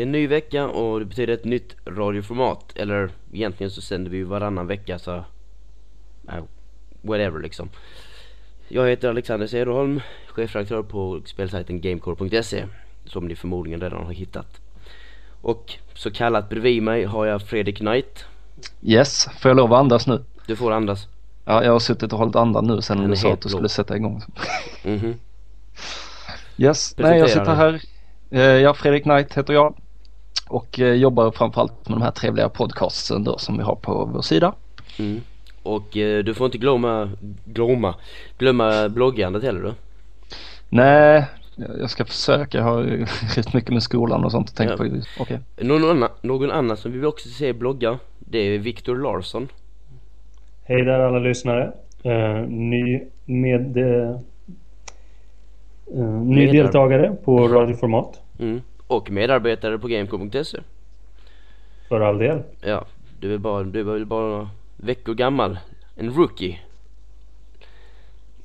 Det är en ny vecka och det betyder ett nytt radioformat. Eller egentligen så sänder vi ju varannan vecka så... Uh, whatever liksom. Jag heter Alexander Cederholm, chefredaktör på spelsajten gamecore.se. Som ni förmodligen redan har hittat. Och så kallat bredvid mig har jag Fredrik Knight. Yes, får jag lov att andas nu? Du får andas. Ja, jag har suttit och hållit andan nu sen du sa att du skulle sätta igång. Mhm. Yes, Presentera nej jag sitter här. Eh, Jag, Fredrik Knight heter jag. Och eh, jobbar framförallt med de här trevliga podcastsen då som vi har på vår sida. Mm. Och eh, du får inte glömma, glömma, glömma bloggandet heller du. Nej, jag ska försöka. Jag har ju rätt mycket med skolan och sånt och tänkt Ja. på. Okej. Någon annan, någon annan som vi vill också se blogga, det är Viktor Larsson. Hej där alla lyssnare. Eh, ny med, eh, ny deltagare på radioformat. Mm. Och medarbetare på Gamecore.se. För all del. Ja, du är bara, du är väl bara några veckor gammal. En rookie.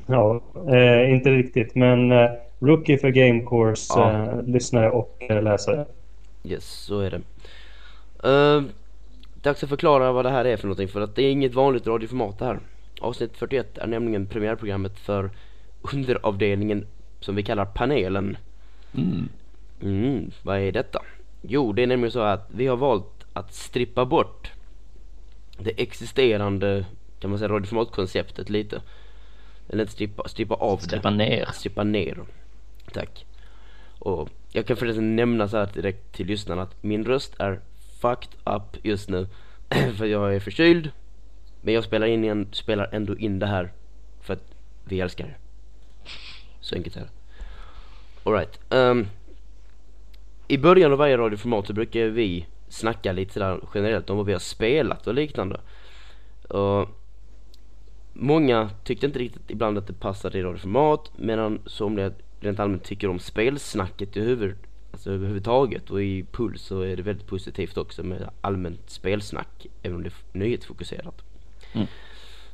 Ja, eh, inte riktigt men eh, Rookie för Gamecourse Ja. eh, lyssnare och eh, läsare. Yes, så är det. Uh, dags att förklara vad det här är för någonting för att det är inget vanligt radioformat det här. Avsnitt 41 är nämligen premiärprogrammet för underavdelningen som vi kallar panelen. Mm. Mm, vad är detta? Jo, det är nämligen så att vi har valt att strippa bort det existerande, kan man säga, radioformatkonceptet lite. Eller inte strippa, strippa av Strippa det. ner. Strippa ner. Tack. Och jag kan förresten nämna så här direkt till lyssnarna att min röst är fucked up just nu. för jag är förkyld. Men jag spelar, in igen, spelar ändå in det här för att vi älskar er. Så enkelt är det. Alright. Um, I början av varje radioformat så brukar vi snacka lite sådär generellt om vad vi har spelat och liknande. Och många tyckte inte riktigt ibland att det passade i radioformat medan somliga rent allmänt tycker om spelsnacket i huvud, alltså överhuvudtaget och i Puls så är det väldigt positivt också med allmänt spelsnack även om det är nyhetsfokuserat. Mm.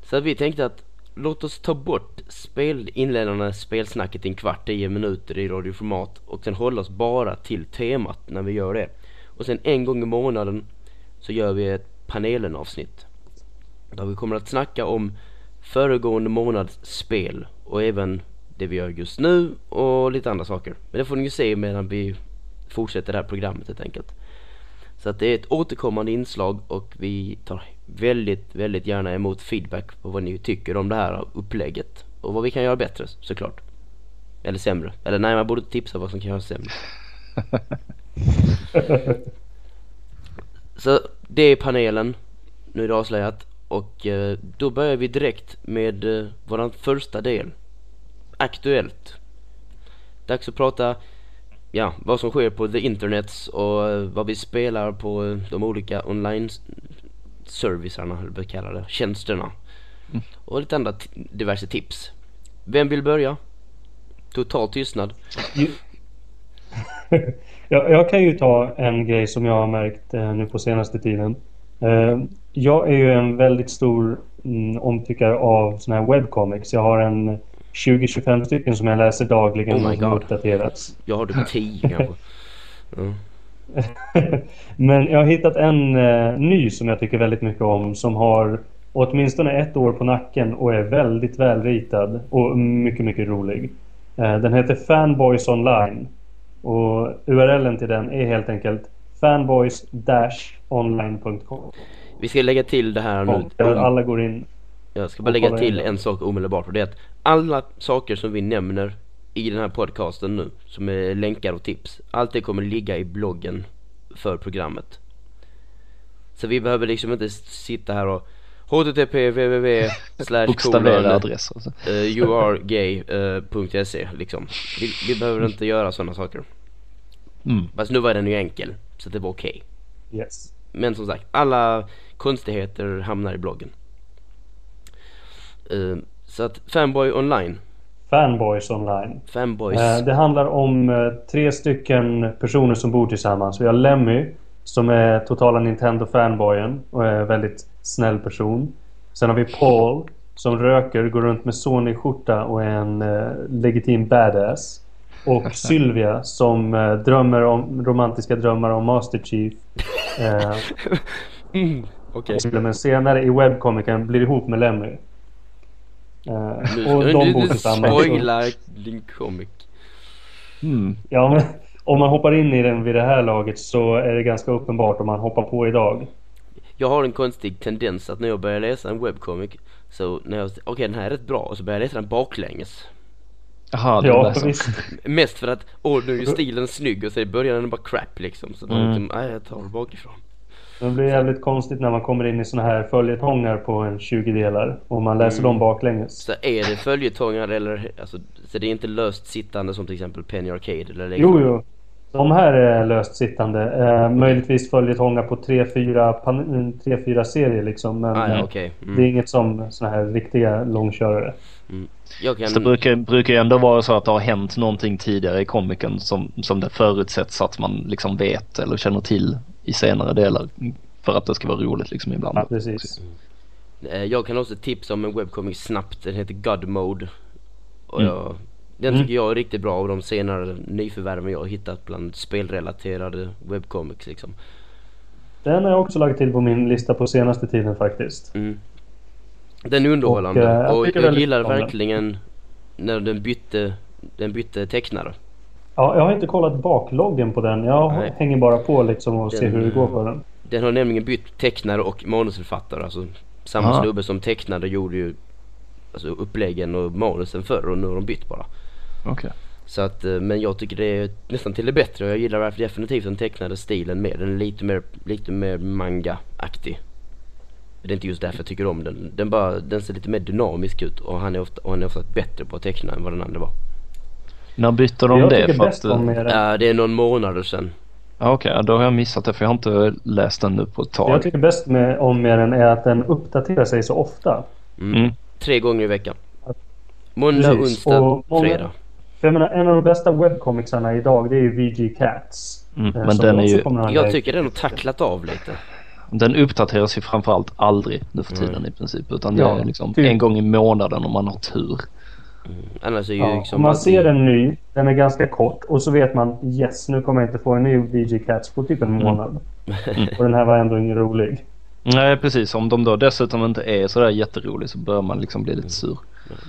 Så att vi tänkte att låt oss ta bort spel, inledande spelsnacket i en kvart, 10 minuter i radioformat och sen hålla oss bara till temat när vi gör det. Och sen en gång i månaden så gör vi ett panelen avsnitt. Där vi kommer att snacka om föregående månads spel och även det vi gör just nu och lite andra saker. Men det får ni ju se medan vi fortsätter det här programmet helt enkelt. Så att det är ett återkommande inslag och vi tar väldigt, väldigt gärna emot feedback på vad ni tycker om det här upplägget. Och vad vi kan göra bättre såklart. Eller sämre. Eller nej, man borde tipsa vad som kan göras sämre. Så det är panelen. Nu är det avslöjat. Och eh, då börjar vi direkt med eh, våran första del. Aktuellt. Dags att prata ja, vad som sker på the internets och eh, vad vi spelar på de olika online servicerna, eller vad vi kallar det, tjänsterna. Mm. Och lite andra diverse tips. Vem vill börja? Total tystnad. Jag, jag kan ju ta en grej som jag har märkt eh, nu på senaste tiden. Eh, jag är ju en väldigt stor mm, omtyckare av såna här webcomics. Jag har en 20-25 stycken som jag läser dagligen Oh my och som uppdateras. Jag har typ tio kanske. Ja. Men jag har hittat en eh, ny som jag tycker väldigt mycket om som har åtminstone ett år på nacken och är väldigt välritad och mycket, mycket rolig. Eh, den heter Fanboys Online och URLen till den är helt enkelt fanboys-online.com Vi ska lägga till det här nu. alla går in. Jag ska bara lägga till en sak omedelbart och det är att alla saker som vi nämner i den här podcasten nu som är länkar och tips allt det kommer ligga i bloggen för programmet. Så vi behöver liksom inte sitta här och http www slash adress. Alltså. youaregay.se liksom. Vi, vi behöver inte göra sådana saker. Mm. Fast nu var den ju enkel så det var okej. Yes. Men som sagt, alla konstigheter hamnar i bloggen. Eh, så att Fanboy Online, Fanboys Online. Fanboys, Eh, Det handlar om eh, tre stycken personer som bor tillsammans. Vi har Lemmy som är totala Nintendo-fanboyen och är en väldigt snäll person. Sen har vi Paul som röker, går runt med Sony-skjorta och är en eh, legitim badass. Och Sylvia som drömmer om romantiska drömmar om Master Chief. Eh, Mm, Okej. Men senare i webkomikern blir ihop med Lemmy. Nu och de du, bor du tillsammans. spoila din comic. Mm. Ja, men om man hoppar in i den vid det här laget så är det ganska uppenbart om man hoppar på idag. Jag har en konstig tendens att när jag börjar läsa en webcomic så när jag, okej den här är rätt bra och så börjar jag läsa den baklänges. Jaha, du Ja, visst. Mest för att, åh nu är ju stilen snygg och så i början är den bara crap liksom. Så då Mm. liksom, nej jag tar det bakifrån. Det blir jävligt konstigt när man kommer in i såna här följetongar på en 20 delar och man läser Mm. dem baklänges. Så är det följetongar eller, alltså, så det är inte löst sittande som till exempel Penny Arcade eller Jo, jo. De här är löst sittande. Eh, möjligtvis följetongar på 3-4 pan- 3-4 serier liksom. Men Ah, ja, eh, okej. det är Mm. inget som såna här riktiga långkörare. Jag kan, Så det brukar, brukar ju ändå vara så att det har hänt någonting tidigare i komikern som, som det förutsätts att man liksom vet eller känner till i senare delar. För att det ska vara roligt liksom ibland. Ja, precis. eh, jag kan också tipsa om en webcomic snabbt, den heter God Mode. Och Mm. jag, den Mm. tycker jag är riktigt bra av de senare nyförvärven jag har hittat bland spelrelaterade webcomics liksom. Den har jag också lagt till på min lista på senaste tiden faktiskt. Mm. Den är underhållande Och, eh, jag och jag, väldigt gillar verkligen när den bytte, den bytte tecknare. Ja, jag har inte kollat bakloggen på den. Jag Nej. hänger bara på liksom och Den, ser hur det går för den. Den har nämligen bytt tecknare och manusförfattare. Alltså samma Ah. snubbe som tecknade gjorde ju alltså, uppläggen och manusen förr och nu har de bytt bara. Okej. Så att, eh, men jag tycker det är nästan till det bättre och jag gillar därför definitivt den tecknade stilen mer. Den är lite mer, lite mer manga-aktig. Det är inte just därför jag tycker om den. Den bara, den ser lite mer dynamisk ut och han är ofta, och han är ofta bättre på att teckna än vad den andra var. När bytte de jag det? bäst att, om. Ja, det är någon månader sedan. ja, Okej, då har jag missat det för jag har inte läst den nu på ett Det jag tag. tycker bäst med, om med den är att den uppdaterar sig så ofta. Mm. Mm. Tre gånger i veckan. Måndag, Precis, onsdag, och många- fredag. För jag menar, en av de bästa webcomicsarna idag det är ju VG Cats. Mm, Eh, men den är ju, Jag tycker den har tacklat av lite. den uppdateras ju framförallt aldrig nu för tiden Mm. i princip. Utan det Ja, är liksom typ. en gång i månaden om man har tur. Annars är ju Ja, liksom om man ser en ny, den är ganska kort och så vet man yes, nu kommer jag inte få en ny VG Cats på typ en månad. Och den här var ändå ingen rolig. Nej precis, om de då dessutom inte är sådär jätterolig så bör man liksom bli lite sur.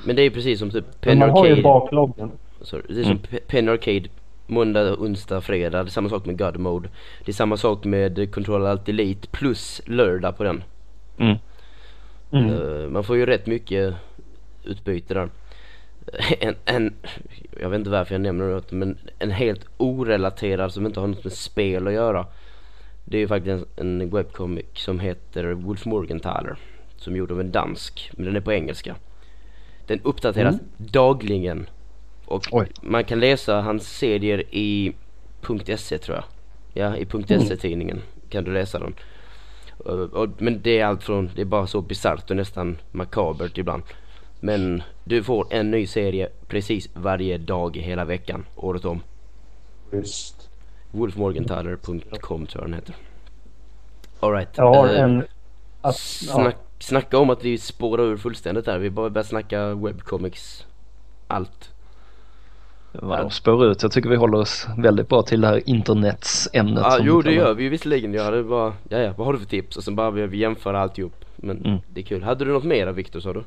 Men det är precis som typ Penny man har ju bakloggen. Sorry, det är som Pe- Penny Arcade. Måndag, onsdag, fredag. Det är samma sak med God Mode. Det är samma sak med Control Alt Delete plus lördag på den. Mm. Mm. Eh, man får ju rätt mycket utbyte där. En, en, jag vet inte varför jag nämner det men en helt orelaterad som inte har något med spel att göra. Det är ju faktiskt en, en webcomic som heter Wolf Morgenthaler. Som är gjord av en dansk, men den är på engelska. Den uppdateras dagligen. Och Oj. man kan läsa hans serier i .se tror jag. Ja, i .se tidningen kan du läsa den. Och, och, men det är allt från, det är bara så bisarrt och nästan makabert ibland. Men du får en ny serie precis varje dag hela veckan, året om. Just. Wolfmorgenthaler.com tror jag den heter. Alright. Jag har eh, en... Att, ja, snack, Snacka om att vi spårar ur fullständigt där. Vi bara börjar snacka webcomics. Allt. Vadå spår ut? Jag tycker vi håller oss väldigt bra till det här internetsämnet. Ja, som jo det gör vi ju visserligen. Jag hade bara, ja ja, vad har du för tips? Och sen bara vi jämföra alltihop. Men Mm. det är kul. Hade du något mer Viktor sa du?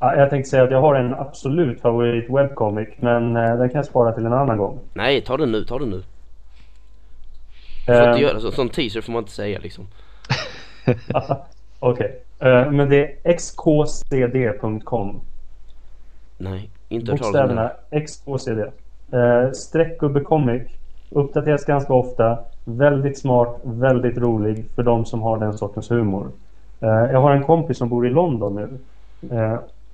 Ja, jag tänkte säga att jag har en absolut favorit webcomic. Men eh, den kan jag spara till en annan gång. Nej, ta den nu, ta den nu. Du får Eh, inte göra så, sån teaser får man inte säga liksom. Okej. Eh, men det är xkcd.com. Nej, inte hört talas Bokstäverna. XKCD. Uh, Streckgubbe Comic. Uppdateras ganska ofta. Väldigt smart, väldigt rolig för de som har den sortens humor. Eh, jag har en kompis som bor i London nu.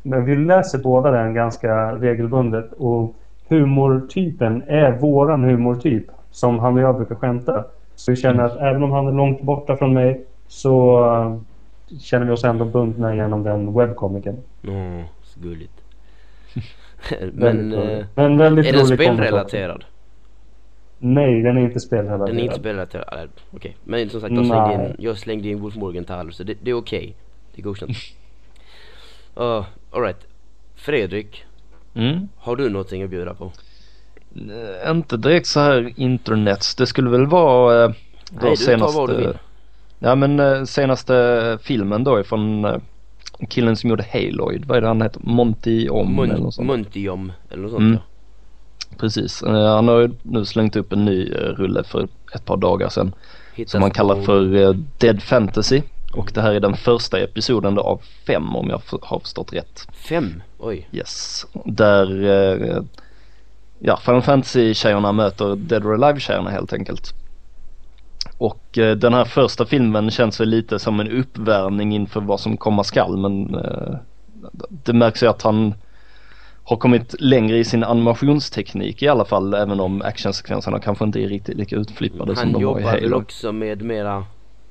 Men vi läser båda den ganska regelbundet. Och humortypen är våran humortyp. Som han och jag brukar skämta. Så vi känner att även om han är långt borta från mig så eh, känner vi oss ändå bundna genom den webbkomikern. Åh, så gulligt. Men, eh. Men väldigt är den spelrelaterad? Nej, den är inte spelrelaterad. Den är inte spelrelaterad, okej. Men som sagt, jag slängde, in, jag slängde in Wolf Morgenthaler så det, det är okej. Det är godkänt. Uh, Alright. Fredrik, Mm. har du någonting att bjuda på? Eh, Inte direkt så här internets. Det skulle väl vara eh, Nej, du tar vad du vill. Ja men eh, senaste filmen då är från eh, killen som gjorde Haloid. Vad är det han heter? Monty Om eller Mun- något sånt. Muntium eller något sånt Mm. ja. Precis. Eh, Han har ju nu slängt upp en ny eh, rulle för ett par dagar sedan. Hittas Som han kallar på- för Dead Fantasy. Och det här är den första episoden då av fem om jag har förstått rätt. Fem? Oj. Yes. Där eh, ja, Final Fantasy-tjejerna möter Dead or Alive-tjejerna helt enkelt. Och eh, den här första filmen känns väl lite som en uppvärmning inför vad som komma skall men eh, det märks ju att han har kommit längre i sin animationsteknik i alla fall även om actionsekvenserna kanske inte är riktigt lika utflippade som Han de var i jobbar väl Halo. också med mera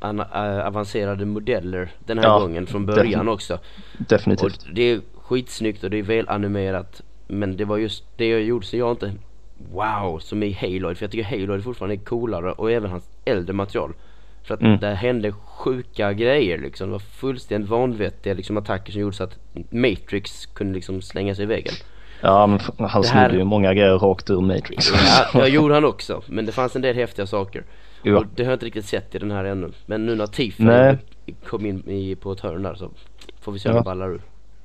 an- äh, avancerade modeller den här Ja, gången från början definitivt. också. Och Definitivt. det är skitsnyggt och det är väl animerat. Men det var just det jag gjorde så jag inte wow som i Halo. För jag tycker Halo fortfarande är coolare och även hans äldre material. För att Mm. det hände sjuka grejer liksom. Det var fullständigt vanvettiga liksom attacker som gjorde så att Matrix kunde liksom slänga sig i väggen. Ja men han Det här- snodde ju många grejer rakt ur Matrix. Ja, det gjorde han också. Men det fanns en del häftiga saker. Ja. Och det har jag inte riktigt sett i den här ännu. Men nu när Tifa kom in i, på ett hörn där så får vi se Ja. om det ballar ur.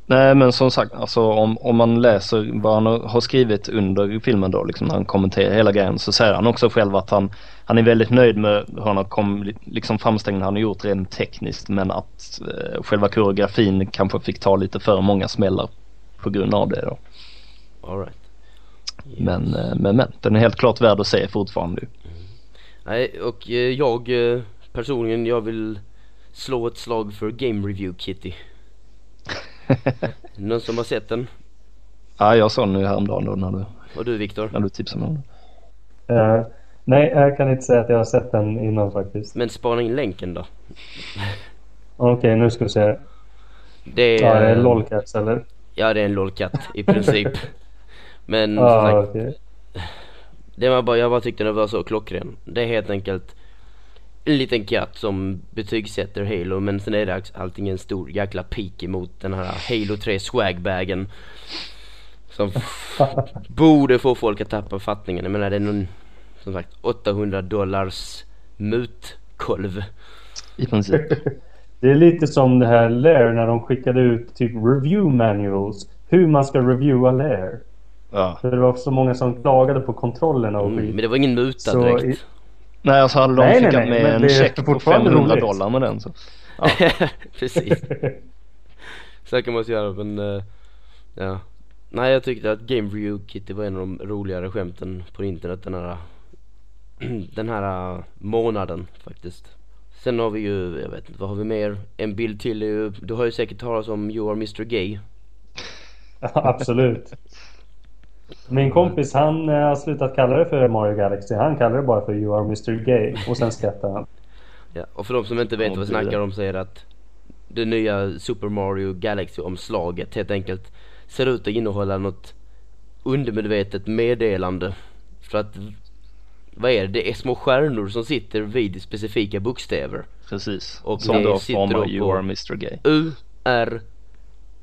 Nej men som sagt, alltså om, om man läser vad han har- skrivit under filmen då, liksom när han kommenterar hela grejen så säger han också själv att han, han är väldigt nöjd med hur han har kom, liksom framställningen han har gjort rent tekniskt men att eh, själva koreografin kanske fick ta lite för många smällar på grund av det då. All right. Men, eh, men, men, den är helt klart värd att se fortfarande. Nej, och eh, jag eh, personligen, jag vill slå ett slag för Game Review Kitty. Någon som har sett den? Ja jag såg den ju häromdagen då när du, Och du Viktor? när du tipsade mig om den. Eh, nej, jag kan inte säga att jag har sett den innan faktiskt. Men spana in länken då. Okej, nu ska vi se. Det är, Ja, det är LOLcats eller? Ja, det är en lolkatt i princip. Men som Ja, sagt, okej. Det var bara, jag bara tyckte den var så klockren. Det är helt enkelt en liten katt som betygsätter Halo men sen är det allting en stor jäkla pik emot den här Halo 3 swagbagen. Som borde få folk att tappa fattningen. Jag menar det är någon, som sagt 800 dollars mutkolv. I princip. Det är lite som det här Lair när de skickade ut typ review manuals. Hur man ska reviewa Lair. Ja. För det var så många som klagade på kontrollerna och Mm, skit. men det var ingen muta Så direkt. i- Nej alltså hade de Nej, nej, skickat nej, med men en check på fortfarande 500 roligt. dollar med den så. Precis. Så kan man göra men eh, ja. Nej jag tyckte att Game Review Kitty var en av de roligare skämten på internet den här Den här eh, månaden faktiskt. Sen har vi ju, jag vet inte, vad har vi mer? En bild till är ju, du har ju säkert talat om You Are Mr Gay. Ja, Absolut. Min kompis han eh, har slutat kalla det för Mario Galaxy. Han kallar det bara för You are Mr Gay. Och sen skrattar han. Ja, och för de som inte vet vad vi snackar om så är det att det nya Super Mario Galaxy-omslaget helt enkelt ser ut att innehålla något undermedvetet meddelande. För att, vad är det? Det är små stjärnor som sitter vid specifika bokstäver. Precis. Och som då sitter formar You are Mr Gay. U, R,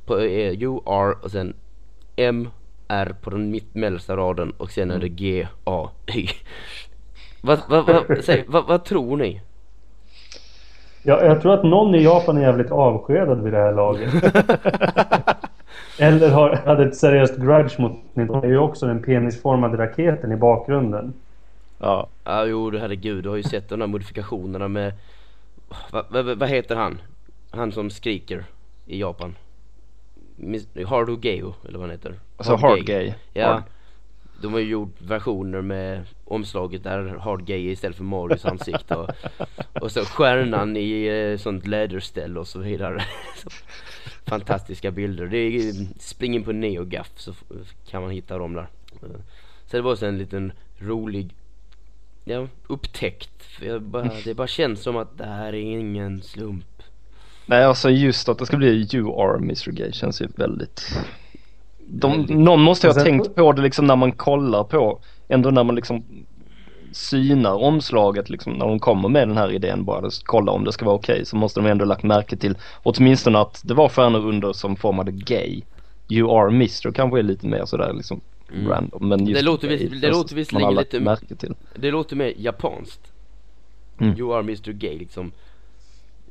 på eh, U, R och sen M, R på den mitt mellersta raden och sen är det G, A, Y. Vad, vad, vad, säg, vad, vad tror ni? Ja, jag tror att någon i Japan är jävligt avskedad vid det här laget. Eller har, hade ett seriöst grudge mot Nintendo. Det är ju också den penisformade raketen i bakgrunden. Ja. Ja jo du herregud, du har ju sett de här modifikationerna med Vad va, va, heter han? Han som skriker i Japan Hardo Geo eller vad han heter Alltså Hard Gay. Ja Hard. De har ju gjort versioner med omslaget där Hard Gay istället för Marios ansikte och, och så stjärnan i eh, sånt läderställ och så vidare Fantastiska bilder. Det är, spring in på NeoGaf så kan man hitta dem där. Så det var så en liten rolig ja, upptäckt. Bara, det bara känns som att det här är ingen slump. Nej alltså just att det ska bli You are Mr Gay känns ju väldigt de. Någon måste ju ha tänkt på det liksom när man kollar på Ändå när man liksom synar omslaget liksom när de kommer med den här idén bara kolla om det ska vara okej så måste de ändå lagt märke till åtminstone att det var stjärnor under som formade gay You are Mr kanske är lite mer sådär liksom Mm. random. Men just Det låter Gay vis- det låter visserligen lite- märke till. Det låter mer japanskt. Mm. You are Mr Gay liksom.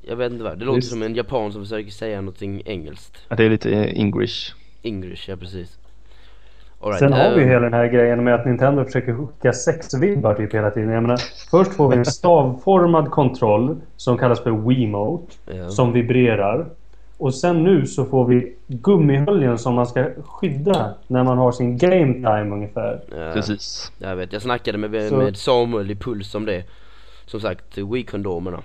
Jag vet inte vad, det låter Visst. som en japan som försöker säga någonting engelskt. Ja, Det är lite English. English, ja precis. All right, Sen har vi ju ehm, hela den här grejen med att Nintendo försöker skicka sexvibbar typ hela tiden. Jag menar, först får vi en stavformad kontroll som kallas för Wiimote. Ja. Som vibrerar. Och sen nu så får vi gummihöljen som man ska skydda när man har sin game time ungefär. ja, Precis. Jag vet, jag snackade med, med Samuel i Puls om det. Som sagt, Wii-kondomerna.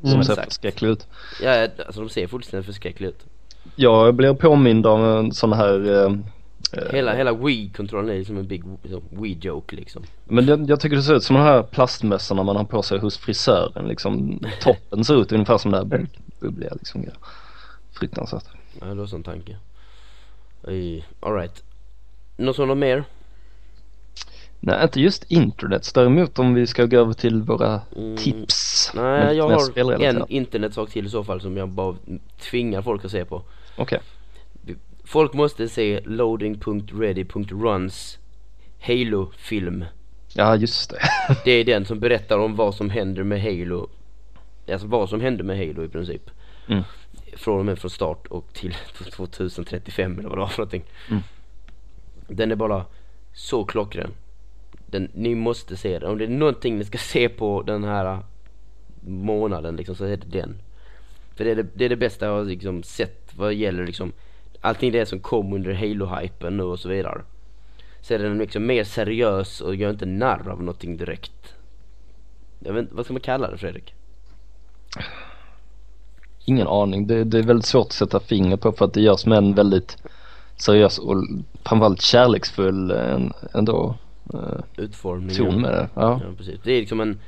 Som Mm. ser Exakt. förskräcklig ut. Ja, alltså de ser fullständigt förskräckliga ut. Jag blir påmind om en sån här eh, eh, Hela, hela Wii-kontrollen är liksom en big Wii-joke liksom. Men jag, jag tycker det ser ut som de här plastmössorna man har på sig hos frisören liksom. Toppen ser ut ungefär som det här bub- bubbliga liksom. Ja. Fruktansvärt. Ja, det var sån tanke. Alright. Något som något mer? Nej inte just internet. Däremot om vi ska gå över till våra Mm, tips. Nej, jag har en internetsak till i så fall som jag bara tvingar folk att se på. Okej. Folk måste se loading.ready.runs Halo-film. Ja just det. Det är den som berättar om vad som händer med Halo. Alltså vad som hände med Halo i princip. Mm. Från och med från start och till 2035 eller vad det var för någonting. Mm. Den är bara så klockren. Den, ni måste se den. Om det är någonting ni ska se på den här månaden liksom så är det den. För det är det, det, är det bästa jag har liksom sett vad gäller liksom allting det som kom under Halo-hypen nu och så vidare. Så är den liksom mer seriös och gör inte narr av någonting direkt. Jag vet inte, vad ska man kalla det Fredrik? Ingen aning. Det, det är väldigt svårt att sätta finger på för att det görs med en väldigt seriös och framförallt kärleksfull eh, ändå Utformning. ton med det. Ja. Ja precis. Det är liksom en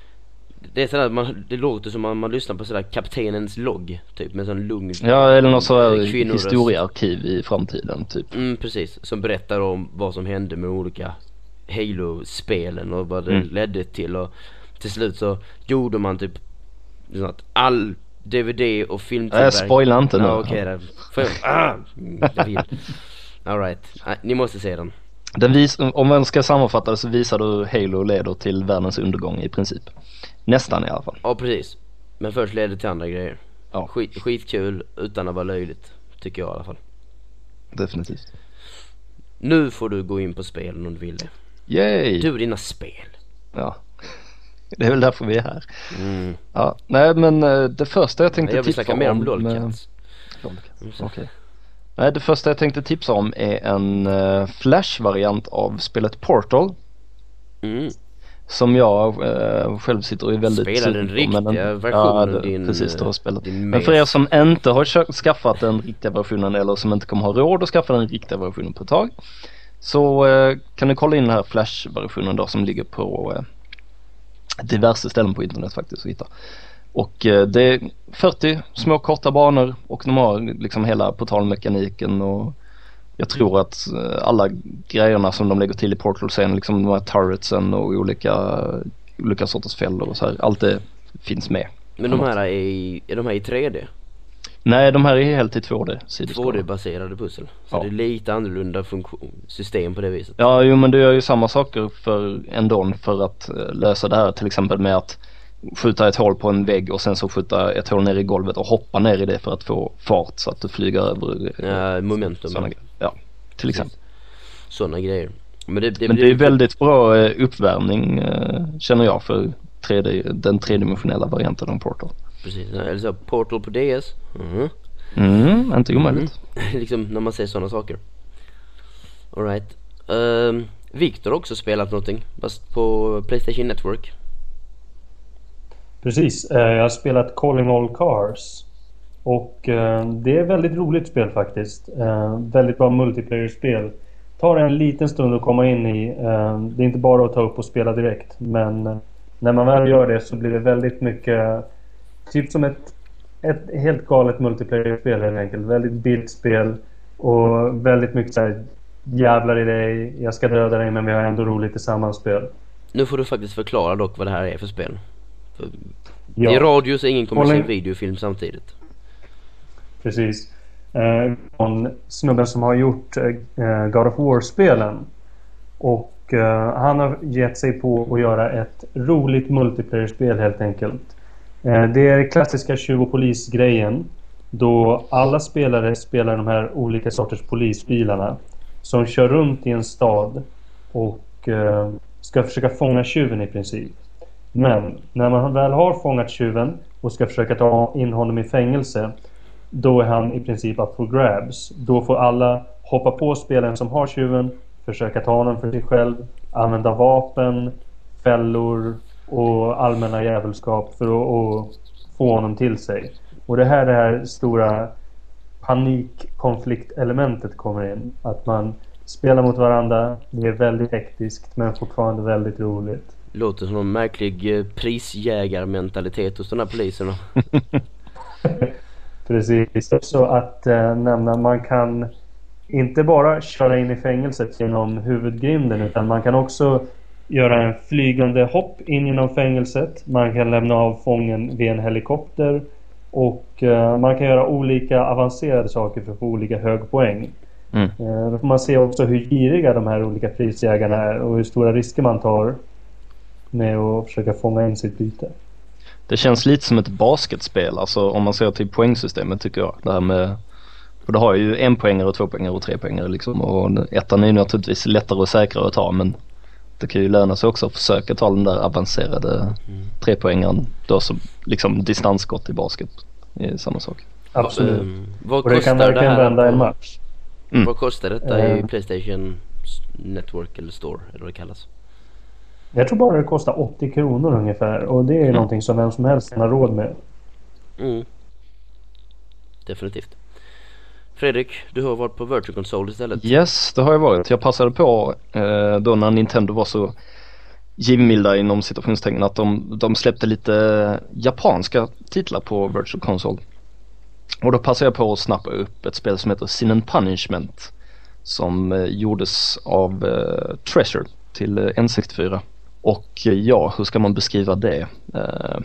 det är sådär, man, det låter som man, man lyssnar på sådär kaptenens logg typ med sån lugn Ja eller något sådär kvinnoröst. historiearkiv i framtiden typ. Mm precis, som berättar om vad som hände med olika Halo-spelen och vad det Mm. ledde till och till slut så gjorde man typ så att all DVD och filmtillverkning Nej spoila inte nu. Ja okej då. Får jag- ah, mm, jag. Alright, ni måste se den. Den vis, om man ska sammanfatta det så visar du Halo leder till världens undergång i princip. Nästan i alla fall. Ja precis. Men först leder det till andra grejer. Ja. Skit, skitkul utan att vara löjligt. Tycker jag i alla fall. Definitivt. Nu får du gå in på spelen om du vill det. Yay! Du dina spel. Ja. Det är väl därför vi är här. Mm. Ja, nej men eh, det första jag tänkte Jag vill tipsa snacka mer om eh, LOLcats. Lolcats, okej. Nej det första jag tänkte tipsa om är en uh, Flash-variant av spelet Portal. Mm. Som jag eh, själv sitter och är väldigt Spela den sugen på, men riktiga ja, versionen, det- din, Precis, du har eh, spelat. Men för er som inte har skaffat den riktiga versionen eller som inte kommer ha råd att skaffa den riktiga versionen på ett tag. Så eh, kan du kolla in den här Flash-versionen då som ligger på eh, diverse ställen på internet faktiskt att hitta. Och eh, det är 40 små korta banor och de har liksom hela portalmekaniken och jag tror att eh, alla grejerna som de lägger till i Portal sen, liksom de här turretsen och olika, olika sorters fällor och så här, allt det finns med. Men de här är i, är de här i 3D? Nej, de här är helt i 2D sidoskroll. 2D-baserade pussel. Så Ja. det är lite annorlunda funktion, system på det viset. Ja, jo men du gör ju samma saker för ändå för att eh, lösa det här till exempel med att skjuta ett hål på en vägg och sen så skjuta ett hål ner i golvet och hoppa ner i det för att få fart så att du flyger över eh, Ja, momentum. grejer. Ja, till exempel. Sådana grejer. Men det, det, Men det är väldigt bra eh, uppvärmning eh, känner jag för 3D, den tredimensionella varianten av Portal. Precis, eller så Portal på DS. Mhm. Mm, inte omöjligt. liksom när man ser sådana saker. Alright. Um, Viktor har också spelat någonting, fast på Playstation Network. Precis, eh, jag har spelat Calling All Cars. Och eh, det är ett väldigt roligt spel faktiskt. Eh, väldigt bra multiplayer-spel. Tar en liten stund att komma in i. Det är inte bara att ta upp och spela direkt. Men när man väl gör det så blir det väldigt mycket Typ som ett, ett helt galet multiplayer-spel helt enkelt. Väldigt bildspel. Och väldigt mycket såhär Jävlar i dig, jag ska döda dig men vi har ändå roligt tillsammans spel. Nu får du faktiskt förklara dock vad det här är för spel. Ja. I radio så ingen kommer Calling- se videofilm samtidigt. Precis. Eh, från snubben som har gjort eh, God of War-spelen. Och eh, han har gett sig på att göra ett roligt multiplayer-spel helt enkelt. Eh, det är klassiska 20 polis-grejen. Då alla spelare spelar de här olika sorters polisbilarna. Som kör runt i en stad och eh, ska försöka fånga tjuven i princip. Men när man väl har fångat tjuven och ska försöka ta in honom i fängelse då är han i princip up for grabs. Då får alla hoppa på spelaren som har tjuven, försöka ta honom för sig själv, använda vapen, fällor och allmänna jävelskap för att, att få honom till sig. Och det här det här stora panikkonfliktelementet kommer in. Att man spelar mot varandra, det är väldigt hektiskt men fortfarande väldigt roligt. Låter som en märklig eh, prisjägarmentalitet hos de här poliserna. Precis. Så att eh, nämna, man kan inte bara köra in i fängelset genom huvudgrinden utan man kan också göra en flygande hopp in genom fängelset. Man kan lämna av fången vid en helikopter och eh, man kan göra olika avancerade saker för att få olika hög poäng. Mm. Eh, då får man se också hur giriga de här olika prisjägarna är och hur stora risker man tar med att försöka fånga in sitt byte. Det känns lite som ett basketspel, alltså om man ser till poängsystemet tycker jag. Det här med, för det har ju en poängare och två poängare och tre poängare liksom och ettan är ju naturligtvis lättare och säkrare att ta men det kan ju löna sig också att försöka ta den där avancerade mm. trepoängaren då som liksom distansskott i basket är samma sak. Absolut. Um, vad och det kan verkligen vända en match. Mm. Vad kostar detta i Playstation Network eller Store eller vad det kallas? Jag tror bara det kostar 80 kronor ungefär och det är mm. någonting som vem som helst kan ha råd med. Mm. Definitivt. Fredrik, du har varit på Virtual Console istället. Yes, det har jag varit. Jag passade på eh, då när Nintendo var så givmilda inom citationstecken att de, de släppte lite japanska titlar på Virtual Console. Och då passade jag på att snappa upp ett spel som heter Sin and Punishment som eh, gjordes av eh, Treasure till eh, N64. Och eh, ja, hur ska man beskriva det? Eh,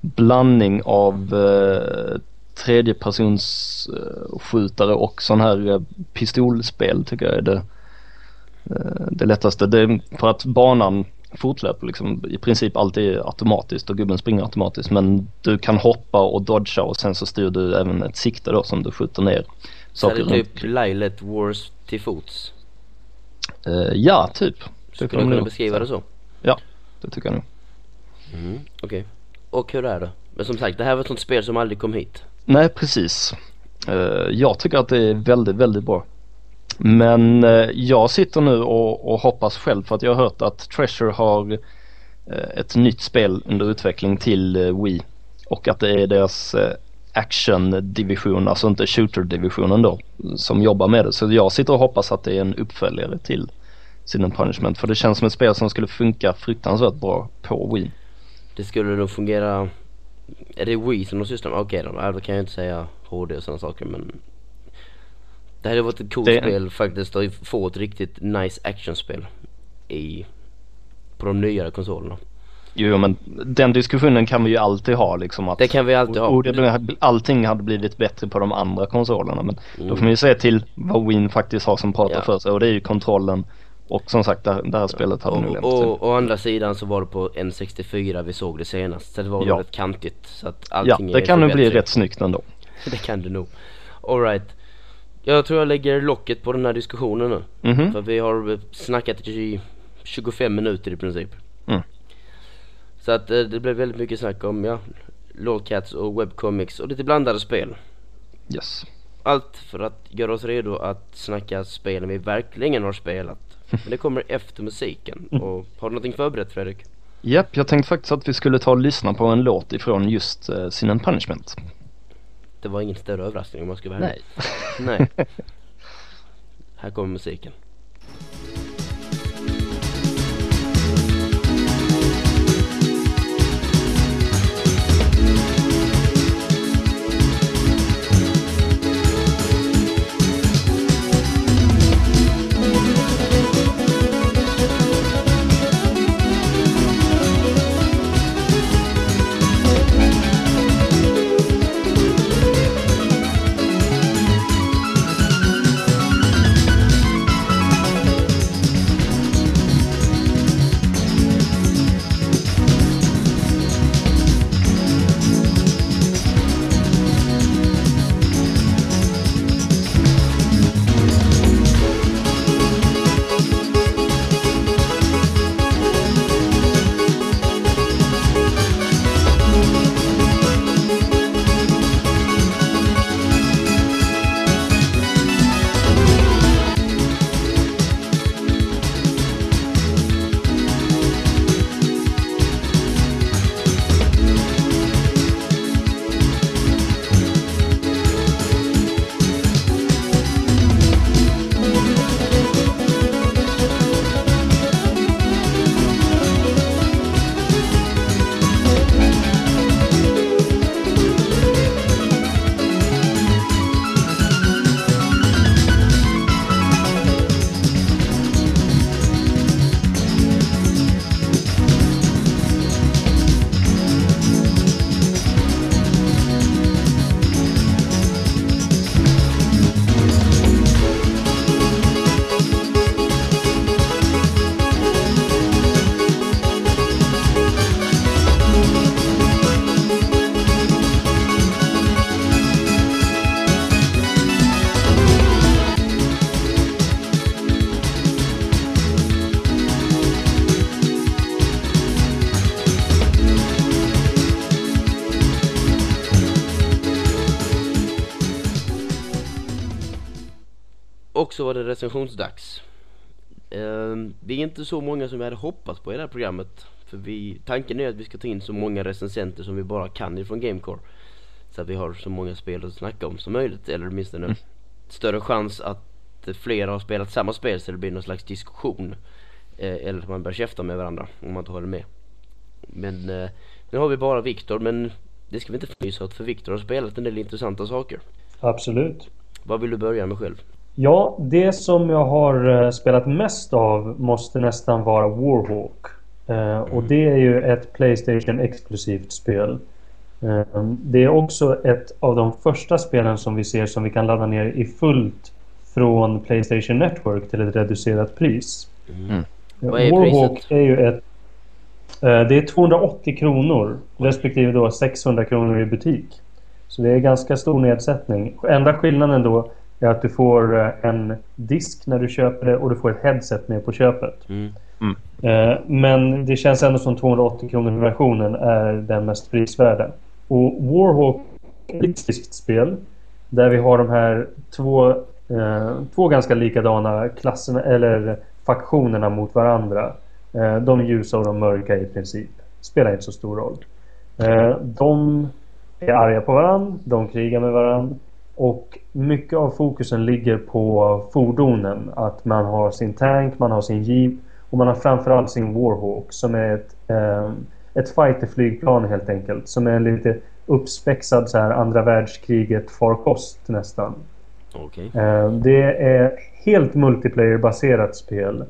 blandning av eh, tredjepersonsskjutare och sån här eh, pistolspel tycker jag är det, eh, det lättaste. Det, för att banan fortlöper liksom i princip alltid automatiskt och gubben springer automatiskt men du kan hoppa och dodga och sen så styr du även ett sikte då som du skjuter ner Så är det typ Lilet Wars till fots? Uh, ja, typ. Skulle du kunna beskriva det så? Ja, det tycker jag nog. Mm, Okej. Okay. Och hur är det? Men som sagt, det här var ett sånt spel som aldrig kom hit. Nej, precis. Uh, jag tycker att det är väldigt, väldigt bra. Men uh, jag sitter nu och, och, hoppas själv för att jag har hört att Treasure har uh, ett nytt spel under utveckling till Wii. Och att det är deras action-division, alltså inte shooter-divisionen då, som jobbar med det. Så jag sitter och hoppas att det är en uppföljare till Sin and Punishment. För det känns som ett spel som skulle funka fruktansvärt bra på Wii. Det skulle nog fungera är det Wii som de sysslar med? Okej okay, då, då kan jag inte säga HD och sådana saker men Det hade varit ett coolt det... spel faktiskt att få ett riktigt nice actionspel i På de nyare konsolerna Jo men den diskussionen kan vi ju alltid ha liksom att Det kan vi alltid ha och, det, Allting hade blivit bättre på de andra konsolerna men mm. Då får man ju se till vad Win faktiskt har som pratar ja. för sig och det är ju kontrollen och som sagt det, här, det här spelet hade och, nog lämpat Och å andra sidan så var det på N64 vi såg det senast. Så det var ja. rätt kantigt. Så att allting Ja, det kan nog bli rätt snyggt ändå. det kan det nog. Alright. Jag tror jag lägger locket på den här diskussionen nu. Mm -hmm. För vi har snackat i 25 minuter i princip. Mm. Så att eh, det blev väldigt mycket snack om ja, LOLcats och webcomics och lite blandade spel. Yes. Allt för att göra oss redo att snacka spelen vi verkligen har spelat. Men det kommer efter musiken. Mm. Och har du någonting förberett Fredrik? Japp, jag tänkte faktiskt att vi skulle ta och lyssna på en låt ifrån just uh, Sin Punishment. Det var ingen större överraskning om man skulle vara Nej. Nej. Här kommer musiken. Det recensionsdags. Uh, vi är inte så många som vi hade hoppats på i det här programmet. För vi, tanken är att vi ska ta in så många recensenter som vi bara kan ifrån Gamecore. Så att vi har så många spel att snacka om som möjligt. Eller åtminstone mm. större chans att flera har spelat samma spel så det blir någon slags diskussion. Eh, eller att man börjar käfta med varandra om man inte håller med. Men eh, nu har vi bara Viktor men det ska vi inte fnysa åt för Viktor har spelat en del intressanta saker. Absolut. Vad vill du börja med själv? Ja, det som jag har eh, spelat mest av måste nästan vara Warhawk. Eh, och det är ju ett Playstation exklusivt spel. Eh, det är också ett av de första spelen som vi ser som vi kan ladda ner i fullt från Playstation Network till ett reducerat pris. Mm. Vad är Warhawk priset? är ju ett det är 280 kronor respektive då 600 kronor i butik. Så det är ganska stor nedsättning. Enda skillnaden då är att du får eh, en disk när du köper det och du får ett headset med på köpet. Mm. Mm. Eh, men det känns ändå som 280 kronor versionen är den mest prisvärda. Och Warhawk är ett spel där vi har de här två, två ganska likadana klasserna eller faktionerna mot varandra. Eh, de ljusa och de mörka i princip. Spelar inte så stor roll. Eh, de är arga på varandra, de krigar med varandra. Och mycket av fokusen ligger på fordonen. Att man har sin tank, man har sin jeep och man har framförallt sin Warhawk som är ett, eh, ett fighterflygplan helt enkelt. Som är en lite uppspexad så här andra världskriget farkost nästan. Okay. Det är helt multiplayer-baserat spel.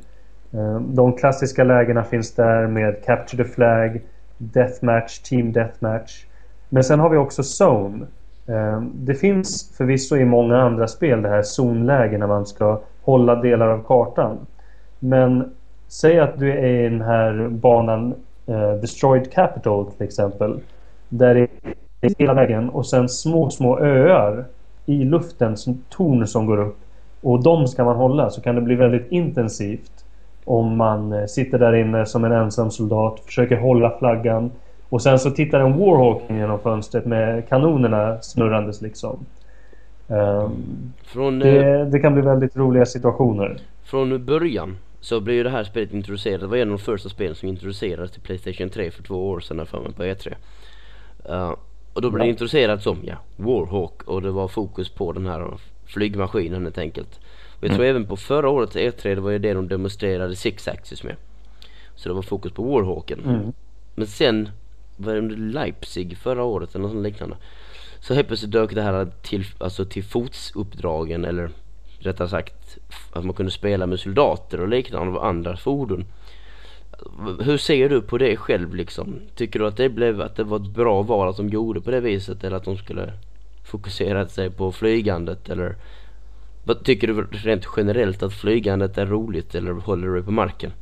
Eh, de klassiska lägena finns där med Capture the Flag, Deathmatch, Team Deathmatch. Men sen har vi också Zone. Ehm, det finns förvisso i många andra spel det här zonläge när man ska hålla delar av kartan. Men säg att du är i den här banan eh, Destroyed Capital till exempel. Där det är hela vägen och sen små, små öar i luften, som torn som går upp. Och de ska man hålla så kan det bli väldigt intensivt om man eh, sitter där inne som en ensam soldat, försöker hålla flaggan och sen så tittar en Warhawk genom fönstret med kanonerna snurrandes liksom. Um, från, det, eh, det, kan bli väldigt roliga situationer. Från början så blev ju det här spelet introducerat. Det var en av de första spelen som introducerades till Playstation 3 för två år sedan för mig på E3. Uh, eh, och då blev ja. det introducerat som ja, Warhawk och det var fokus på den här flygmaskinen helt enkelt. Och jag tror mm. även på förra årets E3 det var ju det de demonstrerade Six Axis med. Så det var fokus på Warhawken. Mm. Men sen var det under Leipzig förra året eller något liknande. Så helt plötsligt dök det här till, alltså till fotsuppdragen eller rättare sagt att man kunde spela med soldater och liknande och andra fordon. Hur ser du på det själv liksom? Tycker du att det blev att det var ett bra val att de gjorde på det viset eller att de skulle fokusera sig på flygandet eller vad tycker du rent generellt att flygandet är roligt eller håller du på marken?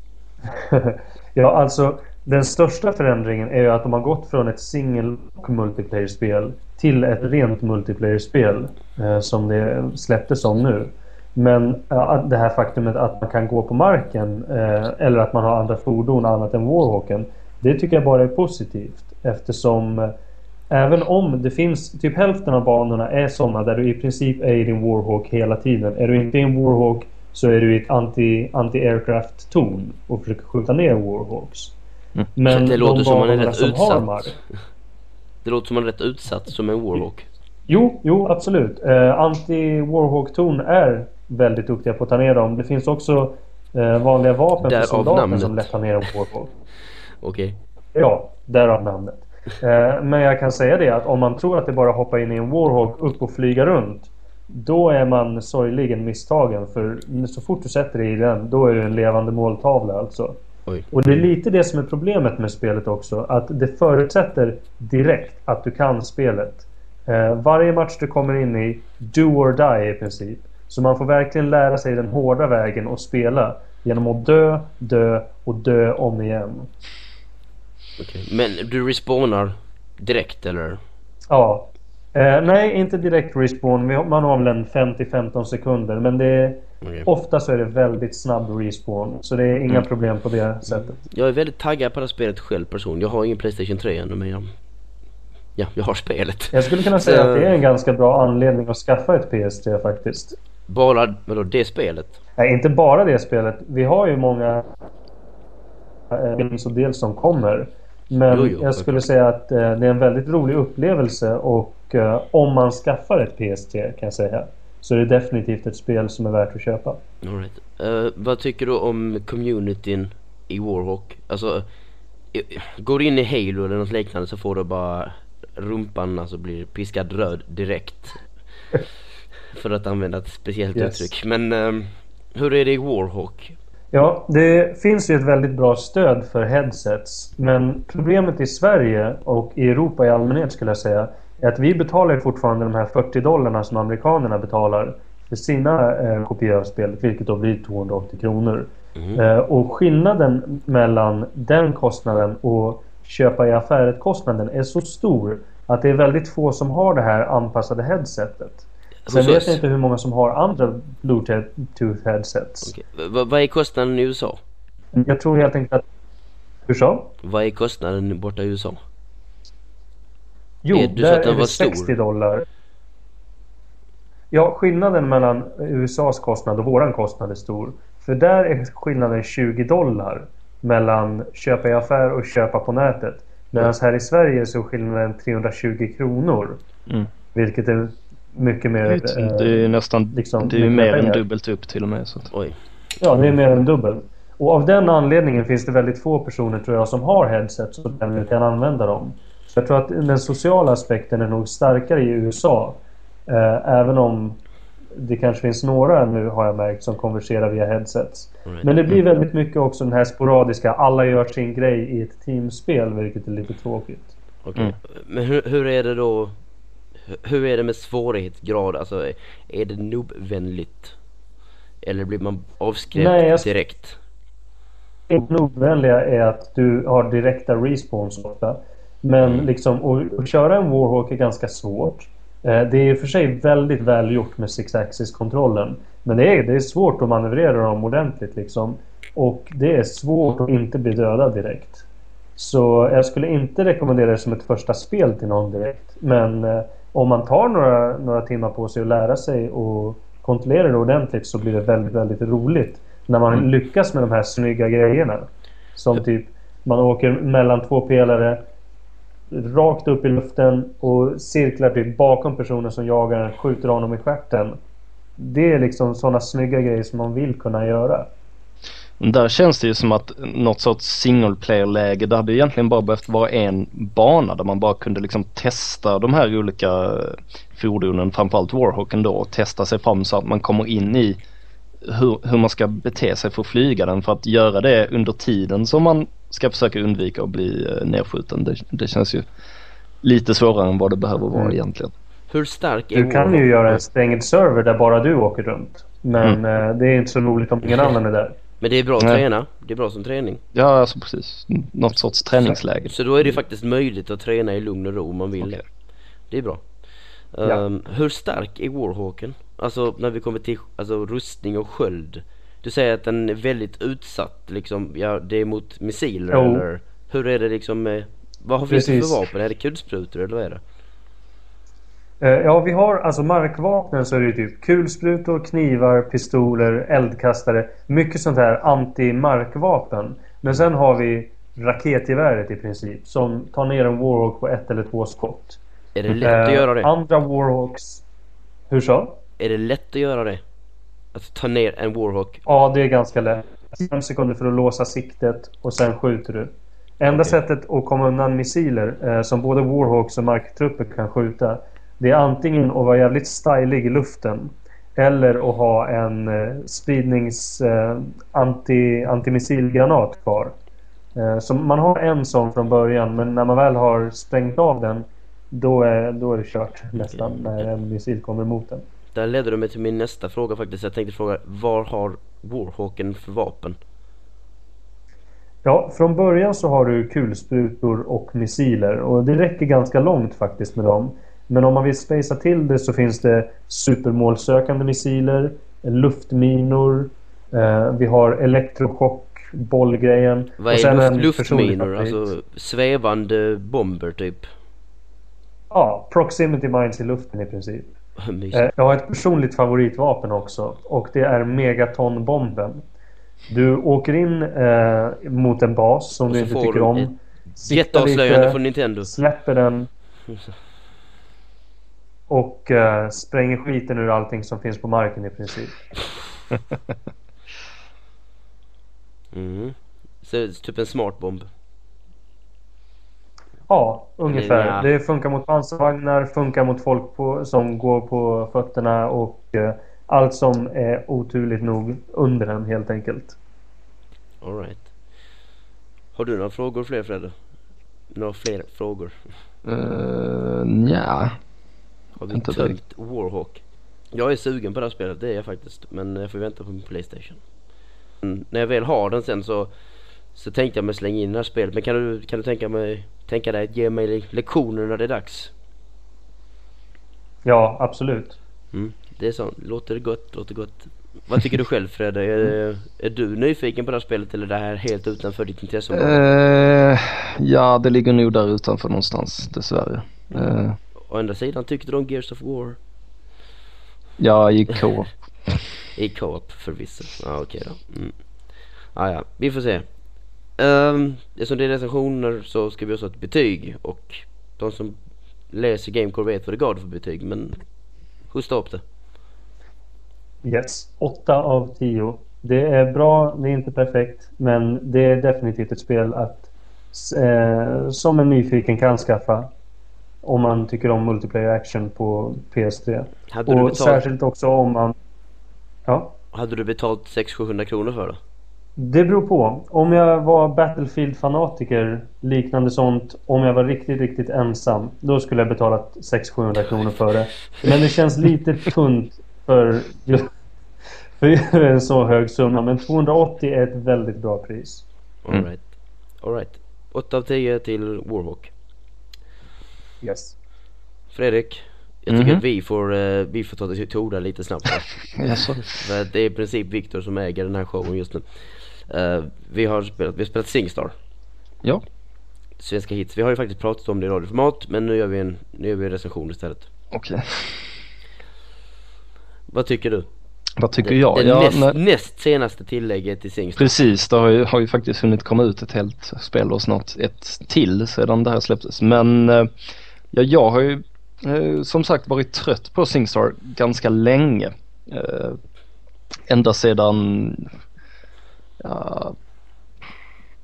ja, alltså den största förändringen är ju att de har gått från ett single och multiplayer-spel till ett rent multiplayer-spel eh, som det släpptes om nu. Men eh, det här faktumet att man kan gå på marken eh, eller att man har andra fordon annat än Warhawken det tycker jag bara är positivt eftersom eh, Även om det finns, typ hälften av banorna är sådana där du i princip är i din Warhawk hela tiden. Är du inte i en Warhawk så är du i ett anti-aircraft torn och försöker skjuta ner Warhawks. Mm. Men det låter de som man är rätt som utsatt. Mark, det låter som man är rätt utsatt som en Warhawk. Jo, jo absolut. Uh, Anti-Warhawk-torn är väldigt duktiga på att ta ner dem. Det finns också uh, vanliga vapen för soldater som lätt tar ner en Warhawk. Okej. Okay. Ja, därav namnet. Eh, men jag kan säga det att om man tror att det bara hoppar in i en Warhawk upp och flyga runt då är man sorgligen misstagen för så fort du sätter dig i den då är det en levande måltavla alltså. Oj. Och det är lite det som är problemet med spelet också att det förutsätter direkt att du kan spelet. Eh, varje match du kommer in i do or die i princip. Så man får verkligen lära sig den hårda vägen och spela genom att dö, dö och dö om igen. Okay. Men du respawnar direkt eller? Ja. Eh, nej, inte direkt respawn. Man har väl en 5-15 sekunder. Men det är, okay. ofta så är det väldigt snabb respawn. Så det är inga mm. problem på det sättet. Jag är väldigt taggad på det här spelet själv person. Jag har ingen Playstation 3 ännu men jag... Ja, jag har spelet. Jag skulle kunna säga att det är en ganska bra anledning att skaffa ett PS3 faktiskt. Bara, vadå, det spelet? Nej, inte bara det spelet. Vi har ju många eh, och dels som kommer. Men Jo, jo, jag skulle säga att eh, det är en väldigt rolig upplevelse och eh, om man skaffar ett PS3 kan jag säga så är det definitivt ett spel som är värt att köpa. All right. Eh, vad tycker du om communityn i Warhawk? Alltså, går du in i Halo eller något liknande så får du bara rumpan alltså blir piskad röd direkt. För att använda ett speciellt Yes. uttryck. Men ehm, hur är det i Warhawk? Ja, det finns ju ett väldigt bra stöd för headsets. Men problemet i Sverige och i Europa i allmänhet skulle jag säga är att vi betalar fortfarande de här 40 dollarna som amerikanerna betalar för sina eh, kopior av spelet, vilket då blir 280 kronor. Mhm. Eh, och skillnaden mellan den kostnaden och köpa i affäret-kostnaden är så stor att det är väldigt få som har det här anpassade headsetet. Sen vet jag inte hur många som har andra Bluetooth headsets. Vad- vad är kostnaden i USA? Jag tror helt enkelt att... Hur så? Vad är kostnaden borta i USA? Jo, du där att den är var det stor. 60 dollar. Ja, skillnaden mellan USAs kostnad och våran kostnad är stor. För där är skillnaden 20 dollar mellan köpa i affär och köpa på nätet. Medan här i Sverige så är skillnaden 320 kronor. Mm. Vilket är mycket mer... Det eh, är nästan, liksom det är mer än dubbelt upp till och med. Så att, Oj. Ja, det är mer än dubbelt. Och av den anledningen finns det väldigt få personer tror jag som har headsets och därmed kan använda dem. Jag tror att den sociala aspekten är nog starkare i USA. Eh, även om det kanske finns några nu har jag märkt som konverserar via headsets. Right. Men det blir väldigt mycket också den här sporadiska alla gör sin grej i ett teamspel vilket är lite tråkigt. Okej. Mm. Men hur, hur är det då? hu- Hur är det med svårighetsgrad? Alltså är- det noobvänligt? Eller blir man avskräckt Nej, jag- direkt? Det nogvänliga är att du har direkta respawns ofta. Men Mm. liksom att, att köra en Warhawk är ganska svårt. Eh, Det är i och för sig väldigt välgjort med Six Axis-kontrollen. Men det är, det är svårt att manövrera dem ordentligt liksom. Och det är svårt att inte bli dödad direkt. Så jag skulle inte rekommendera det som ett första spel till någon direkt. Men eh, om man tar några, några timmar på sig att lära sig och kontrollera det ordentligt så blir det väldigt, väldigt roligt. När man lyckas med de här snygga grejerna. Som typ man åker mellan två pelare rakt upp i luften och cirklar typ bakom personen som jagar den, skjuter honom i stjärten. Det är liksom sådana snygga grejer som man vill kunna göra. Där känns det ju som att något sorts single player-läge, det hade egentligen bara behövt vara en bana där man bara kunde liksom testa de här olika fordonen, framförallt Warhawken då, och testa sig fram så att man kommer in i hur, hur man ska bete sig för att flyga den för att göra det under tiden som man ska försöka undvika att bli eh, nedskjuten. Det, det känns ju lite svårare än vad det behöver vara Mm. egentligen. Hur stark är Du kan ju göra en stängd server där bara du åker runt. Men eh, det är inte så roligt om ingen annan är där. Men det är bra att träna. Det är bra som träning. Ja, alltså precis. Något sorts träningsläge. Så då är det faktiskt möjligt att träna i lugn och ro om man vill det. Det är bra. Ja. Ehm, hur stark är Warhawken? Alltså när vi kommer till alltså, rustning och sköld. Du säger att den är väldigt utsatt liksom. Ja, det är mot missiler Jo. eller? Hur är det liksom med... Vad finns det för vapen? Är det kulsprutor eller vad är det? Eh, Ja, vi har alltså markvapnen så är det typ kulsprutor, knivar, pistoler, eldkastare. Mycket sånt här anti-markvapen. Men sen har vi raketgeväret i princip. Som tar ner en Warhawk på ett eller två skott. Är det lätt att Eh, göra det? Andra Warhawks... Hur så? Är det lätt att göra det? Att ta ner en Warhawk? Ja, det är ganska lätt. Fem sekunder för att låsa siktet och sen skjuter du. Enda Okej. sättet att komma undan missiler eh, som både Warhawks och marktrupper kan skjuta. Det är antingen att vara jävligt stylig i luften. Eller att ha en eh, spridnings eh, anti, antimissilgranat kvar. Eh, så man har en sån från början men när man väl har sprängt av den då är, då är det kört nästan när en missil kommer mot den. Där ledde du mig till min nästa fråga faktiskt. Jag tänkte fråga, vad har Warhawken för vapen? Ja, från början så har du kulsprutor och missiler och det räcker ganska långt faktiskt med dem. Men om man vill spacea till det så finns det supermålsökande missiler, luftminor, eh, vi har elektrochock, bollgrejen. Vad är luft, luftminor? Alltså svävande bomber typ? Ja, proximity mines i luften i princip. Eh, Jag har ett personligt favoritvapen också och det är megatonbomben. Du åker in eh, mot en bas som du inte tycker om. Jätteavslöjande från Nintendo. Släpper den och eh, spränger skiten ur allting som finns på marken i princip. Mm. Så, typ en smart bomb. Ja, ungefär. Ja. Det funkar mot pansarvagnar, funkar mot folk på, som går på fötterna och eh, allt som är oturligt nog under den helt enkelt. Alright. Har du några frågor fler Fredde? Några fler frågor? Uh, nja. Har vi Inte tömt Warhawk? Jag är sugen på det här spelet, det är jag faktiskt. Men jag får vänta på min Playstation. Mm, när jag väl har den sen så så tänkte jag mig slänga in det här spelet. Men kan du, kan du tänka, mig, tänka dig att ge mig lektioner när det är dags? Ja, absolut. Mm, det är så. Låter gott, låter gott. Vad tycker du själv Fredde? Är, är du nyfiken på det här spelet eller är det här helt utanför ditt intresseområde? Uh, ja, det ligger nog där utanför någonstans dessvärre. Uh, Å andra sidan tyckte du om Gears of War? ja, i co I co-op förvisso. Ja okej då. Mm. Ah, ja, vi får se. Um, eftersom det är recensioner så ska vi också ha ett betyg och de som läser Gamecore vet vad det gav för betyg men hosta upp det. Yes. 8 av 10. Det är bra, det är inte perfekt. Men det är definitivt ett spel att eh, som en nyfiken kan skaffa. Om man tycker om multiplayer action på PS3. Hade du Och betalt, särskilt också om man... Ja. hade du betalt 600-700 kronor för det? Det beror på. Om jag var Battlefield-fanatiker, liknande sånt, om jag var riktigt, riktigt ensam, då skulle jag betalat 600-700 kronor för det. Men det känns lite tunt för, för en så hög summa. Men 280 är ett väldigt bra pris. Mm. Alright. Alright. 8 av 10 till Warhawk. Yes. Fredrik. Jag tycker Mhm. att vi får, eh, vi får ta det till orda lite snabbt här. Jaså? För det är i princip Viktor som äger den här showen just nu. Eh, vi har spelat, vi har spelat Singstar. Ja. Svenska hits. Vi har ju faktiskt pratat om det i radioformat men nu gör vi en, nu gör vi en recension istället. Okej. Vad tycker du? Vad tycker det, jag? Det Ja, näst, nej, näst senaste tillägget till Singstar. precis, det har ju, har ju faktiskt hunnit komma ut ett helt spel och snart ett till sedan det här släpptes. Men eh, ja, jag har ju eh, som sagt varit trött på Singstar ganska länge. Ända sedan ja,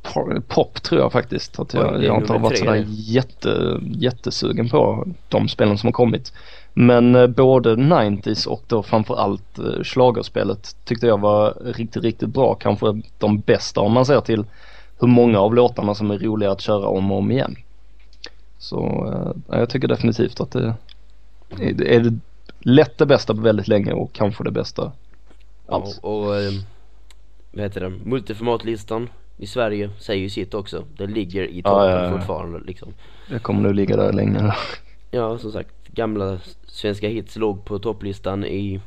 po- Pop tror jag faktiskt att jag, jag inte har varit sådär jätte, jättesugen på de spelen som har kommit. Men eh, både 90s och då framförallt eh, schlagerspelet tyckte jag var riktigt, riktigt bra. Kanske de bästa om man ser till hur många av låtarna som är roliga att köra om och om igen. Så eh, jag tycker definitivt att det är, är det lätt det bästa på väldigt länge och kanske det bästa alls. Och, och eh, vad heter det? Multiformatlistan i Sverige säger ju sitt också. Det ligger i Ja, toppen ja, ja. fortfarande liksom. Det kommer nog ligga där länge. Ja som sagt, gamla svenska hits låg på topplistan i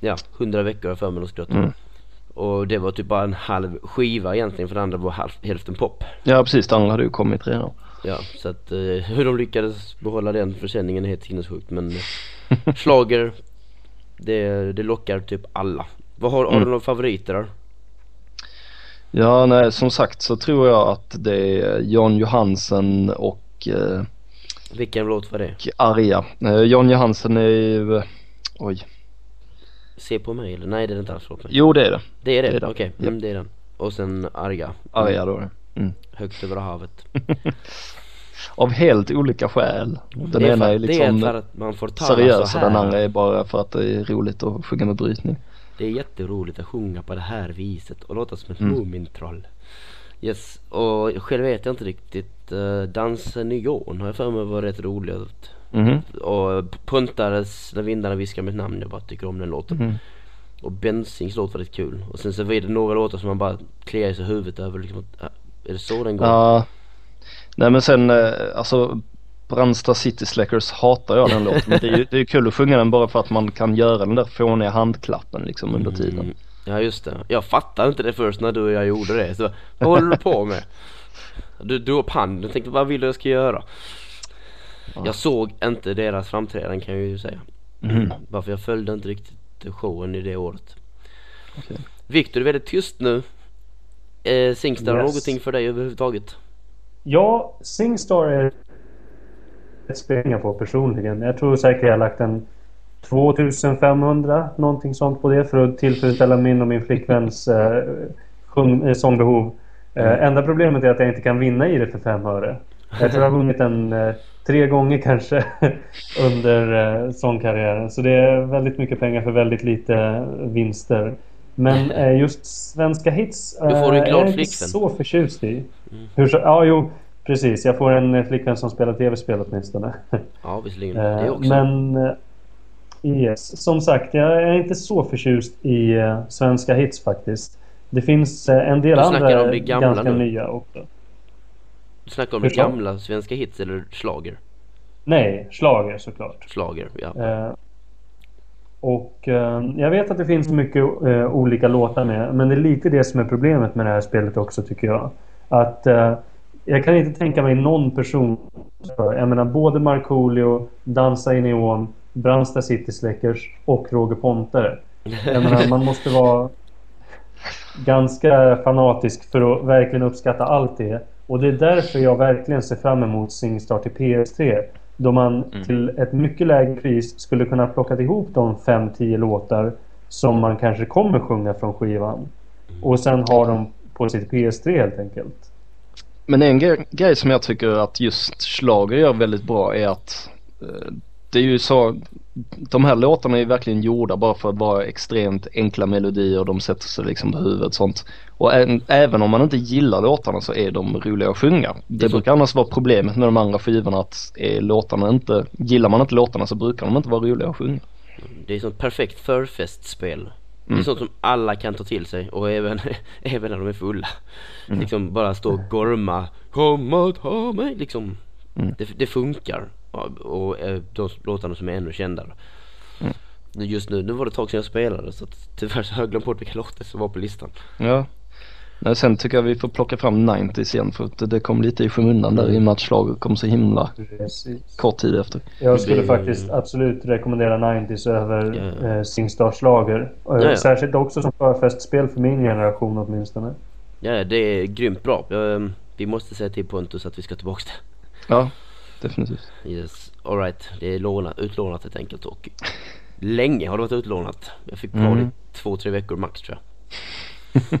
ja, 100 veckor har för mig. Mm. Och det var typ bara en halv skiva egentligen för det andra var halv, hälften pop. Ja precis, det andra hade ju kommit redan. Ja, så att eh, hur de lyckades behålla den försäljningen är helt sinnessjukt men eh, Schlager det, det lockar typ alla. Vad har, har Mm. du några favoriter där? Ja, nej som sagt så tror jag att det är Jan Johansen och, eh, Vilken låt var det? och Arja. Eh, Jan Johansen är ju, eh, oj, Se på mig eller? Nej det är inte alls, mig. jo det är det. Det är det? det är det. Okej, Ja. mm, det är den. Och sen Arga. Arja då. Mm. Högt över havet. Av helt olika skäl. Den det är ena för, är är liksom för att man får tala seriös och den andra är bara för att det är roligt att sjunga med brytning. Det är jätteroligt att sjunga på det här viset och låta som ett Mm. Mumintroll. Yes, och själv vet jag inte riktigt. Uh, Dansen i Jon har jag för mig var rätt rolig. Mhm. Och Puntares När vindarna viskar mitt namn, jag bara tycker om den låten. Mhm. Och Bensings låt var rätt kul. Och sen så var det några låtar som man bara kliar sig i huvudet över liksom. äh, Är det så den går? Ja. Nej men sen eh, alltså Brandsta City Släckers hatar jag den låten. Men det är ju det är ju kul att sjunga den bara för att man kan göra den där fåniga handklappen liksom under tiden. Mm, ja just det. Jag fattade inte det först när du och jag gjorde det. Så, vad håller du på med? Du drog upp handen och tänkte vad vill du jag ska göra? Ja. Jag såg inte deras framträdande kan jag ju säga. Mhm. Varför jag följde inte riktigt showen i det året. Okej. Viktor, du är väldigt tyst nu. Eh, Singstar Yes. någonting för dig överhuvudtaget? Ja, Singstar är ett spel jag på personligen. Jag tror säkert jag har lagt en 2500 någonting sånt på det för att tillfredsställa min och min flickväns eh, sjung, eh, sångbehov. Eh, enda problemet är att jag inte kan vinna i det för fem öre. Jag tror jag har vunnit en eh, tre gånger kanske under eh, sångkarriären. Så det är väldigt mycket pengar för väldigt lite vinster. Men eh, just svenska hits Du får en eh, glad är jag inte så förtjust i. Hur så, ja, jo, precis. Jag får en eh, flickvän som spelar tv-spel åtminstone. Ja, visserligen. Det Eh, också. Men eh, yes, som sagt, jag är inte så förtjust i eh, svenska hits faktiskt. Det finns eh, en del andra det gamla ganska nu. nya också. Du snackar om hur det gamla svenska hits eller slager? Nej, schlager såklart. Slager, ja. Eh, och eh, jag vet att det finns mycket eh, olika låtar med. Men det är lite det som är problemet med det här spelet också tycker jag. Att eh, jag kan inte tänka mig någon person. Jag menar både Markoolio, Dansa i Neon, Brandsta City Släckers och Roger Pontare. Jag menar man måste vara ganska fanatisk för att verkligen uppskatta allt det. Och det är därför jag verkligen ser fram emot Singstar till PS3. Då man till ett mycket lägre pris skulle kunna plocka ihop de 5-10 låtar som man kanske kommer sjunga från skivan. Och sen ha dem på sitt PS3 helt enkelt. Men en grej, grej som jag tycker att just schlager gör väldigt bra är att eh, det är ju så de här låtarna är ju verkligen gjorda bara för att vara extremt enkla melodier. De sätter sig liksom på huvudet sånt. Och även om man inte gillar låtarna så är de roliga att sjunga. Det så. brukar annars vara problemet med de andra skivorna att är låtarna inte, gillar man inte låtarna så brukar de inte vara roliga att sjunga. Det är sånt perfekt förfestspel. Det är Mm. sånt som alla kan ta till sig och även, även när de är fulla. Mm. Liksom bara stå och gorma. Kom och ta mig. Liksom. Mm. Det, det funkar. Och, och eh, de låtarna som är ännu kändare. Mm. Just nu, nu var det ett tag sedan jag spelade så att, tyvärr så har jag glömt bort vilka låtar som var på listan. Ja. Nej, sen tycker jag vi får plocka fram 90s igen för att det kom lite i skymundan där i och med att schlager kom så himla Precis. kort tid efter. Jag skulle faktiskt absolut rekommendera 90s över Ja. eh, Schlager. Eh, Ja, ja. Särskilt också som förfestspel för min generation åtminstone. Ja, det är grymt bra. Jag, eh, vi måste säga till Pontus att vi ska tillbaka det. Ja, definitivt. Yes, alright. Det är lånat, utlånat helt enkelt och länge har det varit utlånat. Jag fick Mm. det i två, tre veckor max tror jag.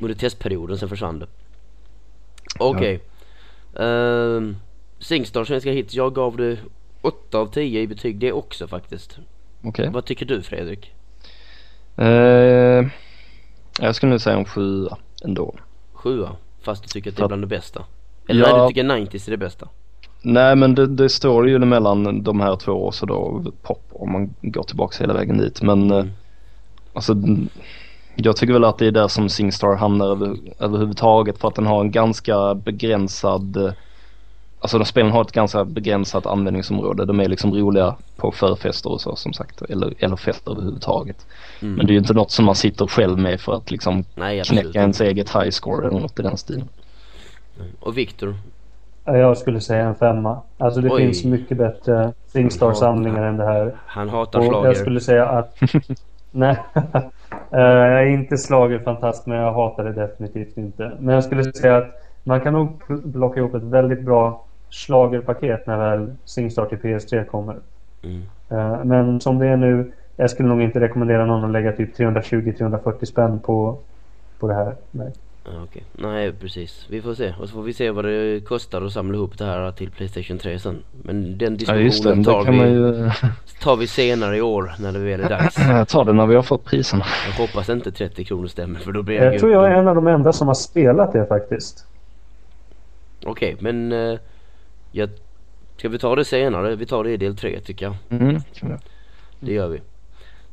Under testperioden, sen försvann det. Okej. Ehm, Singstar svenska hits, jag gav det 8 av 10 i betyg det också faktiskt. Okej. Vad tycker du Fredrik? Eh, jag skulle nog säga en sjua ändå. Sjua? Fast du tycker att det är bland det bästa? Eller Ja. nej, du tycker 90s är det bästa? Nej men det, det står ju mellan de här två och så då pop om man går tillbaks hela vägen dit. Men eh, Mm. alltså mm, jag tycker väl att det är där som Singstar hamnar över, överhuvudtaget för att den har en ganska begränsad eh, Alltså de spelen har ett ganska begränsat användningsområde. De är liksom roliga på förfester och så som sagt. Eller, eller fester överhuvudtaget. Mm. Men det är ju inte något som man sitter själv med för att liksom Nej, knäcka ens eget high score eller något i den stilen. Och Viktor? Ja, Jag skulle säga en femma. Alltså det Oj. finns mycket bättre Singstar-samlingar än det här. Han hatar Och schlager. jag skulle säga att... Nej. Eh, jag är inte slagerfantast men jag hatar det definitivt inte. Men jag skulle säga att man kan nog pl- plocka ihop ett väldigt bra slagerpaket när väl Singstar till PS3 kommer. Mm. Eh, Men som det är nu, jag skulle nog inte rekommendera någon att lägga typ 320-340 spänn på, på det här. Nej. Ja, okej. Nej, precis. Vi får se. Och så får vi se vad det kostar att samla ihop det här till Playstation 3 sen. Men den Ja diskussionen då tar, vi, ju tar vi senare i år när det väl är dags. ta det när vi har fått priserna. Jag hoppas inte 30 kronor stämmer för då blir jag Jag tror jag är en av de enda som har spelat det faktiskt. Okej, men eh, jag... Ska vi ta det senare? Vi tar det i del 3 tycker jag. Mm. Det gör vi.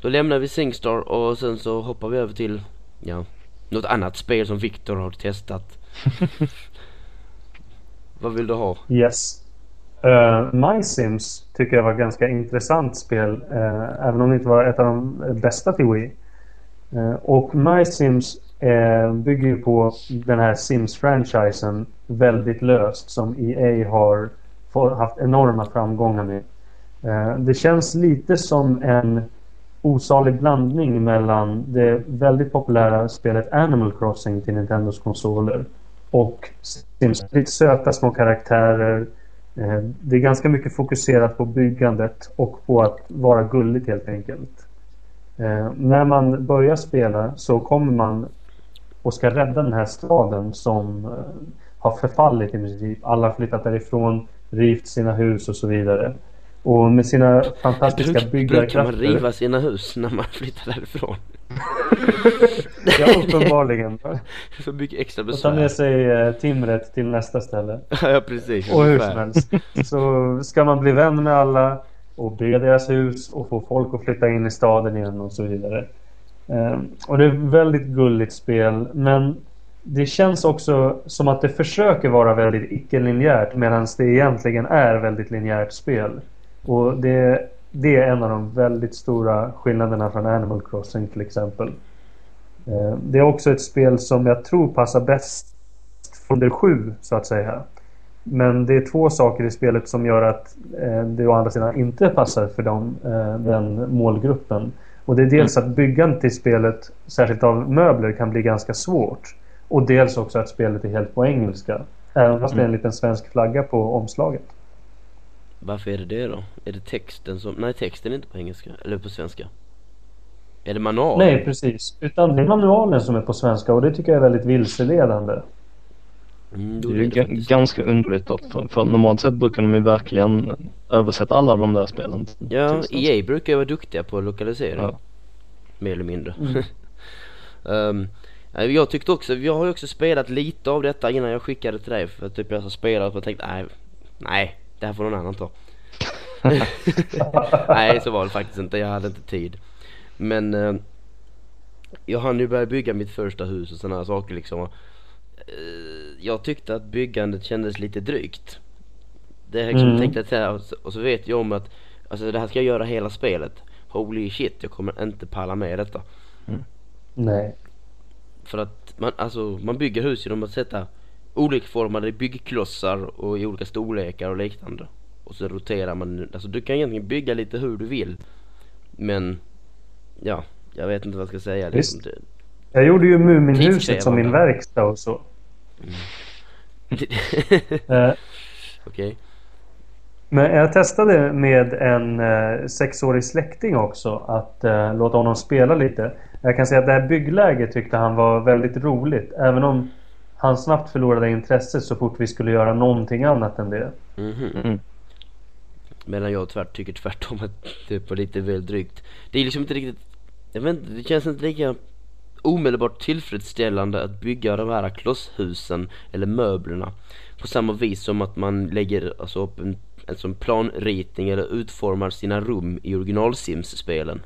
Då lämnar vi Singstar och sen så hoppar vi över till, ja, något annat spel som Viktor har testat. Vad vill du ha? Yes. Uh, My Sims tycker jag var ett ganska intressant spel. eh, även om det inte var ett av de bästa till Wii. Eh, och My Sims eh, bygger ju på den här Sims-franchisen väldigt löst. Som EA har haft enorma framgångar med. Det känns lite som en osalig blandning mellan det väldigt populära spelet Animal Crossing till Nintendos konsoler och Sims. Lite söta små karaktärer. Eh, det är ganska mycket fokuserat på byggandet och på att vara gulligt helt enkelt. Eh, när man börjar spela så kommer man och ska rädda den här staden som eh, har förfallit i princip. Alla har flyttat därifrån, rivt sina hus och så vidare. Och med sina fantastiska Bruk, byggarkrafter... Brukar man riva sina hus när man flyttar därifrån? ja, uppenbarligen. Så mycket extra Och ta med besvär. sig eh, timret till nästa ställe. ja, precis. Och hur som helst så ska man bli vän med alla och bygga deras hus och få folk att flytta in i staden igen och så vidare. Ehm, Och det är ett väldigt gulligt spel men det känns också som att det försöker vara väldigt icke-linjärt medan det egentligen är väldigt linjärt spel. Och det, det är en av de väldigt stora skillnaderna från Animal Crossing till exempel. Ehm, Det är också ett spel som jag tror passar bäst under sju så att säga. Men det är två saker i spelet som gör att eh, det å andra sidan inte passar för dem, eh, den målgruppen. Och det är dels att byggandet i spelet, särskilt av möbler, kan bli ganska svårt. Och dels också att spelet är helt på engelska. Även fast det är en liten svensk flagga på omslaget. Varför är det det då? Är det texten som... Nej, texten är inte på engelska. Eller på svenska. Är det manual? Nej, precis. Utan det är manualen som är på svenska och det tycker jag är väldigt vilseledande. Mm, Det är ju det ganska underligt då, för, för normalt sett brukar de ju verkligen översätta alla de där spelen. Ja. EA brukar ju vara duktiga på lokalisering. Ja. Mer eller mindre. Mm. Nej, jag tyckte också, jag har ju också spelat lite av detta innan jag skickade till dig. För typ jag har spelat och tänkt, nej, nej, det här får någon annan ta. nej, så var det faktiskt inte. Jag hade inte tid. Men eh, jag hann ju börja bygga mitt första hus och sådana här saker liksom. Och, eh, jag tyckte att byggandet kändes lite drygt. Det är liksom Mm. tänkte att säga, och så- och så vet jag om att Alltså det här ska jag göra hela spelet. Holy shit, jag kommer inte palla med detta. Nej. För att man, alltså, man bygger hus genom att sätta olikformade byggklossar och i olika storlekar och liknande. Och så roterar man, alltså du kan egentligen bygga lite hur du vill. Men, ja, jag vet inte vad jag ska säga liksom. Jag gjorde ju Muminhuset som min verkstad och så. Det- Eh, Okej. Men jag testade med en eh, sexårig släkting också att eh, låta honom spela lite. Jag kan säga att det här byggläget tyckte han var väldigt roligt. Även om han snabbt förlorade intresset så fort vi skulle göra någonting annat än det. Mhm. Mm. Medan jag tvärt, tycker tvärtom att det var lite väl drygt. Det är liksom inte riktigt, jag vet inte, det känns inte lika omedelbart tillfredsställande att bygga de här klosshusen eller möblerna på samma vis som att man lägger alltså upp en, en sån planritning eller utformar sina rum i original Sims-spelen.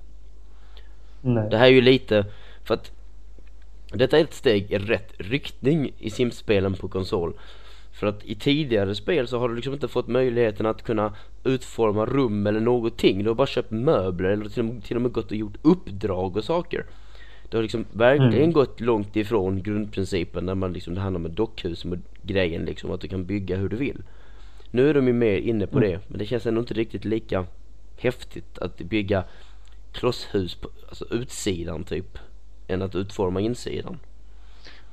Nej. Det här är ju lite, för att detta är ett steg i rätt riktning i Sims-spelen på konsol. För att i tidigare spel så har du liksom inte fått möjligheten att kunna utforma rum eller någonting. Du har bara köpt möbler eller till och med, till och med gått och gjort uppdrag och saker. Det har liksom verkligen Mm. gått långt ifrån grundprincipen när man liksom, det handlar om dockhus med grejen liksom, att du kan bygga hur du vill. Nu är de ju mer inne på Mm. det, men det känns ändå inte riktigt lika häftigt att bygga klosshus på alltså utsidan typ, än att utforma insidan.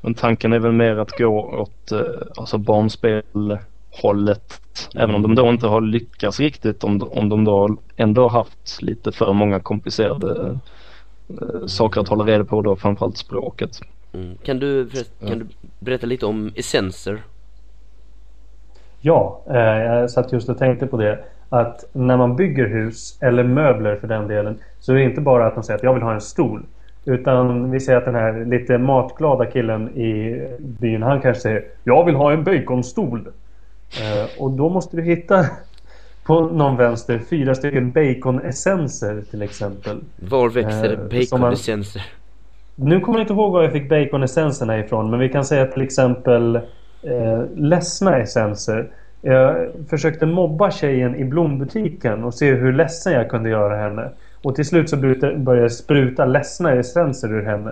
Men tanken är väl mer att gå åt eh, alltså barnspelhållet. Även om de då inte har lyckats riktigt. Om, om de då ändå haft lite för många komplicerade eh, saker att hålla reda på då. Framförallt språket. Mm. Kan, du, kan du berätta lite om essenser? Ja, eh, jag satt just och tänkte på det. Att när man bygger hus, eller möbler för den delen, så är det inte bara att de säger att jag vill ha en stol. Utan vi säger att den här lite matglada killen i byn, han kanske säger Jag vill ha en baconstol. Eh, och då måste du hitta på någon vänster fyra stycken baconessenser till exempel. Var växer Eh, baconessenser? Nu kommer jag inte ihåg var jag fick baconessenserna ifrån men vi kan säga till exempel eh, ledsna essenser. Jag försökte mobba tjejen i blombutiken och se hur ledsen jag kunde göra henne. Och till slut så började jag spruta ledsna essenser ur henne.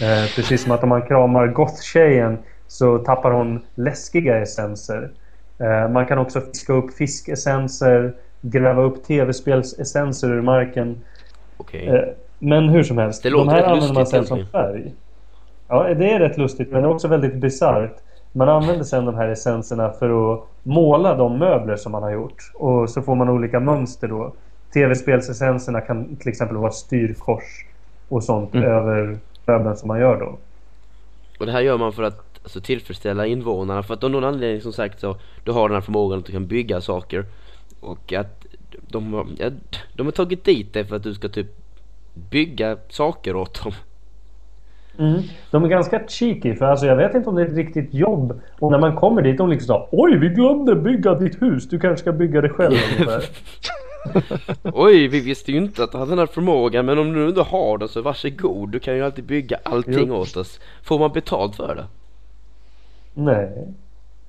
Eh, precis som att om man kramar goth-tjejen så tappar hon läskiga essenser. Eh, man kan också fiska upp fiskessenser. gräva upp tv-spelsessenser ur marken. Okej. Eh, men hur som helst, Det de här använder man sen som färg. Ja, det är rätt lustigt men också väldigt bisarrt. Man använder sen de här essenserna för att måla de möbler som man har gjort. Och så får man olika mönster då. Tv-spelsessenserna kan till exempel vara styrkors och sånt Mm. över möbeln som man gör då. Och det här gör man för att alltså, tillfredsställa invånarna för att av någon anledning som sagt så du har den här förmågan att du kan bygga saker och att de har, ja, de har tagit dit dig för att du ska typ bygga saker åt dem. Mm. De är ganska cheeky för alltså jag vet inte om det är ett riktigt jobb. Och när man kommer dit de liksom så Oj vi glömde bygga ditt hus. Du kanske ska bygga det själv. Oj, vi visste ju inte att du hade den här förmågan men om du inte har den så varsågod. Du kan ju alltid bygga allting Jo. åt oss. Får man betalt för det? Nej.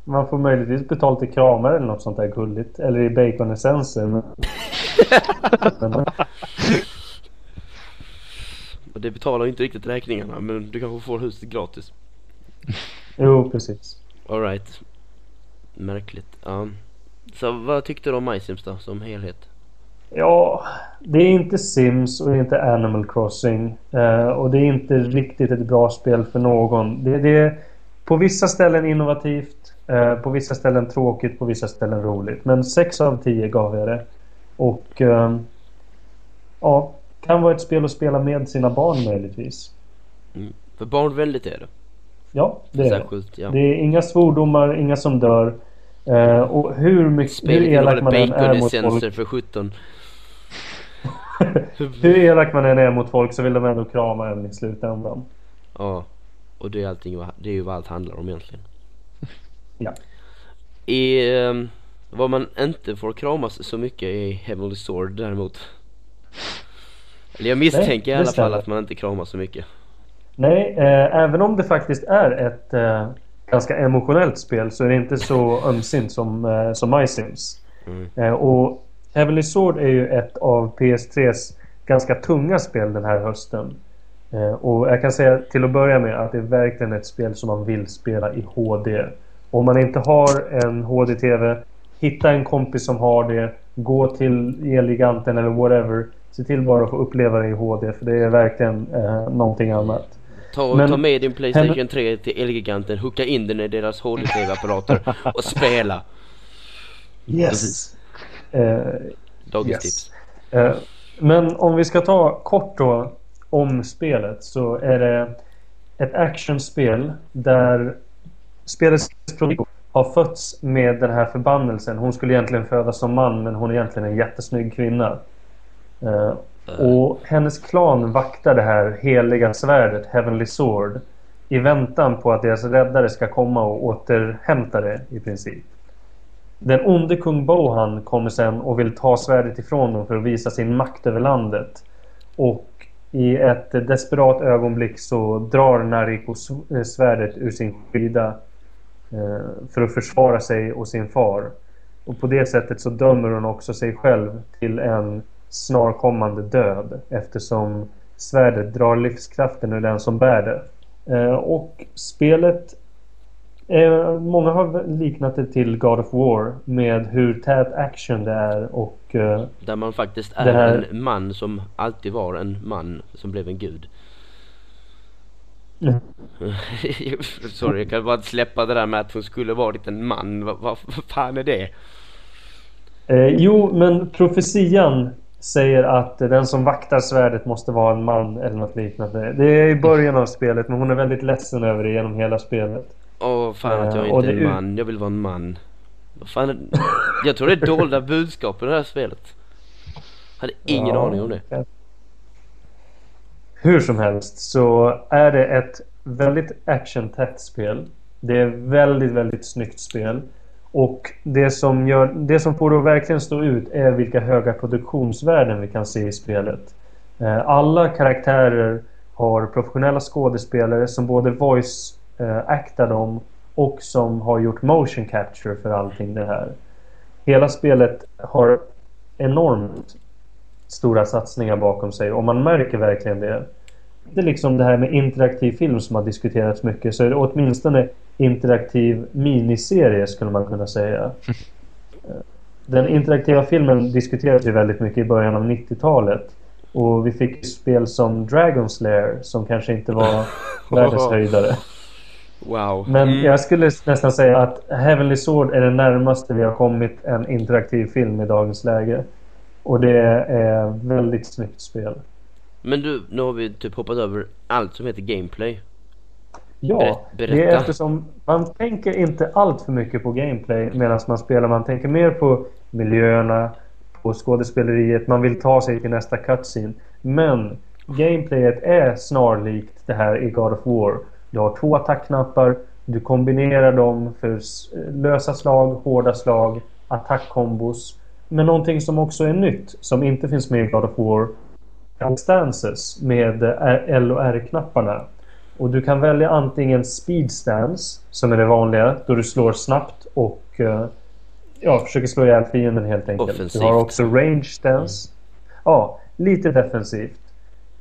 Man får möjligtvis betalt i kramar eller något sånt där gulligt. Eller i baconessenser. Men... Och det betalar ju inte riktigt räkningarna men du kanske får huset gratis. Jo precis. Alright. Märkligt. Ja. Så vad tyckte du om MySims då som helhet? Ja, det är inte Sims och det är inte Animal Crossing. Eh, och det är inte riktigt ett bra spel för någon. Det, det är på vissa ställen innovativt. Eh, på vissa ställen tråkigt, på vissa ställen roligt. Men 6 av 10 gav jag det. Och ehm, ja, kan vara ett spel att spela med sina barn möjligtvis. Mm. För barnvänligt är det. Ja, det är det. Särskilt, ja. Det är inga svordomar, inga som dör. Eh, och hur mycket hur Spelet elak innehåller man än är mot folk för 17. Hur elak man än är mot folk så vill de ändå krama en i slutändan. Ja. Och det är allting, det är ju vad allt handlar om egentligen. Ja. I, ehm, vad man inte får kramas så mycket i Heavenly Sword däremot. Eller jag misstänker det i alla fall att man inte kramar så mycket. Nej, eh, även om det faktiskt är ett eh, ganska emotionellt spel så är det inte så ömsint som, eh, som My Sims. Mm. Eh, och Heavenly Sword är ju ett av PS3s ganska tunga spel den här hösten. Eh, och jag kan säga till att börja med att det är verkligen ett spel som man vill spela i HD. Om man inte har en HD-TV, hitta en kompis som har det. Gå till Elgiganten eller whatever. Se till bara att få uppleva det i HD för det är verkligen eh, någonting annat. Ta, Men- ta med din Playstation 3 till Elgiganten, hooka in den i deras HD-TV-apparater och spela. Yes! Eh, Yes. tips. Eh, Men om vi ska ta kort då om spelet så är det ett actionspel där spelets produktion har fötts med den här förbannelsen. Hon skulle egentligen födas som man men hon är egentligen en jättesnygg kvinna. Eh, Och hennes klan vaktar det här heliga svärdet, Heavenly Sword i väntan på att deras räddare ska komma och återhämta det i princip. Den onde kung Bohan kommer sen och vill ta svärdet ifrån dem för att visa sin makt över landet. Och i ett desperat ögonblick så drar Nariko eh, svärdet ur sin skida eh, för att försvara sig och sin far. Och på det sättet så dömer hon också sig själv till en snarkommande död eftersom svärdet drar livskraften ur den som bär det. Eh, och spelet Eh, många har liknat det till God of War med hur tät action det är och eh, Där man faktiskt är här- en man som alltid var en man som blev en gud. Mm. Sorry, jag kan bara släppa det där med att hon skulle varit en man. Vad, vad, vad fan är det? eh, Jo, men profetian säger att den som vaktar svärdet måste vara en man eller något liknande. Det är i början av spelet men hon är väldigt ledsen över det genom hela spelet. Åh fan att jag inte är en man, jag vill vara en man. Vad fan. Jag tror det är dolda budskap i det här spelet. Hade ingen Ja, aning om det. Hur som helst så är det ett väldigt actiontätt spel. Det är väldigt, väldigt snyggt spel. Och det som, gör, det som får det att verkligen stå ut är vilka höga produktionsvärden vi kan se i spelet. Eh, Alla karaktärer har professionella skådespelare som både voice eh, actar dem och som har gjort motion capture för allting det här. Hela spelet har enormt stora satsningar bakom sig och man märker verkligen det. Det är liksom det här med interaktiv film som har diskuterats mycket så är det åtminstone interaktiv miniserie skulle man kunna säga. Eh, Den interaktiva filmen diskuterades ju väldigt mycket i början av 90-talet. Och vi fick spel som Dragon's Lair som kanske inte var världens höjdare. Wow. Men Mm. jag skulle nästan säga att Heavenly Sword är det närmaste vi har kommit en interaktiv film i dagens läge. Och det är väldigt snyggt spel. Men du, nu har vi typ hoppat över allt som heter gameplay. Ja, Berätt- det är berätta. eftersom man tänker inte allt för mycket på gameplay medan man spelar. Man tänker mer på miljöerna, på skådespeleriet, man vill ta sig till nästa cutscene. Men gameplayet är snarlikt det här i God of War. Du har två attackknappar, du kombinerar dem för lösa slag, hårda slag, attackkombos. Men någonting som också är nytt, som inte finns med i God of War, är stances med L och R-knapparna. Och du kan välja antingen speed stance, som är det vanliga, då du slår snabbt och eh, ja, försöker slå ihjäl fienden helt enkelt. Offensivt. Du har också range stance. Ja, lite defensivt.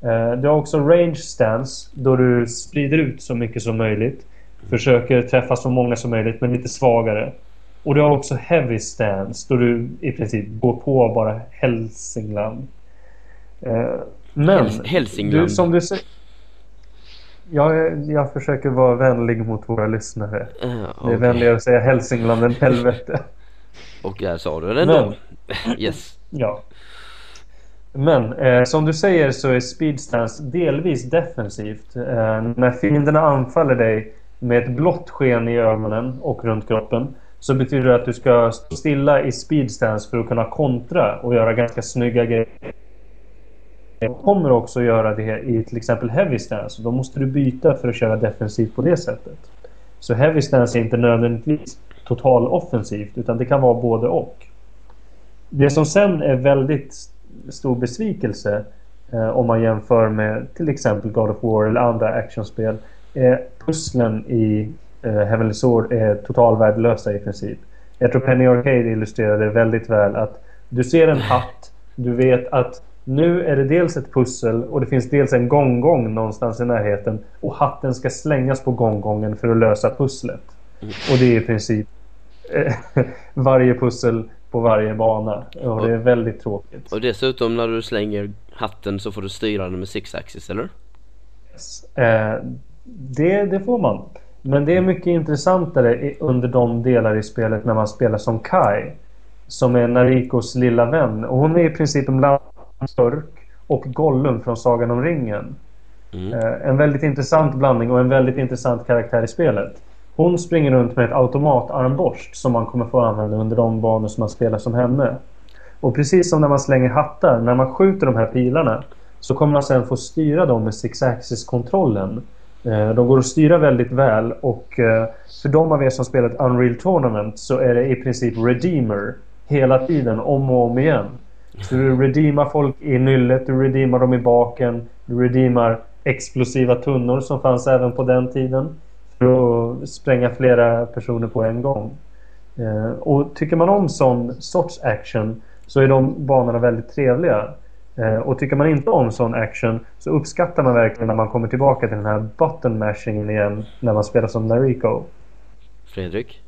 Eh, Du har också range stance då du sprider ut så mycket som möjligt. Försöker träffa så många som möjligt men lite svagare. Och du har också heavy stance då du i princip går på bara Hälsingland. Eh, Men Häls- Hälsingland. Du, som du säger... Jag, jag försöker vara vänlig mot våra lyssnare. Ah, Det är vänligare att säga Hälsingland än helvete. Och där sa du det ändå. Yes. Ja. Men eh, som du säger så är speedstance delvis defensivt. Eh, när fienderna anfaller dig med ett blått sken i ögonen och runt kroppen så betyder det att du ska stå stilla i speedstance för att kunna kontra och göra ganska snygga grejer. Du kommer också göra det i till exempel heavy stance. Då måste du byta för att köra defensivt på det sättet. Så heavy stance är inte nödvändigtvis total offensivt utan det kan vara både och. Det som sen är väldigt stor besvikelse eh, om man jämför med till exempel God of War eller andra actionspel är pusslen i eh, Heavenly Sword är totalvärdelösa i princip. Jag tror Penny Arcade illustrerade väldigt väl att du ser en hatt, du vet att nu är det dels ett pussel och det finns dels en gånggång någonstans i närheten och hatten ska slängas på gånggången för att lösa pusslet. Och det är i princip eh, varje pussel på varje bana. Och det är väldigt tråkigt. Och dessutom när du slänger hatten så får du styra den med six axis eller? Eh, det, det får man. Men det är mycket intressantare under de delar i spelet när man spelar som Kai. Som är Narikos lilla vän. Och hon är i princip en bland Sturk och Gollum från Sagan om ringen. Mm. Eh, en väldigt intressant blandning och en väldigt intressant karaktär i spelet. Hon springer runt med ett automatarmborst som man kommer få använda under de banor som man spelar som henne. Och precis som när man slänger hattar, när man skjuter de här pilarna så kommer man sen få styra dem med six axis kontrollen. Eh, de går att styra väldigt väl och eh, för de av er som spelat Unreal Tournament så är det i princip Redeemer hela tiden, om och om igen. Så du redeemar folk i nyllet, du redeemar dem i baken, du redeemar explosiva tunnor som fanns även på den tiden. För att spränga flera personer på en gång. Eh, Och tycker man om sån sorts action så är de banorna väldigt trevliga. Eh, Och tycker man inte om sån action så uppskattar man verkligen när man kommer tillbaka till den här button mashingen igen när man spelar som Nariko. Fredrik?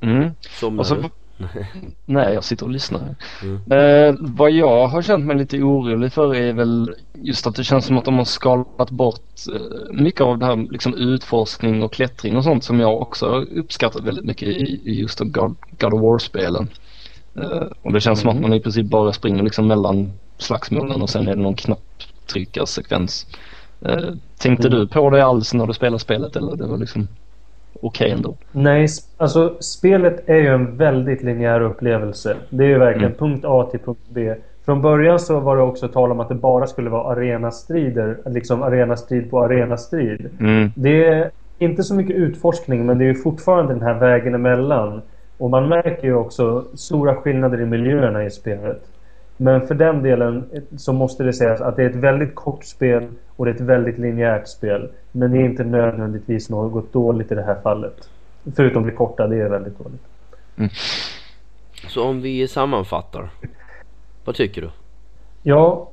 Mm. Somnar Och så? nej, jag sitter och lyssnar. Mm. Eh, vad jag har känt mig lite orolig för är väl just att det känns som att de har skalat bort eh, mycket av det här liksom utforskning och klättring och sånt som jag också uppskattat väldigt mycket i, i just God, God of War-spelen. Eh, och det känns som att man i princip bara springer liksom mellan slagsmålen och sen är det någon knapptryckarsekvens. Eh, tänkte du på det alls när du spelade spelet eller det var liksom okej ändå? Nej, alltså spelet är ju en väldigt linjär upplevelse. Det är ju verkligen punkt A till punkt B. Från början så var det också tal om att det bara skulle vara arenastrider. Liksom arenastrid på arenastrid. Mm. Det är inte så mycket utforskning men det är ju fortfarande den här vägen emellan. Och man märker ju också stora skillnader i miljöerna i spelet. Men för den delen så måste det sägas att det är ett väldigt kort spel och det är ett väldigt linjärt spel. Men det är inte nödvändigtvis något dåligt i det här fallet. Förutom det korta, det är väldigt dåligt. Så om vi sammanfattar. Vad tycker du? Ja,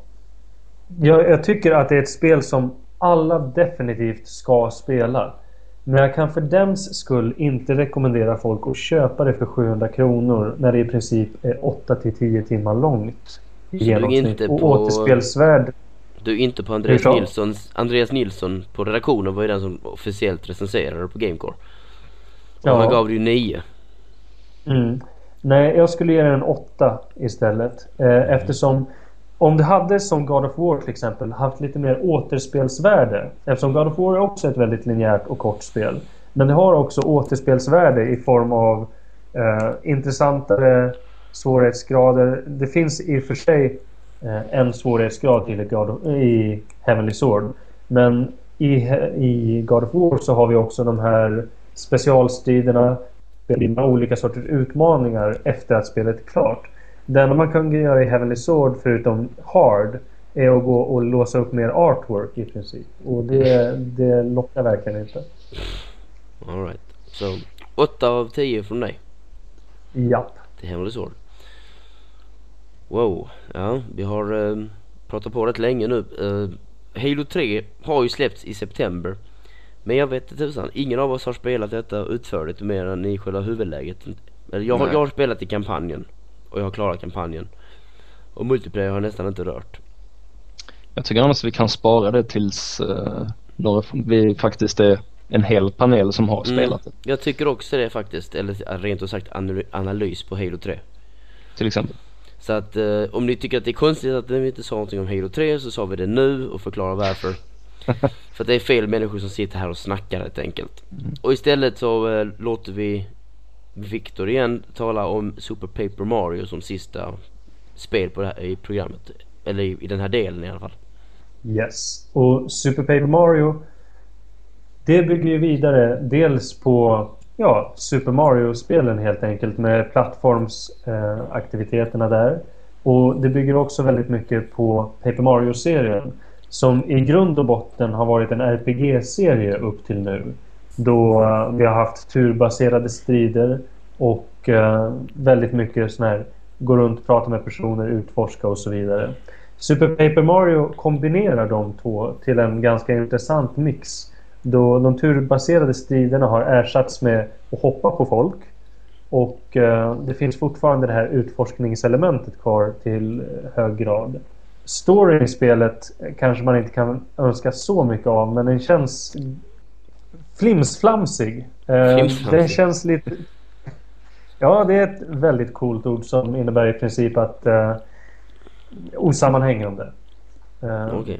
jag, jag tycker att det är ett spel som alla definitivt ska spela. Men jag kan för dems skull inte rekommendera folk att köpa det för 700 kronor när det i princip är 8-10 timmar långt. Så du är inte Och på- återspelsvärd Du är inte på Andreas? Nilssons, Andreas Nilsson på redaktionen var ju den som officiellt recenserade på Gamecore. Och Ja. han gav det ju 9. Mm. Nej, jag skulle ge den en 8 istället. Eh, eftersom om det hade som God of War till exempel haft lite mer återspelsvärde. Eftersom God of War är också ett väldigt linjärt och kort spel. Men det har också återspelsvärde i form av eh, intressantare svårighetsgrader. Det finns i och för sig eh, en svårighetsgrad till i, God of, i Heavenly Sword. Men i, i God of War så har vi också de här specialstriderna med olika sorters utmaningar efter att spelet är klart. Det enda man kan göra i Heavenly Sword förutom Hard är att gå och låsa upp mer artwork i princip. Och det, det lockar verkligen inte. Alright. Så 8 av 10 från dig Japp. till Heavenly Sword. Wow. Ja, vi har eh, pratat på rätt länge nu. Eh, Halo 3 har ju släppts i september. Men jag vet inte tusan, ingen av oss har spelat detta utförligt mer än i själva huvudläget. Jag, har- jag har spelat i kampanjen. Och jag har klarat kampanjen. Och multiplayer har jag nästan inte rört. Jag tycker annars vi kan spara det tills uh, några, vi faktiskt är en hel panel som har Mm. spelat det. Jag tycker också det faktiskt. Eller rent ut sagt anal- analys på Halo 3. Till exempel. Så att eh, om ni tycker att det är konstigt att vi inte sa någonting om Halo 3 så sa vi det nu och förklarar varför. För att det är fel människor som sitter här och snackar helt enkelt. Och istället så eh, låter vi Victor igen talar om Super Paper Mario som sista spel på det här, i programmet. Eller i, i den här delen i alla fall. Yes. Och Super Paper Mario det bygger ju vidare dels på ja, Super Mario-spelen helt enkelt med plattformsaktiviteterna eh, där. Och det bygger också väldigt mycket på Paper Mario-serien som i grund och botten har varit en RPG-serie upp till nu. Då eh, vi har haft turbaserade strider och eh, väldigt mycket sån här gå runt, prata med personer, utforska och så vidare. Super Paper Mario kombinerar de två till en ganska intressant mix. Då de turbaserade striderna har ersatts med att hoppa på folk. Och eh, det finns fortfarande det här utforskningselementet kvar till eh, hög grad. Storyn i spelet kanske man inte kan önska så mycket av men den känns flimsflamsig. Eh, Flimsflamsig. Den känns lite... Ja, det är ett väldigt coolt ord som innebär i princip att eh, osammanhängande. Eh, Okej.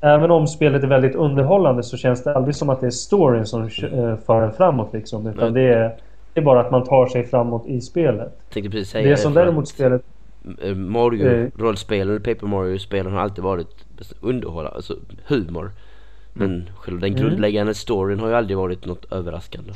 Även om spelet är väldigt underhållande så känns det aldrig som att det är storyn som eh, för en framåt liksom. Utan det är, det är bara att man tar sig framåt i spelet. Tänkte precis säga Det som däremot spelet... eh, Mario-rollspelen, Paper Mario-spelen har alltid varit underhållande, alltså humor. Men själva den Mm. grundläggande storyn har ju aldrig varit något överraskande.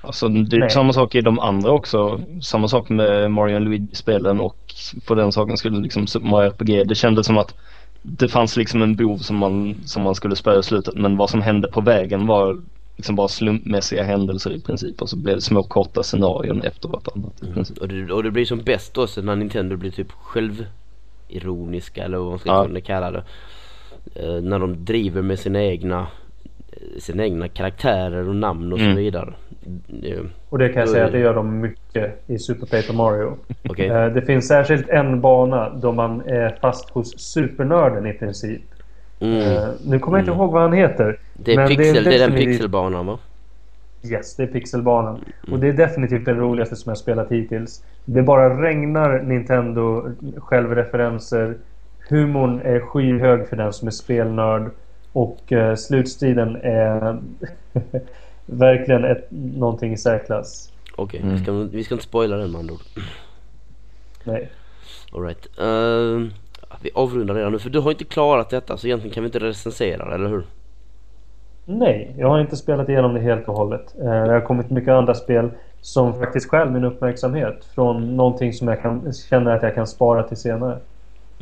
Alltså det är Nej. samma sak i de andra också. Samma sak med Mario och Luigi-spelen och på den saken skulle liksom Super Mario RPG. Det kändes som att det fanns liksom en bov som man, som man skulle spöa i slutet men vad som hände på vägen var liksom bara slumpmässiga händelser i princip och så blev det små korta scenarion efter vartannat princip. Och det, och det blir som bäst också när Nintendo blir typ självironiska eller vad man ska Ja. kunna kalla det. Eh, när de driver med sina egna eh, sina egna karaktärer och namn och så Mm. vidare. Eh, Och det kan jag säga är- att det gör de mycket i Super Paper Mario. Okej. Eh, Det finns särskilt en bana då man är fast hos supernörden i princip. Mm. Nu kommer jag inte Mm. ihåg vad han heter. Det är, men pixel, det är den definitivt- pixelbanan va? Yes, det är pixelbanan. Och det är definitivt den roligaste som jag spelat hittills. Det bara regnar Nintendo självreferenser. Humorn är skyhög för den som är spelnörd. Och eh, slutstriden är verkligen ett, någonting i särklass. Okej, Mm. vi, ska, vi ska inte spoila den med andra ord. Nej. Alright. Uh, vi avrundar redan nu för du har inte klarat detta så egentligen kan vi inte recensera det, eller hur? Nej, jag har inte spelat igenom det helt och hållet. Eh, Det har kommit mycket andra spel som faktiskt stjäl min uppmärksamhet från någonting som jag kan, känner att jag kan spara till senare.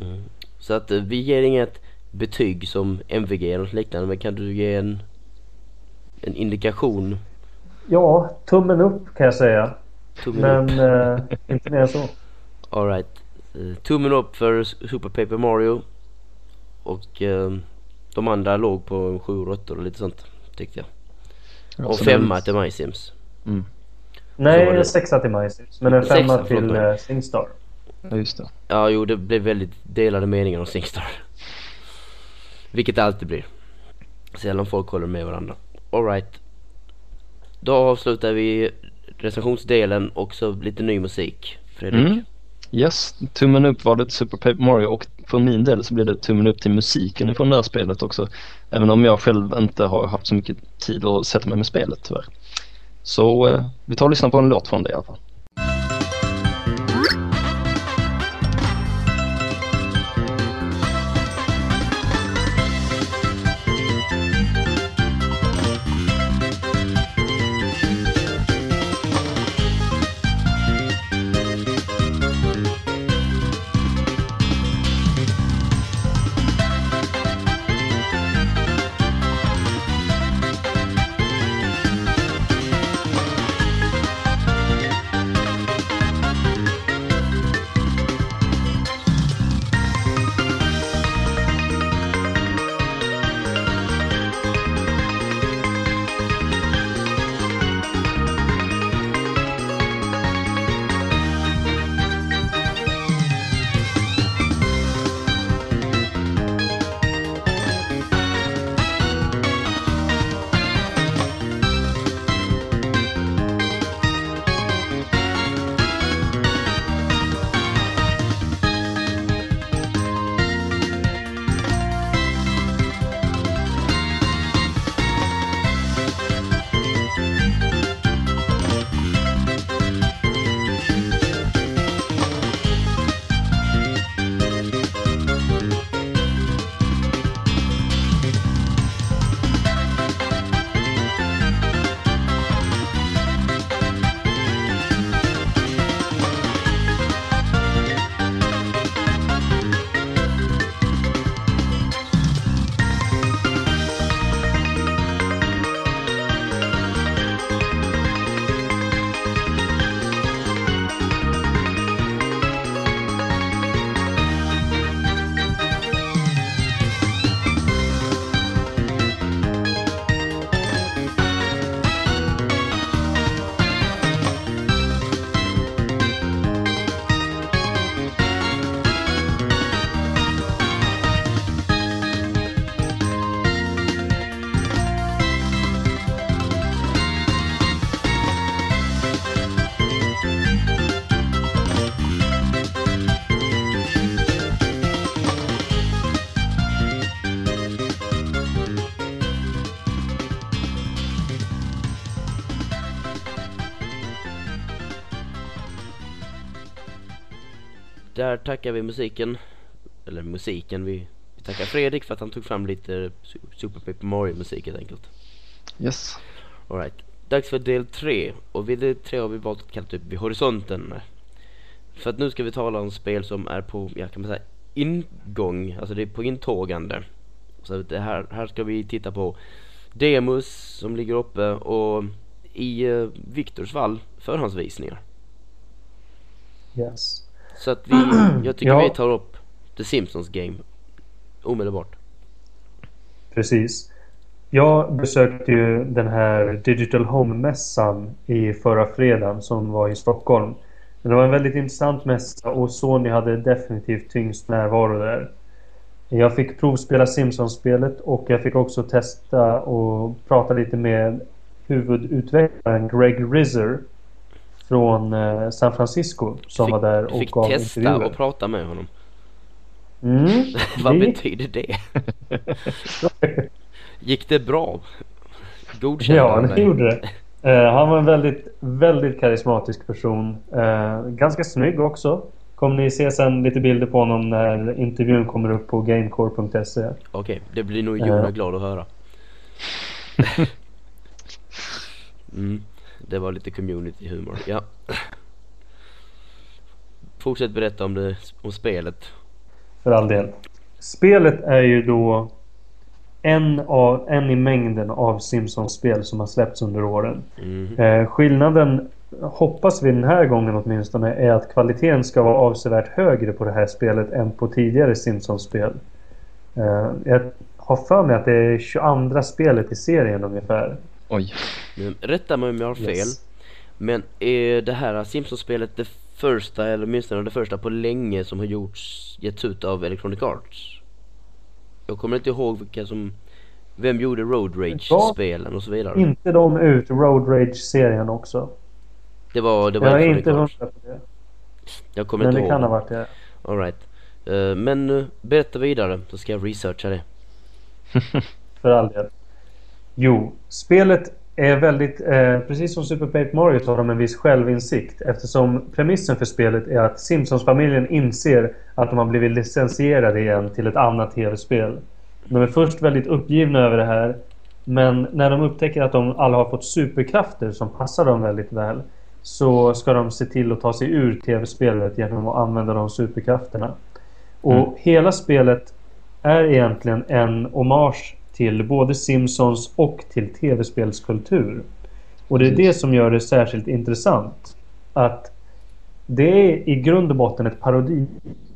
Mm. Så att eh, vi ger inget betyg som MVG eller något liknande men kan du ge en, en indikation? Ja, tummen upp kan jag säga. Tummen. Men eh, inte mer än så. Alright. Eh, tummen upp för Super Paper Mario. Och eh, de andra låg på 7 och 8 och lite sånt tyckte jag. Ja, Och femma väl- till My Sims. Mm. Nej, sexa till MySims. Men en femma till uh, Singstar. Ja, just det. Ja, jo, det blev väldigt delade meningar om Singstar. Vilket det alltid blir. Sällan folk håller med varandra. Alright. Då avslutar vi recensionsdelen och så lite ny musik. Fredrik. Mm. Yes, tummen upp var det Super Paper Mario och för min del så blir det tummen upp till musiken ifrån det här spelet också. Även om jag själv inte har haft så mycket tid att sätta mig med spelet tyvärr. Så eh, vi tar och lyssnar på en låt från det i alla fall. Där tackar vi musiken. Eller musiken, vi, vi tackar Fredrik för att han tog fram lite Su- Super Paper Mario musik helt enkelt. Yes. Alright. Dags för del tre. Och vid del tre har vi valt att kalla typ vid horisonten. För att nu ska vi tala om spel som är på, ja kan man säga, ingång. Alltså det är på intågande. Så det här, här ska vi titta på demos som ligger uppe och i uh, Viktors fall förhandsvisningar. Yes. Så att vi, jag tycker Ja. vi tar upp The Simpsons Game omedelbart. Precis. Jag besökte ju den här Digital Home-mässan i förra fredagen som var i Stockholm. Men det var en väldigt intressant mässa och Sony hade definitivt tyngst närvaro där. Jag fick provspela Simpsons-spelet och jag fick också testa och prata lite med huvudutvecklaren Greg Rizzer från eh, San Francisco som Fick- var där och fick gav testa intervjuer. och prata med honom. Mm, Vad det betyder det? Gick det bra? Godkände Ja, han det gjorde det. Eh, han var en väldigt, väldigt karismatisk person. Eh, ganska snygg också. Kommer ni se sen lite bilder på honom när intervjun kommer upp på gamecore.se. Okej, det blir nog Jona Ja. glad att höra. Mm, det var lite community humor, ja. Fortsätt berätta om det, om spelet. För all del. Spelet är ju då en, av, en i mängden av Simpsons-spel som har släppts under åren. Mhm. Eh, skillnaden, hoppas vi den här gången åtminstone, är att kvaliteten ska vara avsevärt högre på det här spelet än på tidigare Simpsons-spel. Eh, jag har för mig att det är 22 spelet i serien ungefär. Oj. Men Rätta mig om jag har fel. Yes. Men är det här Simpsons-spelet det första, eller åtminstone det första på länge som har gjorts, getts ut av Electronic Arts? Jag kommer inte ihåg vilka som, vem gjorde Road Rage-spelen och så vidare. Inte de ut Road Rage-serien också. Det var, det var Jag är Electronic inte Arts. hundra på det. Jag kommer Men inte det ihåg. kan ha varit det. Alright. Uh, men uh, berätta vidare, så ska jag researcha det. För all del. Jo, spelet är väldigt, eh, precis som Super Paper Mario så har de en viss självinsikt eftersom premissen för spelet är att Simpsons-familjen inser att de har blivit licensierade igen till ett annat tv-spel. De är först väldigt uppgivna över det här men när de upptäcker att de alla har fått superkrafter som passar dem väldigt väl så ska de se till att ta sig ur tv-spelet genom att använda de superkrafterna. Och Mm. hela spelet är egentligen en hommage till både Simpsons och till tv-spelskultur. Och det är det som gör det särskilt intressant. Att det är i grund och botten ett parodi.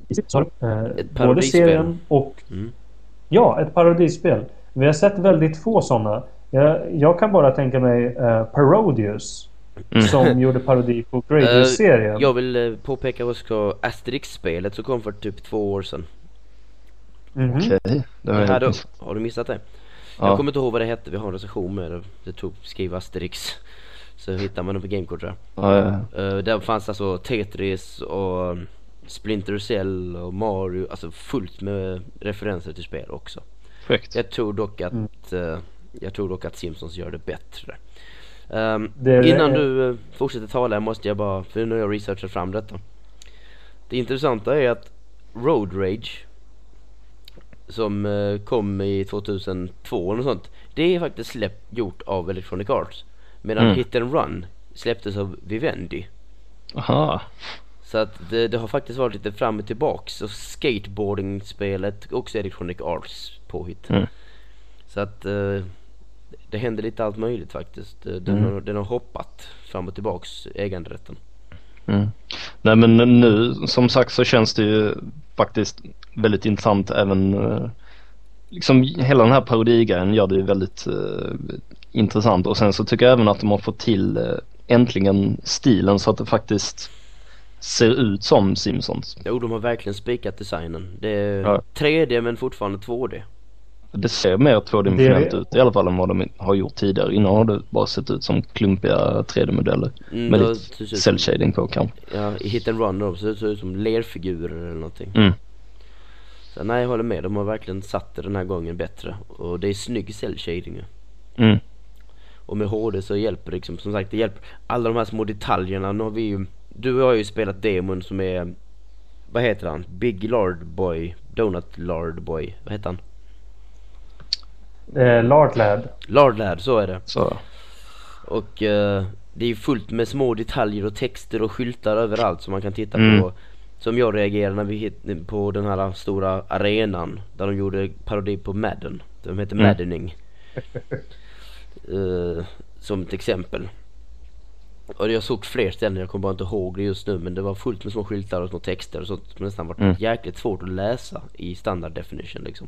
Eh, både parodispel. serien och Mm. Ja, ett parodispel. Vi har sett väldigt få sådana. Jag, jag kan bara tänka mig uh, Parodius. Mm. Som gjorde parodi på Eh, Gradius-serien. jag vill uh, påpeka också Asterix-spelet som kom för typ två år sedan. Mhm. Okej, det har Det här jag har du missat det? Ja. Jag kommer inte ihåg vad det hette, vi har en recension med det. Det tog skriva Asterix. Så hittar man det på Gamecode tror jag. Ja, ja, Uh, där fanns alltså Tetris och Splinter Cell och Mario, alltså fullt med referenser till spel också. Fräckt. Jag tror dock att, Mm. eh, jag tror dock att Simpsons gör det bättre. Ehm, Det innan du eh, fortsätter tala måste jag bara, för nu har jag researchat fram detta. Det intressanta är att Road Rage som eh, kom i 2002 eller sånt. Det är faktiskt släppt, gjort av Electronic Arts. Medan Mm. Hit and Run släpptes av Vivendi. Aha. Så att det, det har faktiskt varit lite fram och tillbaks. Och skateboarding-spelet också Electronic Arts påhitt. Mm. Så att eh, det händer lite allt möjligt faktiskt. Eh, Den, Mm. har, den har hoppat fram och tillbaks äganderätten. Mm. Nej men nu som sagt så känns det ju faktiskt väldigt intressant även eh, liksom hela den här parodigrejen gör det ju väldigt eh, intressant och sen så tycker jag även att de har fått till eh, äntligen stilen så att det faktiskt ser ut som Simpsons. Jo, de har verkligen spikat designen. Det är Ja. 3D men fortfarande 2D. Det ser mer tvådimensionellt Det- ut i alla fall än vad de har gjort tidigare. Innan har det bara sett ut som klumpiga 3D-modeller Mm, med lite ser ut som- cell shading på kanske. Ja, i Hit and Run så det ser ut som lerfigurer eller någonting. Mm. Så nej, jag håller med. De har verkligen satt det den här gången bättre. Och det är snygg cell shading ju. Mm. Och med HD så hjälper det liksom, som sagt det hjälper alla de här små detaljerna. Nu har vi ju, du har ju spelat demon som är, vad heter han? Big Lard Boy, Donut Lard Boy, vad heter han? Eh, Lartlad. Lard Lad, så är det. Så. Och eh, det är ju fullt med små detaljer och texter och skyltar överallt som man kan titta Mm. på. Som jag reagerade när vi hit på den här stora arenan där de gjorde parodi på Madden. De heter Mm. Maddening. Eh, som ett exempel. Och jag såg fler ställen, jag kommer bara inte ihåg det just nu men det var fullt med små skyltar och små texter och sånt som nästan var Mm. jäkligt svårt att läsa i standard definition liksom.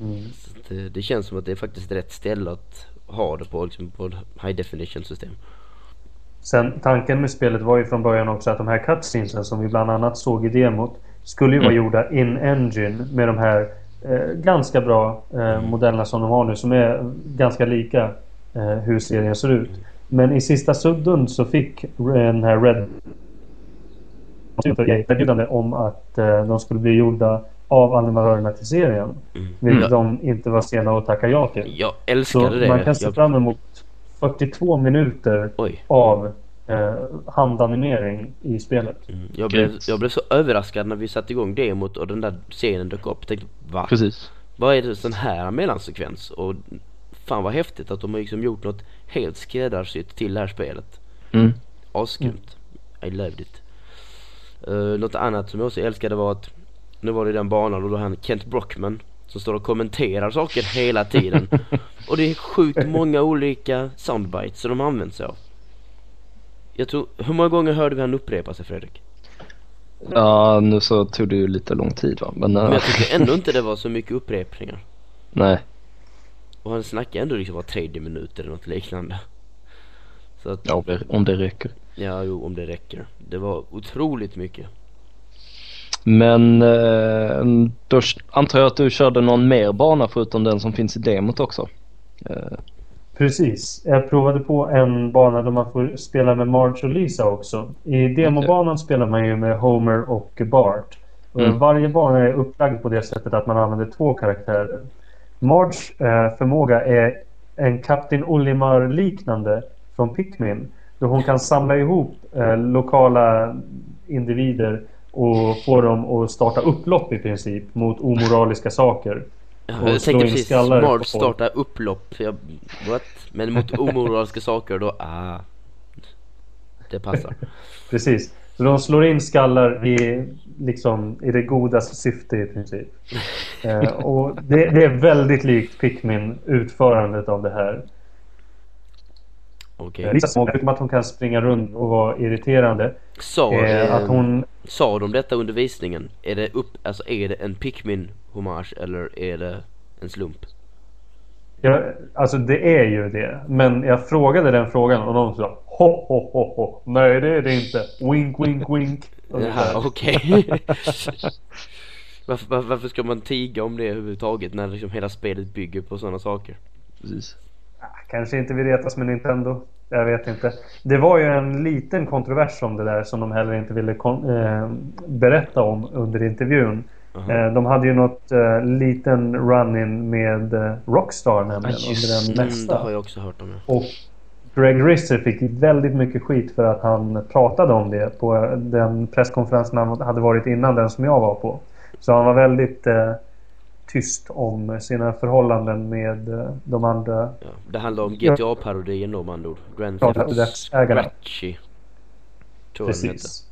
Mm. Så att det, det känns som att det är faktiskt rätt ställe att ha det på, liksom på high definition system. Sen tanken med spelet var ju från början också att de här cutscenesen som vi bland annat såg i demot skulle ju vara Mm. gjorda in engine med de här eh, ganska bra eh, modellerna som de har nu som är ganska lika eh, hur serien ser ut. Men i sista sudden så fick den här Red erbjudande om att eh, de skulle bli gjorda av animatörerna till serien. Mm. Vilket Ja. de inte var sena att tacka ja till. Jag Så älskade det. man kan se jag, fram emot 42 minuter oj. av eh, handanimering i spelet. Mm. Jag, blev, jag blev så överraskad när vi satte igång demot och den där scenen dök upp. Jag tänkte va? Precis. Vad är det sån här mellansekvens? Och fan vad häftigt att de har liksom gjort något helt skräddarsytt till det här spelet. Mm. Asgrymt. I loved it. Uh, något annat som jag också älskade var att nu var det den banan och då han Kent Brockman som står och kommenterar saker hela tiden. och det är sjukt många olika soundbites som de använder sig av. Jag tror, hur många gånger hörde vi han upprepa sig Fredrik? Ja, nu så tog det ju lite lång tid va. Men, eh, Men jag tycker ändå inte det var så mycket upprepningar. nej. Och han snackar ändå liksom var tredje minut eller något liknande. Så att, Ja, om det, om det räcker. ja jo om det räcker. Det var otroligt mycket. Men eh, då antar jag att du körde någon mer bana förutom den som finns i demot också? Eh, Precis. Jag provade på en bana där man får spela med Marge och Lisa också. I demobanan spelar man ju med Homer och Bart. Och Mm. Varje bana är upplagd på det sättet att man använder två karaktärer. Marges eh, förmåga är en Kapten Olimar-liknande från Pikmin. Då hon kan samla ihop eh, lokala individer och få dem att starta upplopp i princip mot omoraliska saker. Ja, Och jag tänkte precis smart starta upplopp. Jag, what? Men mot omoraliska saker då, ah. Det passar. Precis. Så de slår in skallar i, liksom, i det godas syfte i princip. Eh, och det, det är väldigt likt Pikmin utförandet av det här. Okay. Vissa små, förutom att hon kan springa runt och vara irriterande. Sa, Eh, eh, att hon... sa de detta under visningen? Är det upp, alltså är det en Pikmin hommage eller är det en slump? Ja, alltså det är ju det. Men jag frågade den frågan och de sa ho, ho, ho, ho. Nej det är det inte. Wink, wink, wink. Jaha, okej. varför, varför, varför ska man tiga om det överhuvudtaget när liksom hela spelet bygger på sådana saker? precis. Ah, Kanske inte vi retas med Nintendo. Jag vet inte. Det var ju en liten kontrovers om det där som de heller inte ville eh, berätta om under intervjun. Aha. Eh, de hade ju något eh, liten run-in med eh, Rockstar nämligen just under den Mm, det har jag också hört om ja. Och Greg Risser fick väldigt mycket skit för att han pratade om det på den presskonferensen han hade varit innan den som jag var på. Så han var väldigt eh, tyst om sina förhållanden med eh, de andra. ja. Det handlar om Ja. GTA-parodin då med andra ord. Grand Ja, Theft rättsägarna. Scratchy. Tror jag den hette. Precis.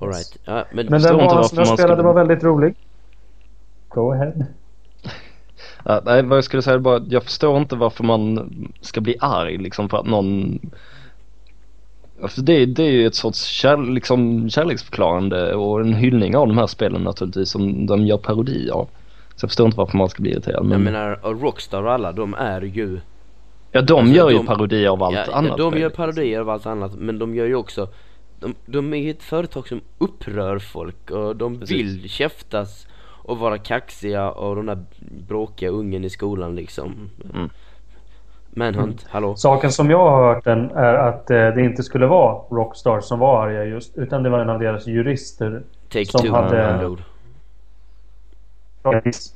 Alright. Ja, men, Men den inte banan som jag spelade skulle- var väldigt rolig. Go ahead. Ja, nej, vad jag skulle säga är bara jag förstår inte varför man ska bli arg liksom för att någon Alltså det, det är ju ett sorts kär, liksom, kärleksförklarande och en hyllning av de här spelen naturligtvis som de gör parodi av. Så jag förstår inte varför man ska bli irriterad. Men, jag menar, Rockstar och alla, de är ju ja de alltså, gör ju de- parodi av allt ja, annat. Ja, de spel. gör parodier av allt annat, men de gör ju också de, de är ju ett företag som upprör folk och de Precis. vill käftas och vara kaxiga och den där bråkiga ungen i skolan liksom. Mm. Manhunt, hallå? Saken som jag har hört den är att eh, det inte skulle vara Rockstar som var arga just. Utan det var en av deras jurister. Take som two, hade-.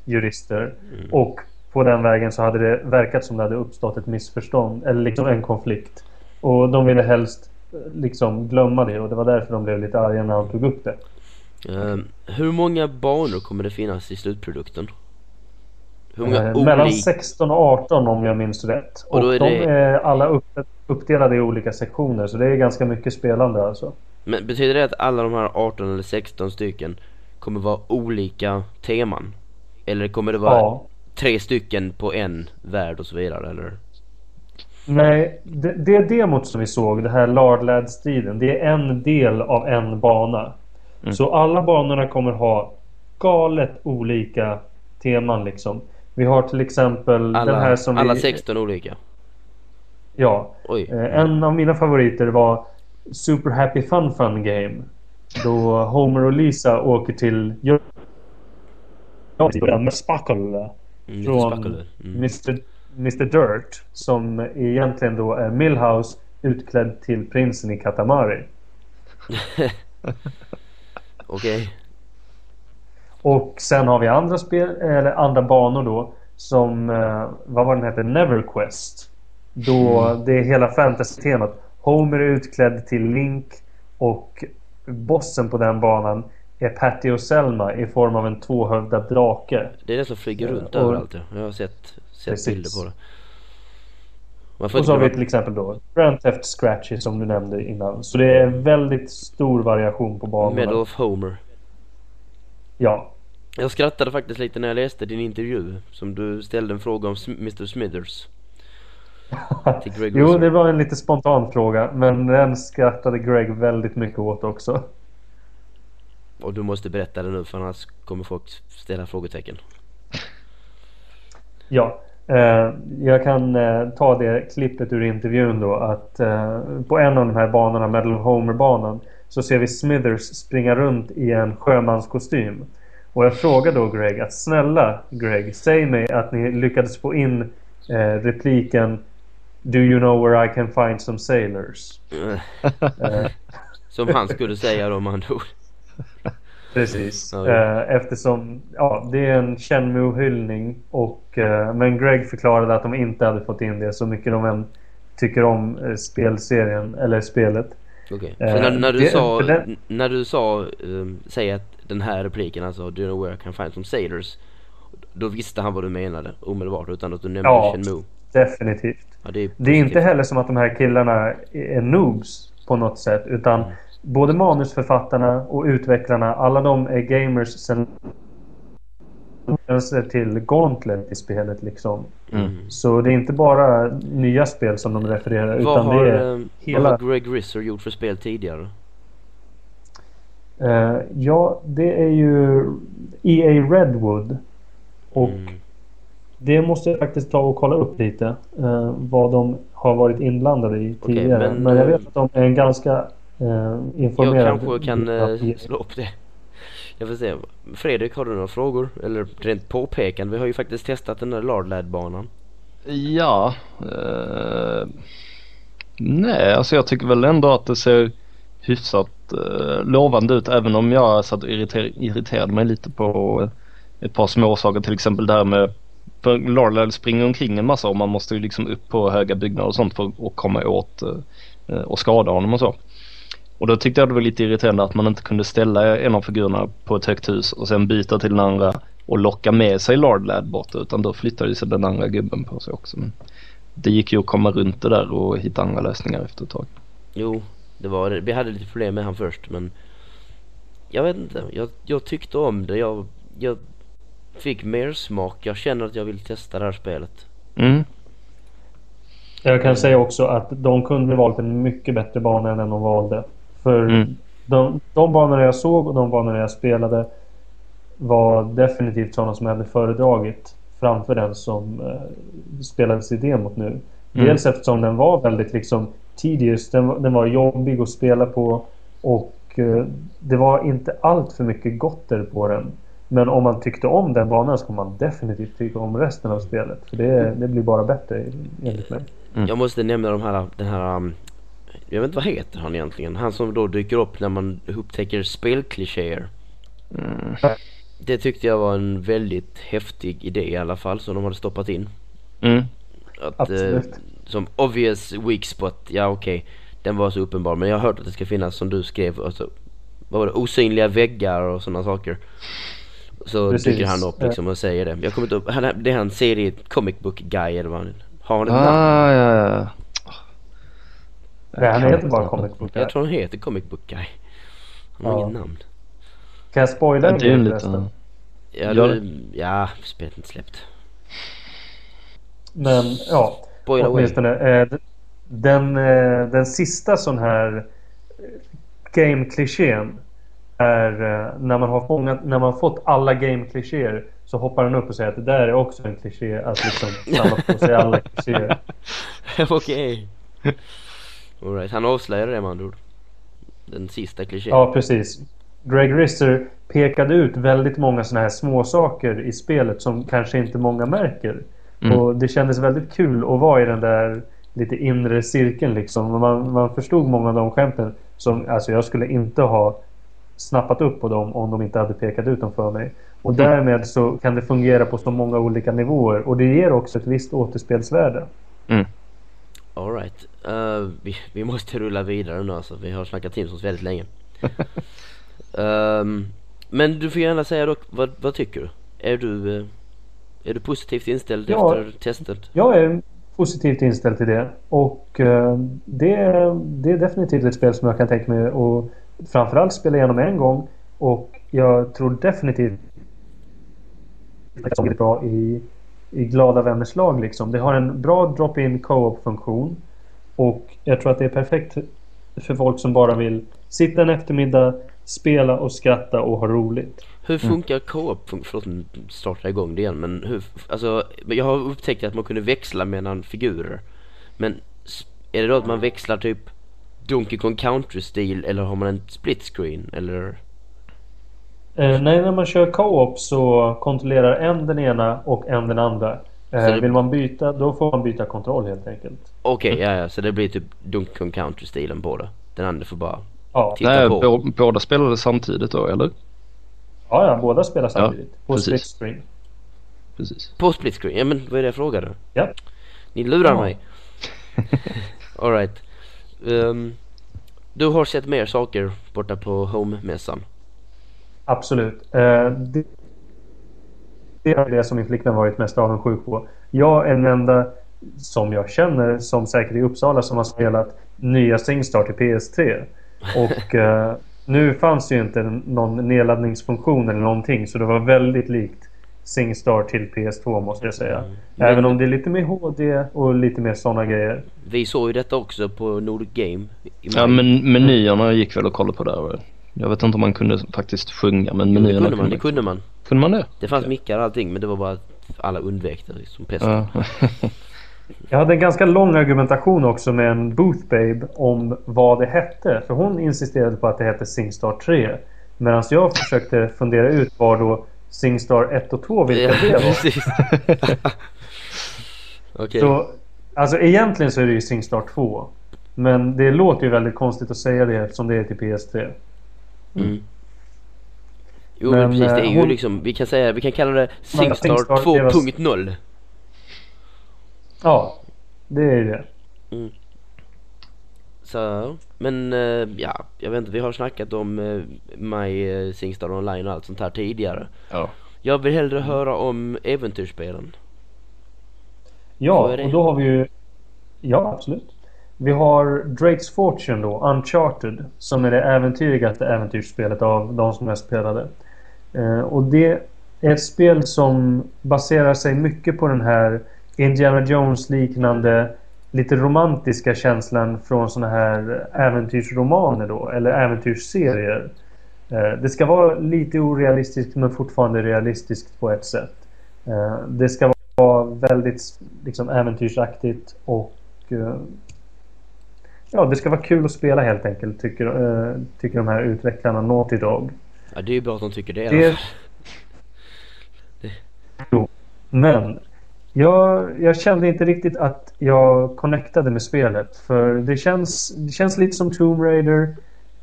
Jurister. Mm. Och på den vägen så hade det verkat som det hade uppstått ett missförstånd. Eller liksom en konflikt. Och de ville helst eh, liksom glömma det. Och det var därför de blev lite arga när han tog upp det. Ehm, hur många banor kommer det finnas i slutprodukten? Hur många Eh, mellan olika... 16 och 18 om jag minns rätt. Och Och, är de det- är alla upp, uppdelade i olika sektioner. Så det är ganska mycket spelande alltså. Men betyder det att alla de här 18 eller 16 stycken kommer vara olika teman? Eller kommer det vara Ja. tre stycken på en värld och så vidare eller? Nej, det, det demot som vi såg, det här Lardlad-striden, det är en del av en bana. Mm. Så alla banorna kommer ha galet olika teman liksom. Vi har till exempel Alla, den här som alla vi... 16 olika? Ja. Oj. Eh, En av mina favoriter var Super Happy Fun Fun Game. Då Homer och Lisa åker till... Med Sparkle. Mm, från spackle. Mm. Mr. Mr Dirt som egentligen då är Millhouse utklädd till prinsen i Katamari. Okej. Och sen har vi andra spel, eller andra banor då som, eh, vad var den hette, Neverquest. Då det är hela fantasy-temat. Homer är utklädd till Link och bossen på den banan är Patty och Selma i form av en tvåhövdad drake. Det är det som flyger runt Och- överallt ja. Jag har sett, sett Precis. bilder på det. Och inte så har vi till exempel då Grand Theft Scratchy som du nämnde innan. Så det är väldigt stor variation på banorna. Medal of Homer. Ja. Jag skrattade faktiskt lite när jag läste din intervju som du ställde en fråga om Mr Smithers jo, det var en lite spontan fråga. Men den skrattade Greg väldigt mycket åt också. Och du måste berätta det nu för annars kommer folk ställa frågetecken. Ja. Eh, jag kan eh, ta det klippet ur intervjun då att eh, på en av de här banorna, Medal of Homer-banan, så ser vi Smithers springa runt i en sjömanskostym. Och jag frågar då Greg att snälla Greg, säg mig att ni lyckades få in eh, repliken Do you know where I can find some sailors? Eh, Som han skulle säga då om han dog. Precis. Eh, eftersom ja, det är en Shenmue-hyllning. Och, eh, men Greg förklarade att de inte hade fått in det så mycket de än tycker om eh, spelserien eller spelet. Eh, Så när, när du det- sa, den- när du sa, um, säg att den här repliken alltså, Do you know where I can find some sailors? Då visste han vad du menade omedelbart utan att du nämnde Ja. Shenmue. Definitivt. Ja, det är, Det är inte heller som att de här killarna är noobs på något sätt. Utan Mm. både manusförfattarna och utvecklarna, alla de är gamers sen till Gauntlet i spelet liksom. Mm. Så det är inte bara nya spel som de refererar Vad utan har, det är eh, hela... vad har Greg Risser gjort för spel tidigare? Eh, ja, det är ju EA Redwood. Och Mm. det måste jag faktiskt ta och kolla upp lite. eh, vad de har varit inblandade i Okej, tidigare. men, men, jag vet att de är en ganska eh, informerad... Jag kanske kan EA. slå upp det. Jag får se. Fredrik, har du några frågor? Eller rent påpekande? Vi har ju faktiskt testat den där Lardlad-banan. Ja. Eh, nej, alltså jag tycker väl ändå att det ser hyfsat eh, lovande ut även om jag satt och irriter- irriterade mig lite på eh, ett par små saker till exempel det här med för Larlad springer omkring en massa och man måste ju liksom upp på höga byggnader och sånt för att komma åt eh, och skada honom och så. Och då tyckte jag det var lite irriterande att man inte kunde ställa en av figurerna på ett högt hus och sen byta till den andra och locka med sig Lardlad bort utan då flyttade sig den andra gubben på sig också. Men det gick ju att komma runt det där och hitta andra lösningar efter ett tag. Jo, det var det. Vi hade lite problem med han först men jag vet inte. Jag, jag tyckte om det. Jag, jag fick mer smak. Jag känner att jag vill testa det här spelet. Mm. Jag kan säga också att de kunde valt en mycket bättre bana än den de valde. För Mm. de, de banorna jag såg och de banorna jag spelade var definitivt sådana som jag hade föredragit framför den som eh, spelades i demot nu. Dels eftersom den var väldigt liksom tedious. Den, var- den var jobbig att spela på och eh, det var inte allt för mycket gotter på den. Men om man tyckte om den banan så kommer man definitivt tycka om resten av spelet. För det, det blir bara bättre enligt mig. Mm. Jag måste nämna de här, den här um, jag vet inte vad heter han egentligen? Han som då dyker upp när man upptäcker spelklichéer. Mm. Det tyckte jag var en väldigt häftig idé i alla fall som de hade stoppat in. Mm. Att, eh, som obvious weak spot, ja okej. Den var så uppenbar men jag har hört att det ska finnas som du skrev, alltså, vad var det, osynliga väggar och sådana saker. Så Precis. dyker han upp liksom och säger det. Jag kommer inte upp, han, det är han serie comic book guy eller vad han Har han ett namn? Ah, ja, ja. Nej, han kan heter inte bara. Comic Book Jag Guy. tror han heter comic book guy. Han har Ja. inget namn. Kan jag spoila Ja, en det är ju en grej liten... förresten? Ja, du, ja spelet är inte släppt. Men ja, Spoiler åtminstone. Eh, den, eh, den sista sån här eh, game-klichén är eh, när man har fångat, när man har fått alla game-klichéer så hoppar den upp och säger att det där är också en kliché att liksom samla på sig alla klichéer. Okej. Alright, han avslöjade det med andra ord. Den sista klichén. Ja, precis. Greg Risser pekade ut väldigt många såna här små saker i spelet som kanske inte många märker. Mm. Och det kändes väldigt kul att vara i den där lite inre cirkeln liksom. Man, man förstod många av de skämten som alltså jag skulle inte ha snappat upp på dem om de inte hade pekat ut dem för mig. Och därmed så kan det fungera på så många olika nivåer och det ger också ett visst återspelsvärde. Mm. Alright. Uh, vi, vi måste rulla vidare nu alltså. Vi har snackat Simpsons väldigt länge. Ehm, men du får gärna säga dock, vad, vad tycker du? Är du, eh, är du positivt inställd Ja. efter testet? Jag är positivt inställd till det. Och eh, det, det är definitivt ett spel som jag kan tänka mig att framförallt spela igenom en gång. Och jag tror definitivt att det är bra i, i glada vänners lag. Liksom. Det har en bra drop-in co-op-funktion. Och jag tror att det är perfekt för folk som bara vill sitta en eftermiddag, spela och skratta och ha roligt. Hur funkar co-op? Förlåt, jag igång det igen men hur, alltså jag har upptäckt att man kunde växla mellan figurer. Men är det då att man växlar typ Donkey Kong Country-stil eller har man en split screen eller? Eh, nej, när man kör co-op så kontrollerar en den ena och en den andra. Eh, det- Vill man byta, då får man byta kontroll helt enkelt. Okej, ja ja, så det blir typ Donkey Kong Country-stilen på det. Den andra får bara Ja, titta Nej, på. bå- båda spelade samtidigt då, eller? ja, ja båda spelar samtidigt. på precis. split screen. Precis. På split screen? Ja men vad är det jag frågade? Ja. Ni lurar Ja. mig. Alright. Um, du har sett mer saker borta på Home-mässan? Absolut. Eh, det, det är det som min flickvän varit mest avundsjuk på. Jag är den enda som jag känner som säkert i Uppsala som har spelat nya Singstar till PS3. Och eh, nu fanns det ju inte någon nedladdningsfunktion eller någonting så det var väldigt likt Singstar till PS2 måste jag säga. Även Men- om det är lite mer HD och lite mer sådana grejer. Vi såg ju detta också på Nordic Game Ja men menyerna gick väl att kolla på där. Jag vet inte om man kunde faktiskt sjunga men menyerna kunde man, det kunde man. Kunde man det? Det fanns mickar och allting men det var bara att alla undvek det som pesten. Ja. Jag hade en ganska lång argumentation också med en Booth Babe om vad det hette. För hon insisterade på att det hette Singstar 3. Medan jag försökte fundera ut vad då Singstar 1 och 2 vilka det var. Okej. Så, alltså egentligen så är det ju Singstar 2. Men det låter ju väldigt konstigt att säga det eftersom det är till PS3. Mm. Jo Men, men, precis, det är eh, ju hon- liksom, vi kan säga, vi kan kalla det Singstar Singstar, det var- 2.0. Ja, det är det. Så, men eh, ja, jag vet inte, vi har snackat om uh, My uh, Singstar Online och allt sånt här tidigare. ja. Jag vill hellre höra om äventyrsspelen. Ja, och då har vi ju... Ja, absolut. Vi har Drake's Fortune då, Uncharted, som är det äventyrligaste äventyrsspelet av de som jag spelade. Eh, och det är ett spel som baserar sig mycket på den här Indiana Jones-liknande lite romantiska känslan från såna här äventyrsromaner då, eller äventyrsserier. Eh, Det ska vara lite orealistiskt men fortfarande realistiskt på ett sätt. Eh, Det ska vara väldigt liksom, äventyrsaktigt och eh, ja, det ska vara kul att spela helt enkelt tycker, tycker de här utvecklarna Naughty Dog. Ja, det är ju bra att de tycker det. Det... Jo. Men jag, jag kände inte riktigt att jag connectade med spelet. För det känns, det känns lite som Tomb Raider.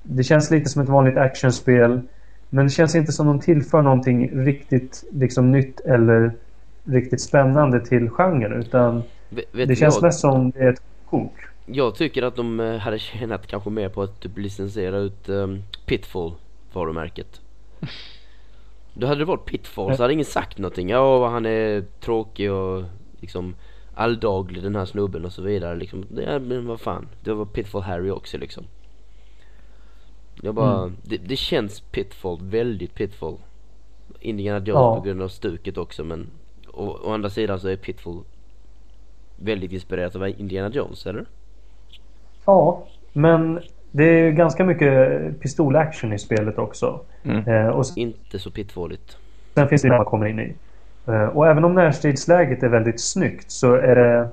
Det känns lite som ett vanligt actionspel. Men det känns inte som de tillför någonting riktigt liksom, nytt eller riktigt spännande till genren. Utan vet det känns vad? mest som det är ett kok. Jag tycker att de eh, hade tjänat kanske mer på att typ licensera ut um, Pitfall varumärket. Då hade det varit Pitfall så hade ingen sagt någonting. Ja, han är tråkig och liksom alldaglig den här snubben och så vidare liksom. Ja, men vad fan. Det var Pitfall Harry också liksom. Jag bara, Mm. det, det känns Pitfall, väldigt Pitfall. Indiana Jones Ja. på grund av stuket också men å, å andra sidan så är Pitfall väldigt inspirerat av Indiana Jones, eller? Ja, men det är ganska mycket pistolaction i spelet också. Mm. Eh, och Inte så pittfåligt. Sen finns det man kommer in i. Eh, Och även om närstridsläget är väldigt snyggt så är det eh,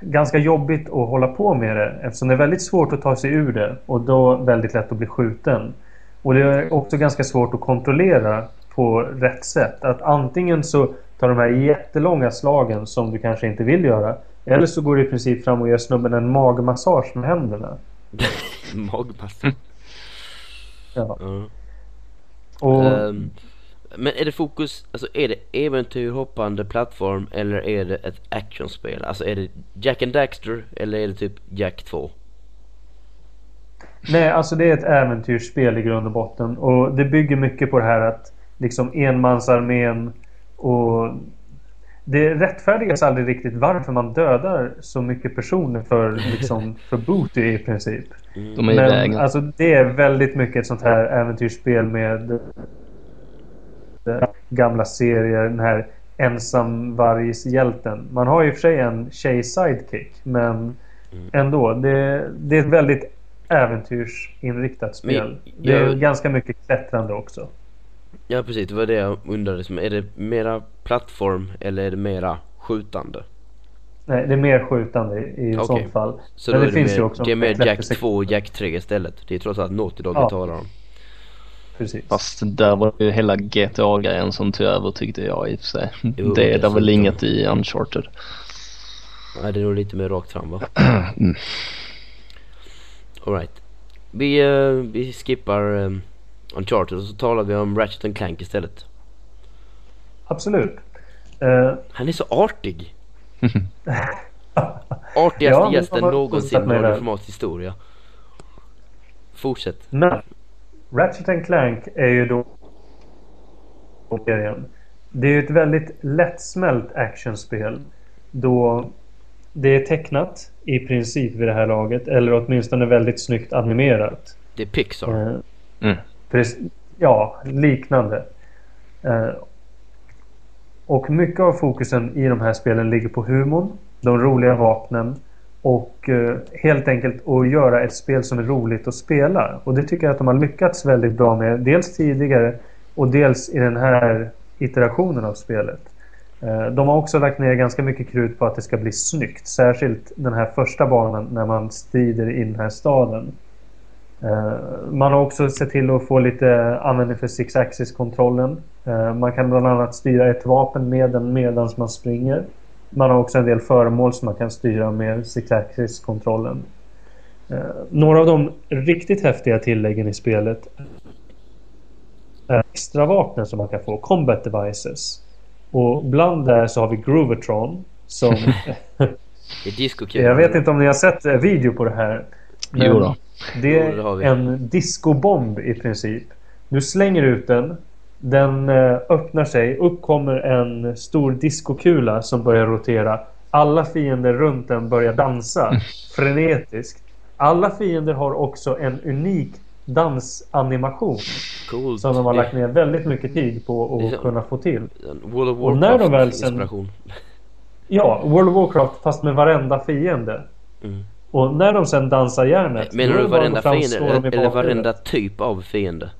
ganska jobbigt att hålla på med det eftersom det är väldigt svårt att ta sig ur det och då väldigt lätt att bli skjuten. Och det är också ganska svårt att kontrollera på rätt sätt. Att antingen så tar de här jättelånga slagen som du kanske inte vill göra eller så går du i princip fram och ger snubben en magmassage med händerna. Magmassa. Ja. Ja. Och Ehm, men är det fokus, alltså är det äventyr, hoppande, plattform eller är det ett actionspel? Alltså är det Jack and Daxter eller är det typ Jack 2? Nej, alltså det är ett äventyrsspel i grund och botten. Och det bygger mycket på det här att liksom enmansarmén och det rättfärdigas aldrig riktigt varför man dödar så mycket personer för, liksom, för booty i princip. De är i Men vägen. alltså det är väldigt mycket ett sånt här äventyrsspel med eh, gamla serier. Den här ensamvargshjälten. Man har ju i och för sig en tjej-sidekick men ändå. Det, det är ett väldigt äventyrsinriktat spel. Men Det är jag- ganska mycket klättrande också. Ja precis, det var det jag undrade. som- Är det mera plattform eller är det mera skjutande? Nej, det är mer skjutande i, Okej. sånt fall. Så Men då det är finns mer, ju också det är mer Jack klättersektion. 2 och Jack 3 istället. Det är trots allt Naughty Dog Ja. vi talar om. Precis. Fast där var det ju hela GTA-grejen som tog över tyckte jag i och för sig. Jo, det är det dessutom. väl inget i Uncharted. Nej, det är nog lite mer rakt fram va? Mm. Alright. Vi, eh, vi skippar um, Uncharted och så talar vi om Ratchet and Clank istället. Absolut. Eh, Han är så artig. Ja, Artigaste men gästen någonsin i där. Formats historia. Fortsätt. Men Ratchet and Clank är ju då serien. Det är ju ett väldigt lättsmält actionspel. Då det är tecknat i princip vid det här laget. Eller åtminstone väldigt snyggt animerat. Det är Pixar. Eh, Mm. Ja, liknande. Eh, och mycket av fokusen i de här spelen ligger på humorn, de roliga vapnen och eh, helt enkelt att göra ett spel som är roligt att spela. Och det tycker jag att de har lyckats väldigt bra med. Dels tidigare och dels i den här iterationen av spelet. Eh, De har också lagt ner ganska mycket krut på att det ska bli snyggt. Särskilt den här första banan när man strider i den här staden. Eh, Man har också sett till att få lite användning för six axis kontrollen. Eh, Man kan bland annat styra ett vapen med den medan man springer. Man har också en del föremål som man kan styra med six axis kontrollen. Eh, Några av de riktigt häftiga tilläggen i spelet är extra vapnen som man kan få, combat devices. Och bland det så har vi Groovertron som Det är discokul. jag vet inte om ni har sett video på det här. Men Jo då. Det Jo, det har är en discobomb i princip. Du slänger ut den. Den eh, öppnar sig. Upp kommer en stor diskokula som börjar rotera. Alla fiender runt den börjar dansa frenetiskt. Alla fiender har också en unik dansanimation Coolt. som de har lagt ner väldigt mycket tid på att kunna få till. World of Och när de Warcraft väl sen- inspiration. Ja, World of Warcraft fast med varenda fiende. Mm. Och när de sen dansar järnet. Menar du varenda fiende eller, varenda typ av fiende?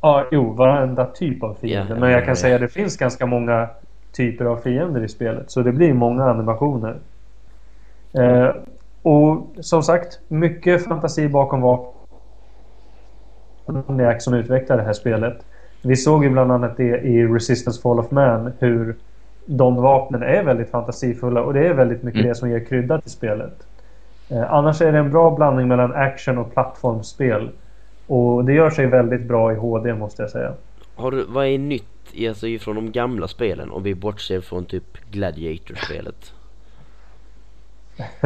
Ja, jo, varenda typ av fiende. Ja, Men jag ja, kan ja. säga att det finns ganska många typer av fiender i spelet. Så det blir många animationer. Eh, och som sagt, mycket fantasi bakom. Insomniac som utvecklar det här spelet. Vi såg ju bland annat det i Resistance Fall of Man. Hur de vapnen är väldigt fantasifulla och det är väldigt mycket Mm. det som ger krydda till spelet. Eh, annars är det en bra blandning mellan action och plattformsspel. Och det gör sig väldigt bra i HD måste jag säga. Har du, vad är nytt alltså, ifrån de gamla spelen om vi bortser från typ Gladiator-spelet?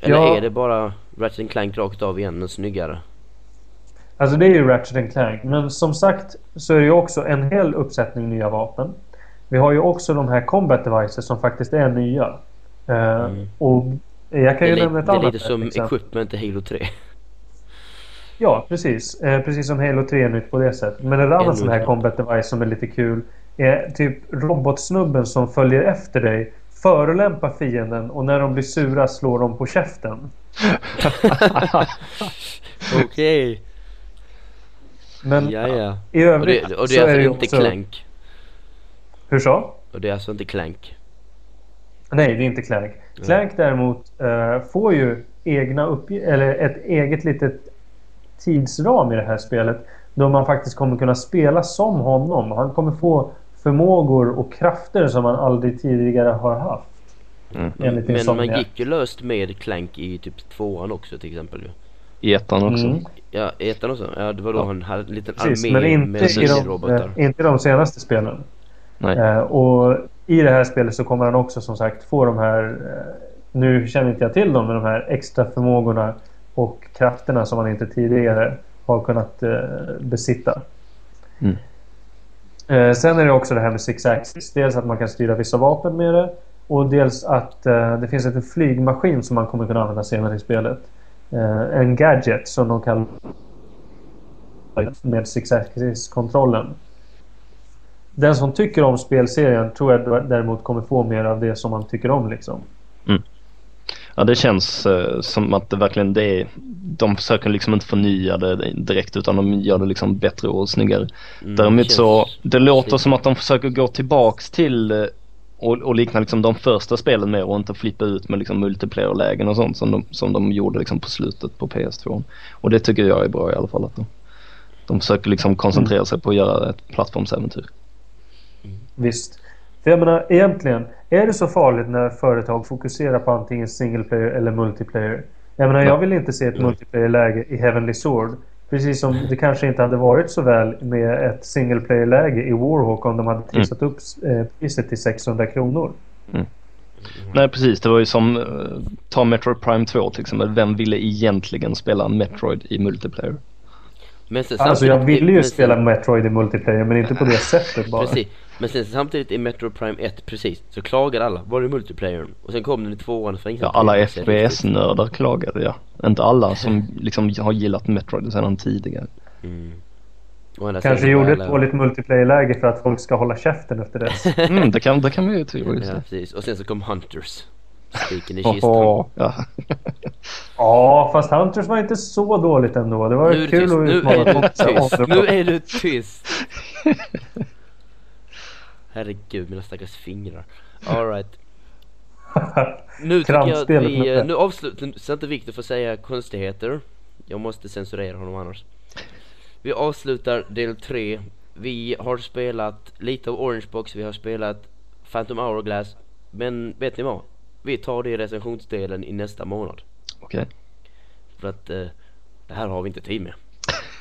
Eller Ja. är det bara Ratchet Clank rakt av igen men snyggare? Alltså det är ju Ratchet Clank. Men som sagt så är det ju också en hel uppsättning nya vapen. Vi har ju också de här combat devices som faktiskt är nya. Eh, Mm. Och jag kan Det ju är, nämna ett det är annat lite som exempel. equipment i Halo 3. Ja, precis. Eh, precis som Halo 3 är nytt på det sättet. Men en annan sån här combat device som är lite kul är typ robotsnubben som följer efter dig förolämpar fienden och när de blir sura slår de på käften. Okej. Men Ja, ja. i Och övrigt det, och det så är alltså ju inte också... Clank. Hur så? Och det är alltså inte Clank. Nej, det är inte Clank. Clank däremot eh, får ju egna eller ett eget litet tidsram i det här spelet. Då man faktiskt kommer kunna spela som honom. Han kommer få förmågor och krafter som han aldrig tidigare har haft. Mm. Men man gick ju löst med Clank i typ tvåan också till exempel ju. I ettan också. Mm. Ja, ettan också. Ja, det var då Ja. han hade en liten Precis, armé men med i, de, robotar. eh, inte i de senaste spelen. Eh, och i det här spelet så kommer han också som sagt få de här eh, Nu känner inte jag till dem men de här extra förmågorna och krafterna som han inte tidigare har kunnat eh, besitta. Mm. Eh, sen är det också det här med Six Axis. Dels att man kan styra vissa vapen med det och dels att det finns en flygmaskin som man kommer kunna använda senare i spelet. En gadget som de kallar med Six Axis-kontrollen. Den som tycker om spelserien tror jag däremot kommer få mer av det som man tycker om liksom. Mm. Ja det känns eh, som att det verkligen det är, de försöker liksom inte förnya det direkt utan de gör det liksom bättre och snyggare. Mm, Däremot så, det låter fint. som att de försöker gå tillbaks till eh, och, och likna liksom de första spelen mer och inte flippa ut med liksom multiplayer-lägen och sånt som de, som de gjorde liksom på slutet på PS2. Och det tycker jag är bra i alla fall att de, de försöker liksom koncentrera sig på att göra ett plattformsäventyr. Visst. För jag menar egentligen, är det så farligt när företag fokuserar på antingen single player eller multiplayer? Jag menar, jag vill inte se ett multiplayer-läge i Heavenly Sword. Precis som det kanske inte hade varit så väl med ett single player-läge i Warhawk om de hade trissat upp eh, priset till 600 kronor. Nej precis, det var ju som eh, ta Metroid Prime 2 till exempel. Vem ville egentligen spela Metroid i multiplayer? Men sen, Alltså jag ville ju spela Metroid i multiplayer men inte på det sättet bara. Precis, men sen samtidigt i Metro Prime 1 precis så klagade alla, var är multiplayern? Och sen kom den i tvåan för Ja, alla. FPS-nördar klagade ja. Inte alla som liksom har gillat Metroid sedan tidigare. Mm. Kanske gjorde ett dåligt multiplayer-läge för att folk ska hålla käften efter dess. Mm, det kan, det kan vi ju tro Ja det. precis, och sen så kom Hunters Spiken i kistan ja. Ja, fast Hunters var inte så dåligt ändå. Det var Nu kul att nu utmana är du tyst, det. nu är du tyst Herregud mina stackars fingrar. Alright. Nu tycker jag att vi, eh, nu avslutar, så inte Viktor får säga konstigheter. Jag måste censurera honom annars. Vi avslutar del 3 Vi har spelat lite av Orange Box, vi har spelat Phantom Hourglass. Men vet ni vad? Vi tar det i recensionsdelen i nästa månad. Okej. För att eh, det här har vi inte tid med.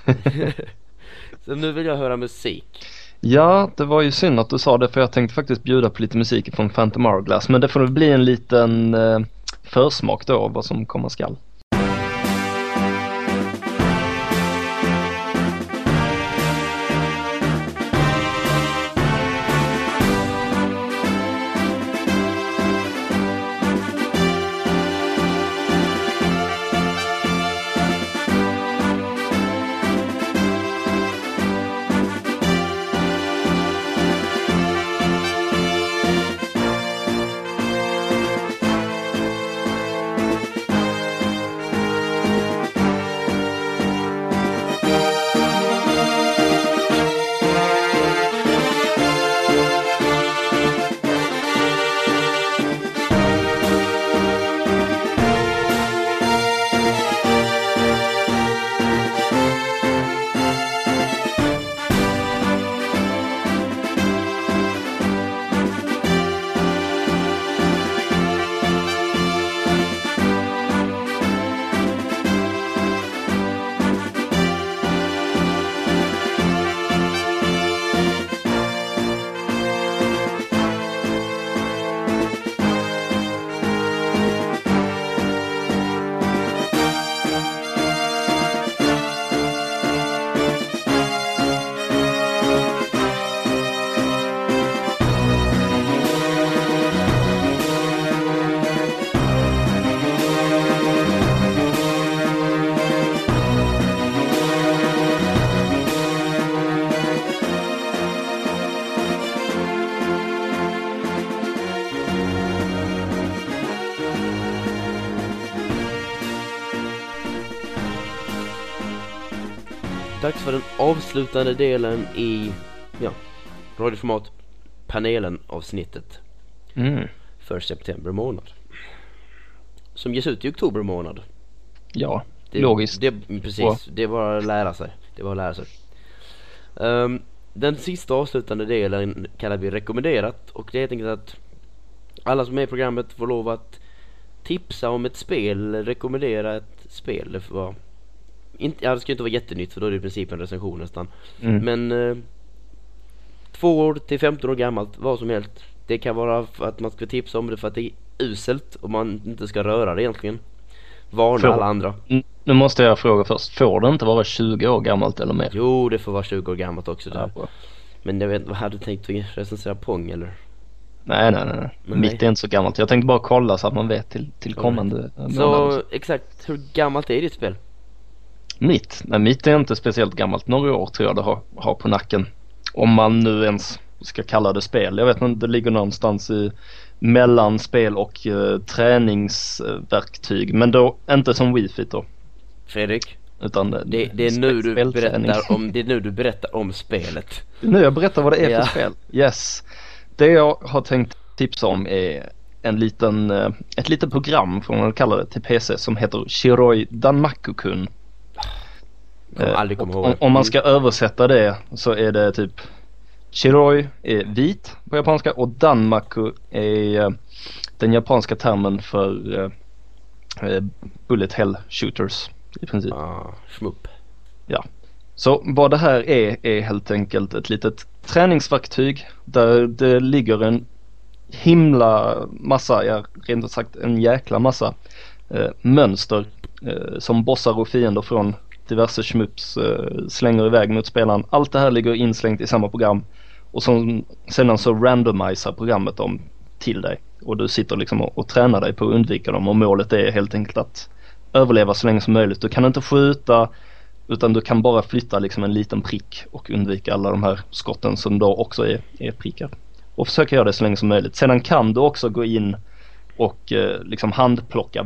Så nu vill jag höra musik Ja, det var ju synd att du sa det för jag tänkte faktiskt bjuda på lite musik från Phantom Hourglass. Men det får väl bli en liten eh, försmak då av vad som komma skall. Avslutande delen i, ja, radioformat panelen avsnittet Mm. för september månad. Som ges ut i oktober månad. Ja, Det, logiskt. Det, precis, det är bara att lära sig. Det bara att lära sig. Ehm, den sista avslutande delen kallar vi rekommenderat och det är helt enkelt att alla som är i programmet får lov att tipsa om ett spel, rekommendera ett spel. Det får vara inte, ja, det ska inte vara jättenytt för då är det i princip en recension nästan. Mm. Men eh, två år till 15 år gammalt, vad som helst. Det kan vara för att man ska tipsa om det för att det är uselt och man inte ska röra det egentligen. Varna Får- alla andra. Mm, Nu måste jag fråga först, får det inte vara 20 år gammalt eller mer? Jo, det får vara 20 år gammalt också Ja, där. bra. Men jag vet inte, vad hade du tänkt recensera Pong eller? Nej, nej, nej. nej. Nej. Mitt är inte så gammalt. Jag tänkte bara kolla så att man vet till, till kommande eh, Så månader. exakt, hur gammalt är ditt spel? Mitt? Nej, mitt är inte speciellt gammalt. Några år tror jag det har, har på nacken. Om man nu ens ska kalla det spel. Jag vet inte, det ligger någonstans i mellan spel och uh, träningsverktyg. Men då inte som Wii Fit då. Fredrik, Utan det, det, är nu du berättar om, det är nu du berättar om spelet. Nu jag berättar vad det är Ja. för spel. Yes. Det jag har tänkt tipsa om är en liten, eh, ett litet program får man kalla det till PC som heter Shiroi Danmaku-kun. Eh, om, om man ska översätta det så är det typ Shiroi är vit på japanska och Danmaku är eh, den japanska termen för eh, eh, bullet hell shooters i princip. Ah, schmupp. Så vad det här är är helt enkelt ett litet träningsverktyg där det ligger en himla massa, ja rent sagt en jäkla massa eh, mönster eh, som bossar och fiender från diverse schmups eh, slänger iväg mot spelaren. Allt det här ligger inslängt i samma program och som, sedan så randomiserar programmet dem till dig och du sitter liksom och, och tränar dig på att undvika dem och målet är helt enkelt att överleva så länge som möjligt. Du kan inte skjuta utan du kan bara flytta liksom en liten prick och undvika alla de här skotten som då också är, är prickar. Och försöka göra det så länge som möjligt. Sedan kan du också gå in och eh, liksom handplocka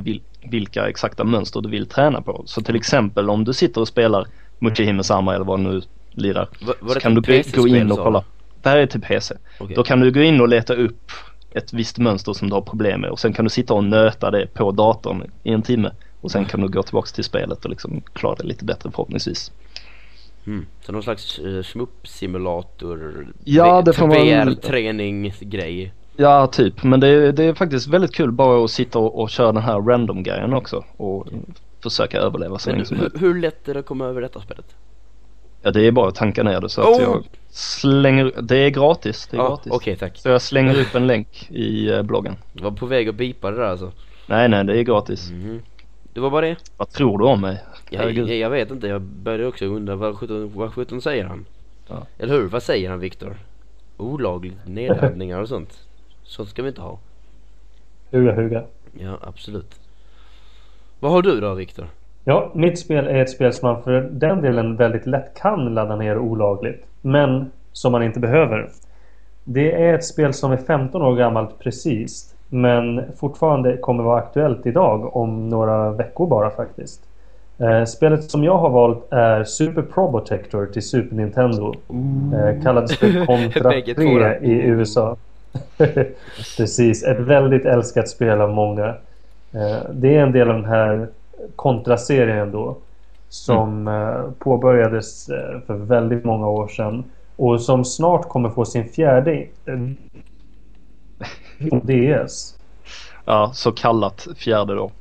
vilka exakta mönster du vill träna på. Så till exempel om du sitter och spelar Muchihime Sama eller vad du nu lirar. Va, var Så kan du till gå, in och kolla. du? Det här är till PC. Okej. Då kan du gå in och leta upp ett visst mönster som du har problem med och sen kan du sitta och nöta det på datorn i en timme. Och sen kan du gå tillbaks till spelet och liksom klara det lite bättre förhoppningsvis. Mm. Så någon slags uh, schmupp-simulator? Ja, det får man- VR-träningsgrej? Ja, typ. Men det är, det är faktiskt väldigt kul bara att sitta och, och köra den här random-grejen också och försöka överleva så länge som hur, möjligt. hur lätt är det att komma över detta spelet? Ja, det är bara att tanka ner det så att Oh! jag slänger, det är gratis, det är Ja, gratis. okej tack. Så jag slänger upp en länk i eh, bloggen. Jag var på väg att bipa det där alltså. Nej, nej, det är gratis. Mhm. Det var bara det. Vad tror du om mig? Jag, jag, jag vet inte, jag började också undra vad sjutton, vad sjutton säger han? Ja. Eller hur? Vad säger han Viktor? Olagligt nedladdningar och sånt. Sånt ska vi inte ha. Huga, huga. Ja, absolut. Vad har du då Viktor? Ja, mitt spel är ett spel som man för den delen väldigt lätt kan ladda ner olagligt. Men som man inte behöver. Det är ett spel som är 15 år gammalt precis. Men fortfarande kommer vara aktuellt idag om några veckor bara faktiskt. Eh, spelet som jag har valt är Super Probotector till Super Nintendo. Eh, kallades för Contra Bägge två 3 där. i USA. Precis, ett väldigt älskat spel av många. Eh, det är en del av den här Contra-serien då. Som eh, påbörjades eh, för väldigt många år sedan. Och som snart kommer få sin fjärde eh, DS. Ja, så kallat fjärde då.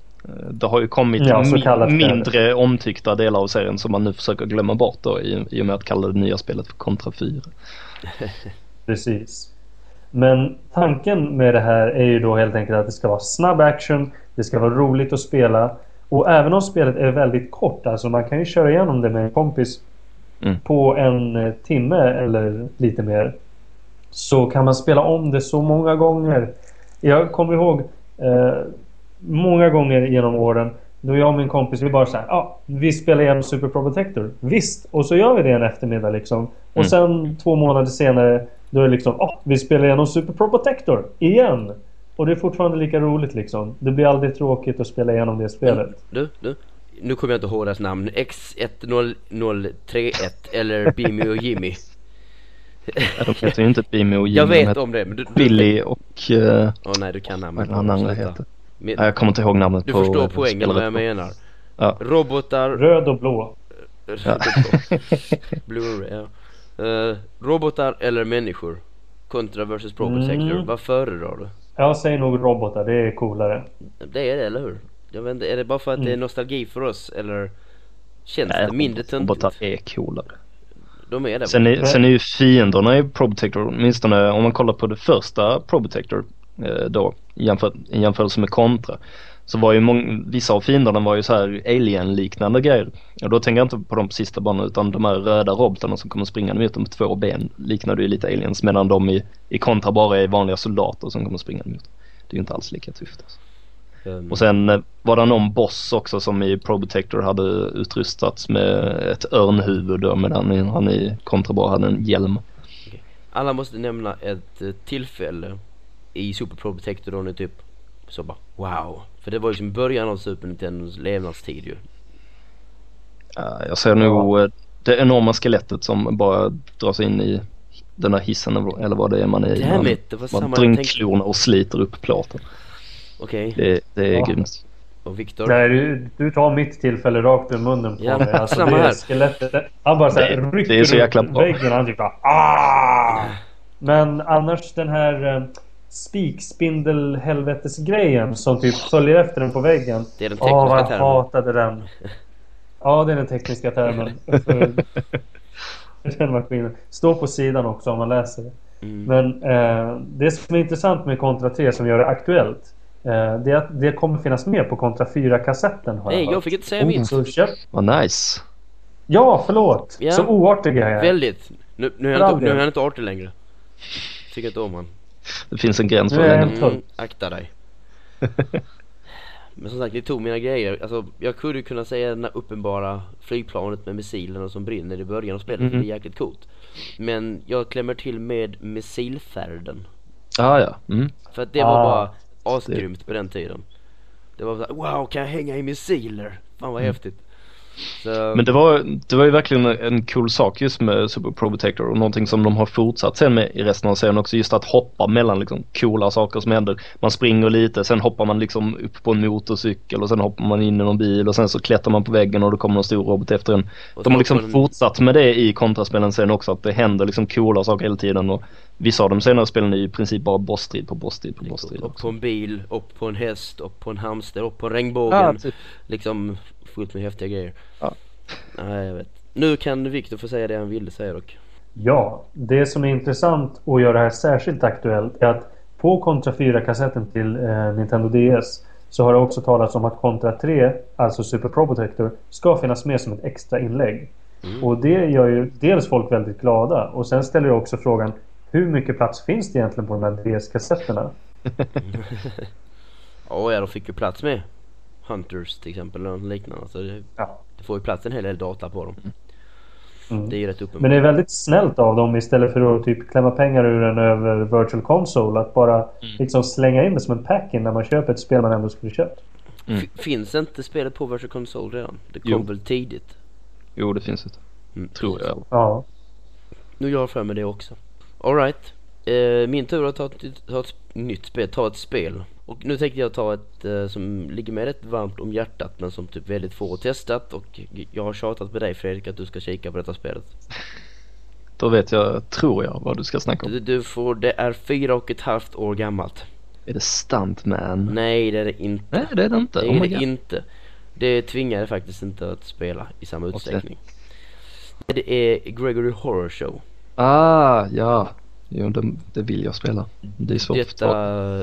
Det har ju kommit Ja, mi- kallat fjärde. mindre omtyckta delar av serien som man nu försöker glömma bort då i, i och med att kalla det nya spelet för Contra 4. Precis. Men tanken med det här är ju då helt enkelt att det ska vara snabb action. Det ska vara roligt att spela. Och även om spelet är väldigt kort, alltså man kan ju köra igenom det med en kompis Mm. på en eh, timme eller lite mer. Så kan man spela om det så många gånger. Jag kommer ihåg eh, många gånger genom åren då jag och min kompis vi bara så här, ja, ah, vi spelar igenom Super Pro Protector. Visst, och så gör vi det en eftermiddag liksom. Och Mm. sen två månader senare då är det liksom, ah, vi spelar igenom Super Pro Protector igen. Och det är fortfarande lika roligt liksom. Det blir aldrig tråkigt att spela igenom det spelet. Du, du. Nu kommer jag inte ihåg deras namn. X1031 eller Bimmy och Jimmy. Ja, de heter ju inte Bimmy och Jimmy. Jag vet om det men du... du Billy och... eh, Åh nej du kan vad namnet. det han heter? Nej, jag kommer inte ihåg namnet du på förstår eh, poängen vad jag menar. Ja. Robotar... Röd och blå. Blue, ja. Eh, robotar eller människor? Contra versus Pro Mm. Vad föredrar du? Jag säger nog robotar, det är coolare. Det är det, eller hur? Jag vet inte, är det bara för att det är Mm. nostalgi för oss eller känns Nej, det mindre robotar töntigt? är coolare. De är det. Sen är, sen är ju fienderna i Probotector, åtminstone om man kollar på det första Probotector då jämfört, i jämförelse med Contra. Så var ju många, vissa av fienderna var ju så här alien-liknande grejer. Och då tänker jag inte på de sista banorna utan de här röda robotarna som kommer springande mot dem med två ben liknade ju lite aliens medan de i, i Contra bara är vanliga soldater som kommer springande mot. Det är ju inte alls lika tufft alltså. Um, Och sen eh, var det någon boss också som i Probotector hade utrustats med ett örnhuvud då, medan han i Contra bara hade en hjälm. alla måste nämna ett eh, tillfälle i Super Pro Protector då ni typ så bara wow. För det var ju liksom början av Super Nintendos levnadstid ju. Ja, jag ser nog eh, det enorma skelettet som bara dras in i den här hissen eller vad det är man är i. Man, it, det var samma man drar in tänkte. klorna och sliter upp plåten. Okej, Det, det är Ja. grymt. och Viktor? Nej, du, du tar mitt tillfälle rakt ur munnen på Ja, mig. Alltså, samma det här. skelettet. Han bara såhär Det- rycker det är så jäkla bra. väggen och han typ bara ah! Men annars den här eh, spikspindel-helvetesgrejen som typ följer efter den på väggen. Det är den tekniska jag termen. hatade den. Ja, det är den tekniska termen. Den maskinen. Står på sidan också om man läser det. Mm. Men eh, det som är intressant med Contra 3 som gör det aktuellt. Eh, det är att det kommer finnas med på Contra 4-kassetten har Nej, jag jag fick inte säga Oh. mitt. Så köp... Vad nice. Ja, förlåt! Ja. Så oartig är jag. Väldigt. Nu, nu, är all inte, nu är han inte artig längre. Tycker inte om han. Det finns en gräns för länge. Mm, akta dig. Men som sagt, ni tog mina grejer. Alltså, jag kunde kunna säga den här uppenbara flygplanet med missilerna som brinner i början av spelet, Mhm. det är jäkligt coolt. Men jag klämmer till med missilfärden. Ah, ja. Mm. För att det var Ah, bara asgrymt på den tiden. Det var såhär, wow, kan jag hänga i missiler? Fan vad häftigt. Så, Men det var, det var ju verkligen en cool sak just med Super Pro Protector och någonting som de har fortsatt sen med i resten av serien också just att hoppa mellan liksom coola saker som händer. Man springer lite, sen hoppar man liksom upp på en motorcykel och sen hoppar man in i någon bil och sen så klättrar man på väggen och då kommer någon stor robot efter en. De har liksom en- fortsatt med det i kontraspelen sen också att det händer liksom coola saker hela tiden och vissa av de senare spelen är ju i princip bara bossstrid på bossstrid på bossstrid Upp på en bil, upp på en häst, upp på en hamster, upp på regnbågen. Ja, typ. Liksom fullt med häftiga grejer. Ja. Nej, jag vet. Nu kan Viktor få säga det han ville säga dock. Ja, det som är intressant och gör det här särskilt aktuellt är att på Contra 4-kassetten till eh, Nintendo DS så har det också talats om att Contra 3, alltså Super Pro Protector, ska finnas med som ett extra inlägg. Mm. Och det gör ju dels folk väldigt glada och sen ställer jag också frågan hur mycket plats finns det egentligen på de här DS-kassetterna? Ja, ja, de fick ju plats med Hunters till exempel eller något liknande. Så det, Ja. det får ju plats en hel del data på dem. Mm. Det är ju rätt uppenbart. Men det är väldigt snällt av dem istället för att typ klämma pengar ur den över Virtual Console att bara liksom slänga in det som en pack-in när man köper ett spel man ändå skulle köpt. Mm. Finns inte spelet på Virtual Console redan? Det kom Jo. väl tidigt? Jo det finns det. Mm. Tror jag. Ja. Nu gör jag för mig det också. Alright. Eh, min tur att ta ett, ta ett nytt spel, ta ett spel. Och nu tänkte jag ta ett eh, som ligger mig rätt varmt om hjärtat men som typ väldigt få har testat och jag har tjatat med dig Fredrik att du ska kika på detta spelet. Då vet jag, tror jag, vad du ska snacka om. Du, du får, det är fyra och ett halvt år gammalt. Är det Stuntman? Nej det är det inte. Nej det är det inte. Det Oh är my det inte. Det tvingar faktiskt inte att spela i samma utsträckning. Det är Gregory Horror Show. Ah, ja. Jo, det, det vill jag spela. Det är svårt Detta,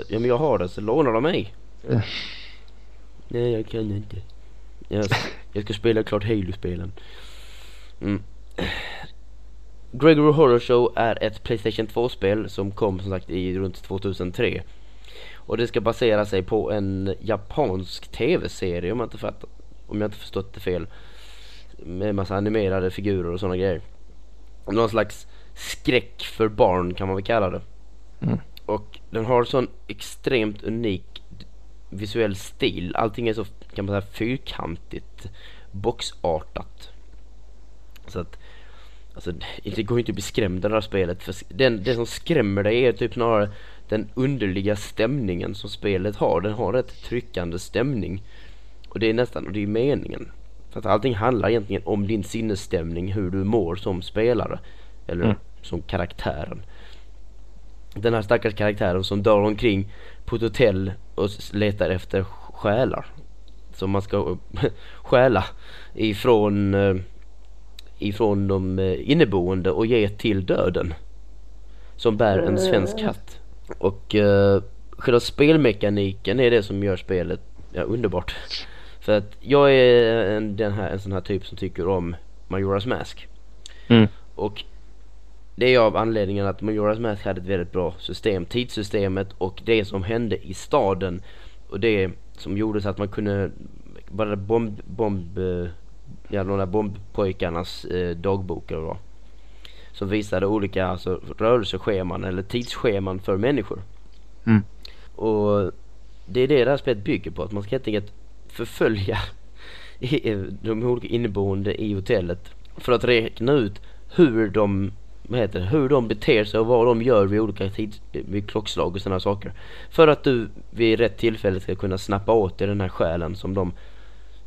ja men jag har det så lånar de mig. Eh. Nej jag kan inte. Jag jag ska spela klart Halo-spelen. Mm. Gregory Horror Show är ett Playstation 2-spel som kom som sagt i runt 2003. Och det ska basera sig på en japansk tv-serie om jag inte fattat, om jag inte förstått det fel. Med massa animerade figurer och sådana grejer. Någon slags skräck för barn kan man väl kalla det. Mm. Och den har sån extremt unik visuell stil. Allting är så kan man säga fyrkantigt, boxartat. Så att Alltså det går ju inte att bli skrämd av det här spelet för den, det som skrämmer dig är typ snarare den underliga stämningen som spelet har. Den har rätt tryckande stämning. Och det är nästan, och det är meningen. För att allting handlar egentligen om din sinnesstämning, hur du mår som spelare. Eller Mm. Som karaktären. Den här stackars karaktären som drar omkring på ett hotell och letar efter själar. Som man ska stjäla ifrån, eh, ifrån de eh, inneboende och ge till döden. Som bär en svensk hatt. Och uh, själva spelmekaniken är det som gör spelet ja, underbart. För att jag är en, den här, en sån här typ som tycker om Majora's Mask. Mm. Och det är av anledningen att Majora's Mask hade ett väldigt bra system. Tidssystemet och det som hände i staden. Och det som gjorde så att man kunde bara bomb, bomb eh, ja de där bombpojkarnas eh, dagbok eller vad. Som visade olika alltså, rörelsescheman eller tidsscheman för människor. Mm. Och det är det det här spelet bygger på, att man ska helt enkelt förfölja i- de olika inneboende i hotellet för att räkna ut hur de vad heter det, hur de beter sig och vad de gör vid olika tids, vid klockslag och sådana saker. För att du vid rätt tillfälle ska kunna snappa åt dig den här själen som de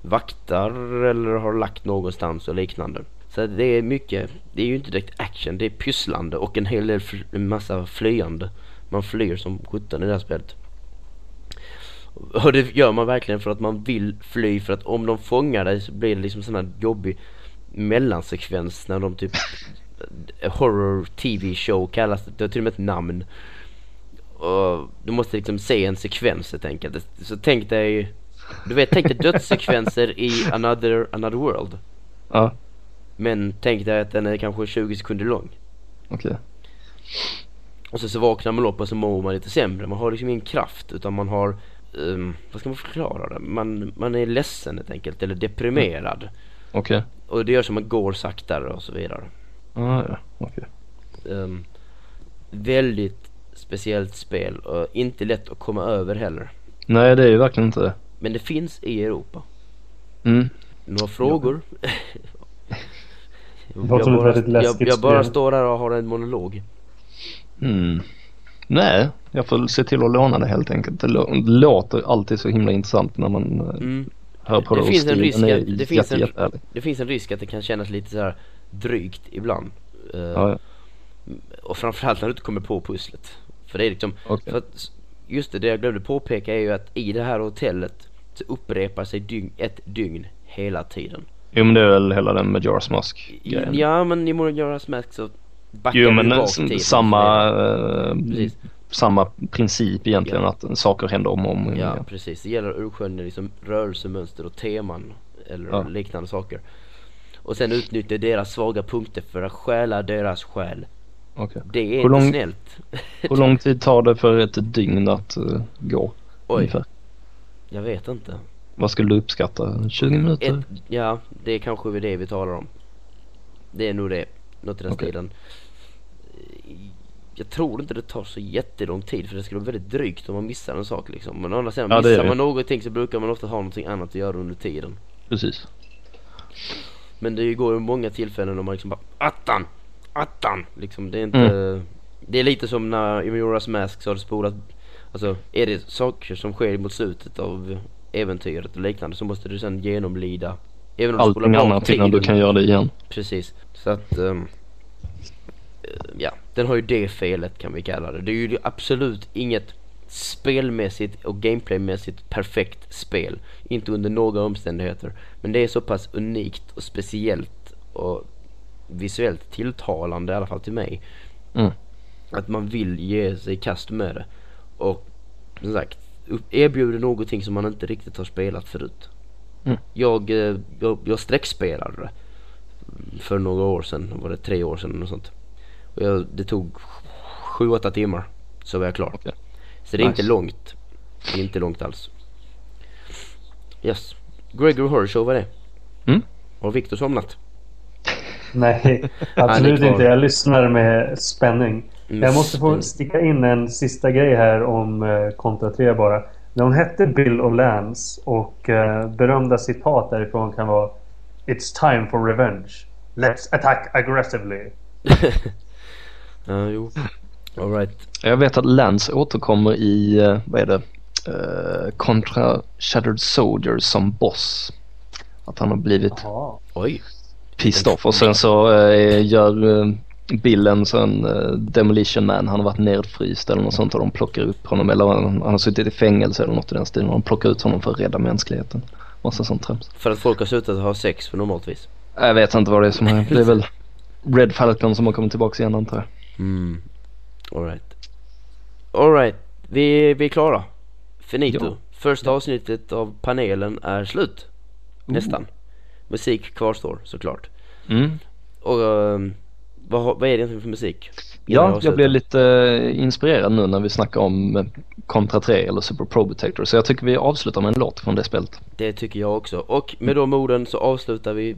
vaktar eller har lagt någonstans och liknande. Så det är mycket, det är ju inte direkt action, det är pysslande och en hel del, en massa flyande. Man flyr som sjutton i det här spelet. Och det gör man verkligen för att man vill fly för att om de fångar dig så blir det liksom sån här jobbig mellansekvens när de typ horror tv show kallas det, det har till och med ett namn. Och du måste liksom se en sekvens helt enkelt. Så tänk dig, du vet tänk dig dödssekvenser i another, another world. Ja, Men tänk dig att den är kanske 20 sekunder lång. okej. Och så, så vaknar man upp och så mår man lite sämre. Man har liksom ingen kraft utan man har, ehm, vad ska man förklara det? Man, man är ledsen helt enkelt eller deprimerad. Okej. Och det gör så att man går saktare och så vidare. Ja, ja, okej. Ehm, väldigt speciellt spel och inte lätt att komma över heller. Nej, det är ju verkligen inte det. Men det finns i Europa. Mm. Några frågor? ett väldigt jag, jag bara står där och har en monolog. Mm. Nej, jag får se till att låna det helt enkelt. Det lå- det låter alltid så himla intressant när man eh, Mm. hör på Det det. finns en risk att- det finns jätte, en-. Det finns en risk att det kan kännas lite så här drygt ibland. Eh, Ja, ja. Och framförallt när du inte kommer på pusslet. För det är liksom, för att just det, det jag glömde påpeka är ju att i det här hotellet så upprepar sig dygn, ett dygn hela tiden. Jo men det är väl hela den med Jaras Mask grejen. Ja men i Modern Göras Mask så backar Jo men bak tiden. samma, eh, samma princip egentligen att saker händer om och om igen. Ja precis, det gäller att urskönja liksom rörelsemönster och teman eller Ja. liknande saker. Och sen utnyttja deras svaga punkter för att stjäla deras själ. Okej. Det är Hur inte lång- snällt. Hur lång tid tar det för ett dygn att eh, gå? Oj, Ungefär? jag vet inte. Vad skulle du uppskatta? 20 minuter? Ett, ja, det är kanske det vi talar om. Det är nog det, något i den Okej. stilen. Jag tror inte det tar så jättelång tid för det skulle vara väldigt drygt om man missar en sak liksom. Men å andra sidan, Ja, missar man någonting så brukar man ofta ha någonting annat att göra under tiden. Precis. Men det går ju många tillfällen när man liksom bara Attan! Attan! Liksom det är inte Det är lite som när i Majora's Mask så har det spolat Alltså är det saker som sker mot slutet av äventyret och liknande så måste du sen genomlida Även om Allting annat innan du kan göra det igen. Precis. Så att eh, Ja, den har ju det felet kan vi kalla det. Det är ju absolut inget spelmässigt och gameplaymässigt perfekt spel. Inte under några omständigheter. Men det är så pass unikt och speciellt och visuellt tilltalande i alla fall till mig. Mm. Att man vill ge sig i kast med det. Och som sagt, erbjuder någonting som man inte riktigt har spelat förut. Mm. Jag, eh, jag, jag streckspelade det för några år sedan, var det tre år sedan något sånt. Och jag, det tog sju, åtta timmar så var jag klar. Okej. Så det är Nice. inte långt. Det är inte långt alls. Yes. Gregory Horror Show var det. Mm. Har Victor somnat? Nej, absolut inte. Jag lyssnar med spänning. Mm, Jag måste få sticka in en sista grej här om eh, Contra 3 bara. Hon hette Bill och Lance och eh, berömda citat därifrån kan vara It's time for revenge. Let's attack aggressively. Ja, jo. Alright. Jag vet att Lance återkommer i, eh, vad är det, uh, Contra Shattered Soldiers som boss. Att han har blivit. Oj. pissed off och sen så eh, gör eh, Bill en sån eh, demolition man. Han har varit nedfryst eller något sånt och de plockar upp honom eller han, han har suttit i fängelse eller något i den stilen och de plockar ut honom för att rädda mänskligheten. Massa sånt trams. För att folk har slutat ha sex för normalt vis. Jag vet inte vad det är som är. Det är väl Red Falcon som har kommit tillbaka igen antar jag. Mm. Alright. Alright. Vi, vi är klara. Finito. Ja. Första avsnittet av panelen är slut. Nästan. Musik kvarstår såklart. Mm. Och ehm, vad, vad är det egentligen för musik? Ja, jag blev lite eh, inspirerad nu när vi snackar om eh, Contra 3 eller Super Pro Protector. Så jag tycker vi avslutar med en låt från det spelet. Det tycker jag också. Och med de orden så avslutar vi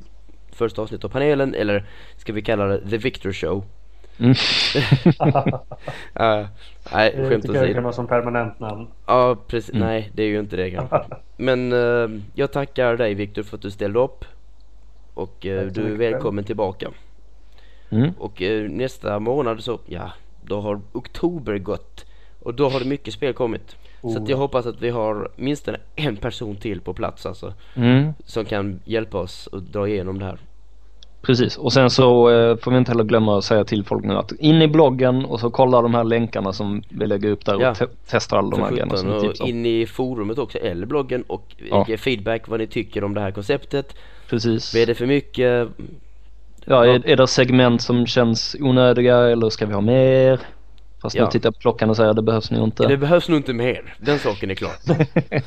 första avsnittet av panelen, eller ska vi kalla det The Victor Show. Mm. Ja, nej, Det skämt tycker jag kan åsido. vara som permanent namn. Ja, precis. Mm. Nej, det är ju inte det kanske. Men eh, jag tackar dig Viktor för att du ställde upp. Och så du är välkommen tillbaka. Mm. Och eh, nästa månad så, ja, då har oktober gått. Och då har det mycket spel kommit. Så Oh, att jag hoppas att vi har minst en person till på plats alltså. Mm. Som kan hjälpa oss att dra igenom det här. Precis och sen så eh, får vi inte heller glömma att säga till folk nu att in i bloggen och så kolla de här länkarna som vi lägger upp där Ja. och te- testar alla de här grejerna som och tipsar in i forumet också, eller bloggen och Ja. ge feedback vad ni tycker om det här konceptet. Precis. Är det för mycket? Ja, är, är det segment som känns onödiga eller ska vi ha mer? Fast Ja. nu tittar jag på klockan och säger det behövs nog inte. Det behövs nog inte mer, den saken är klar.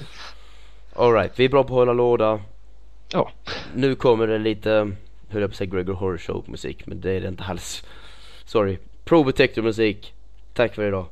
Alright, vi är bra på att hålla låda. ja. Nu kommer det lite, höll jag på att säga Gregor Horror Show musik, men det är det inte alls. Sorry. Pro Detector musik. Tack för idag.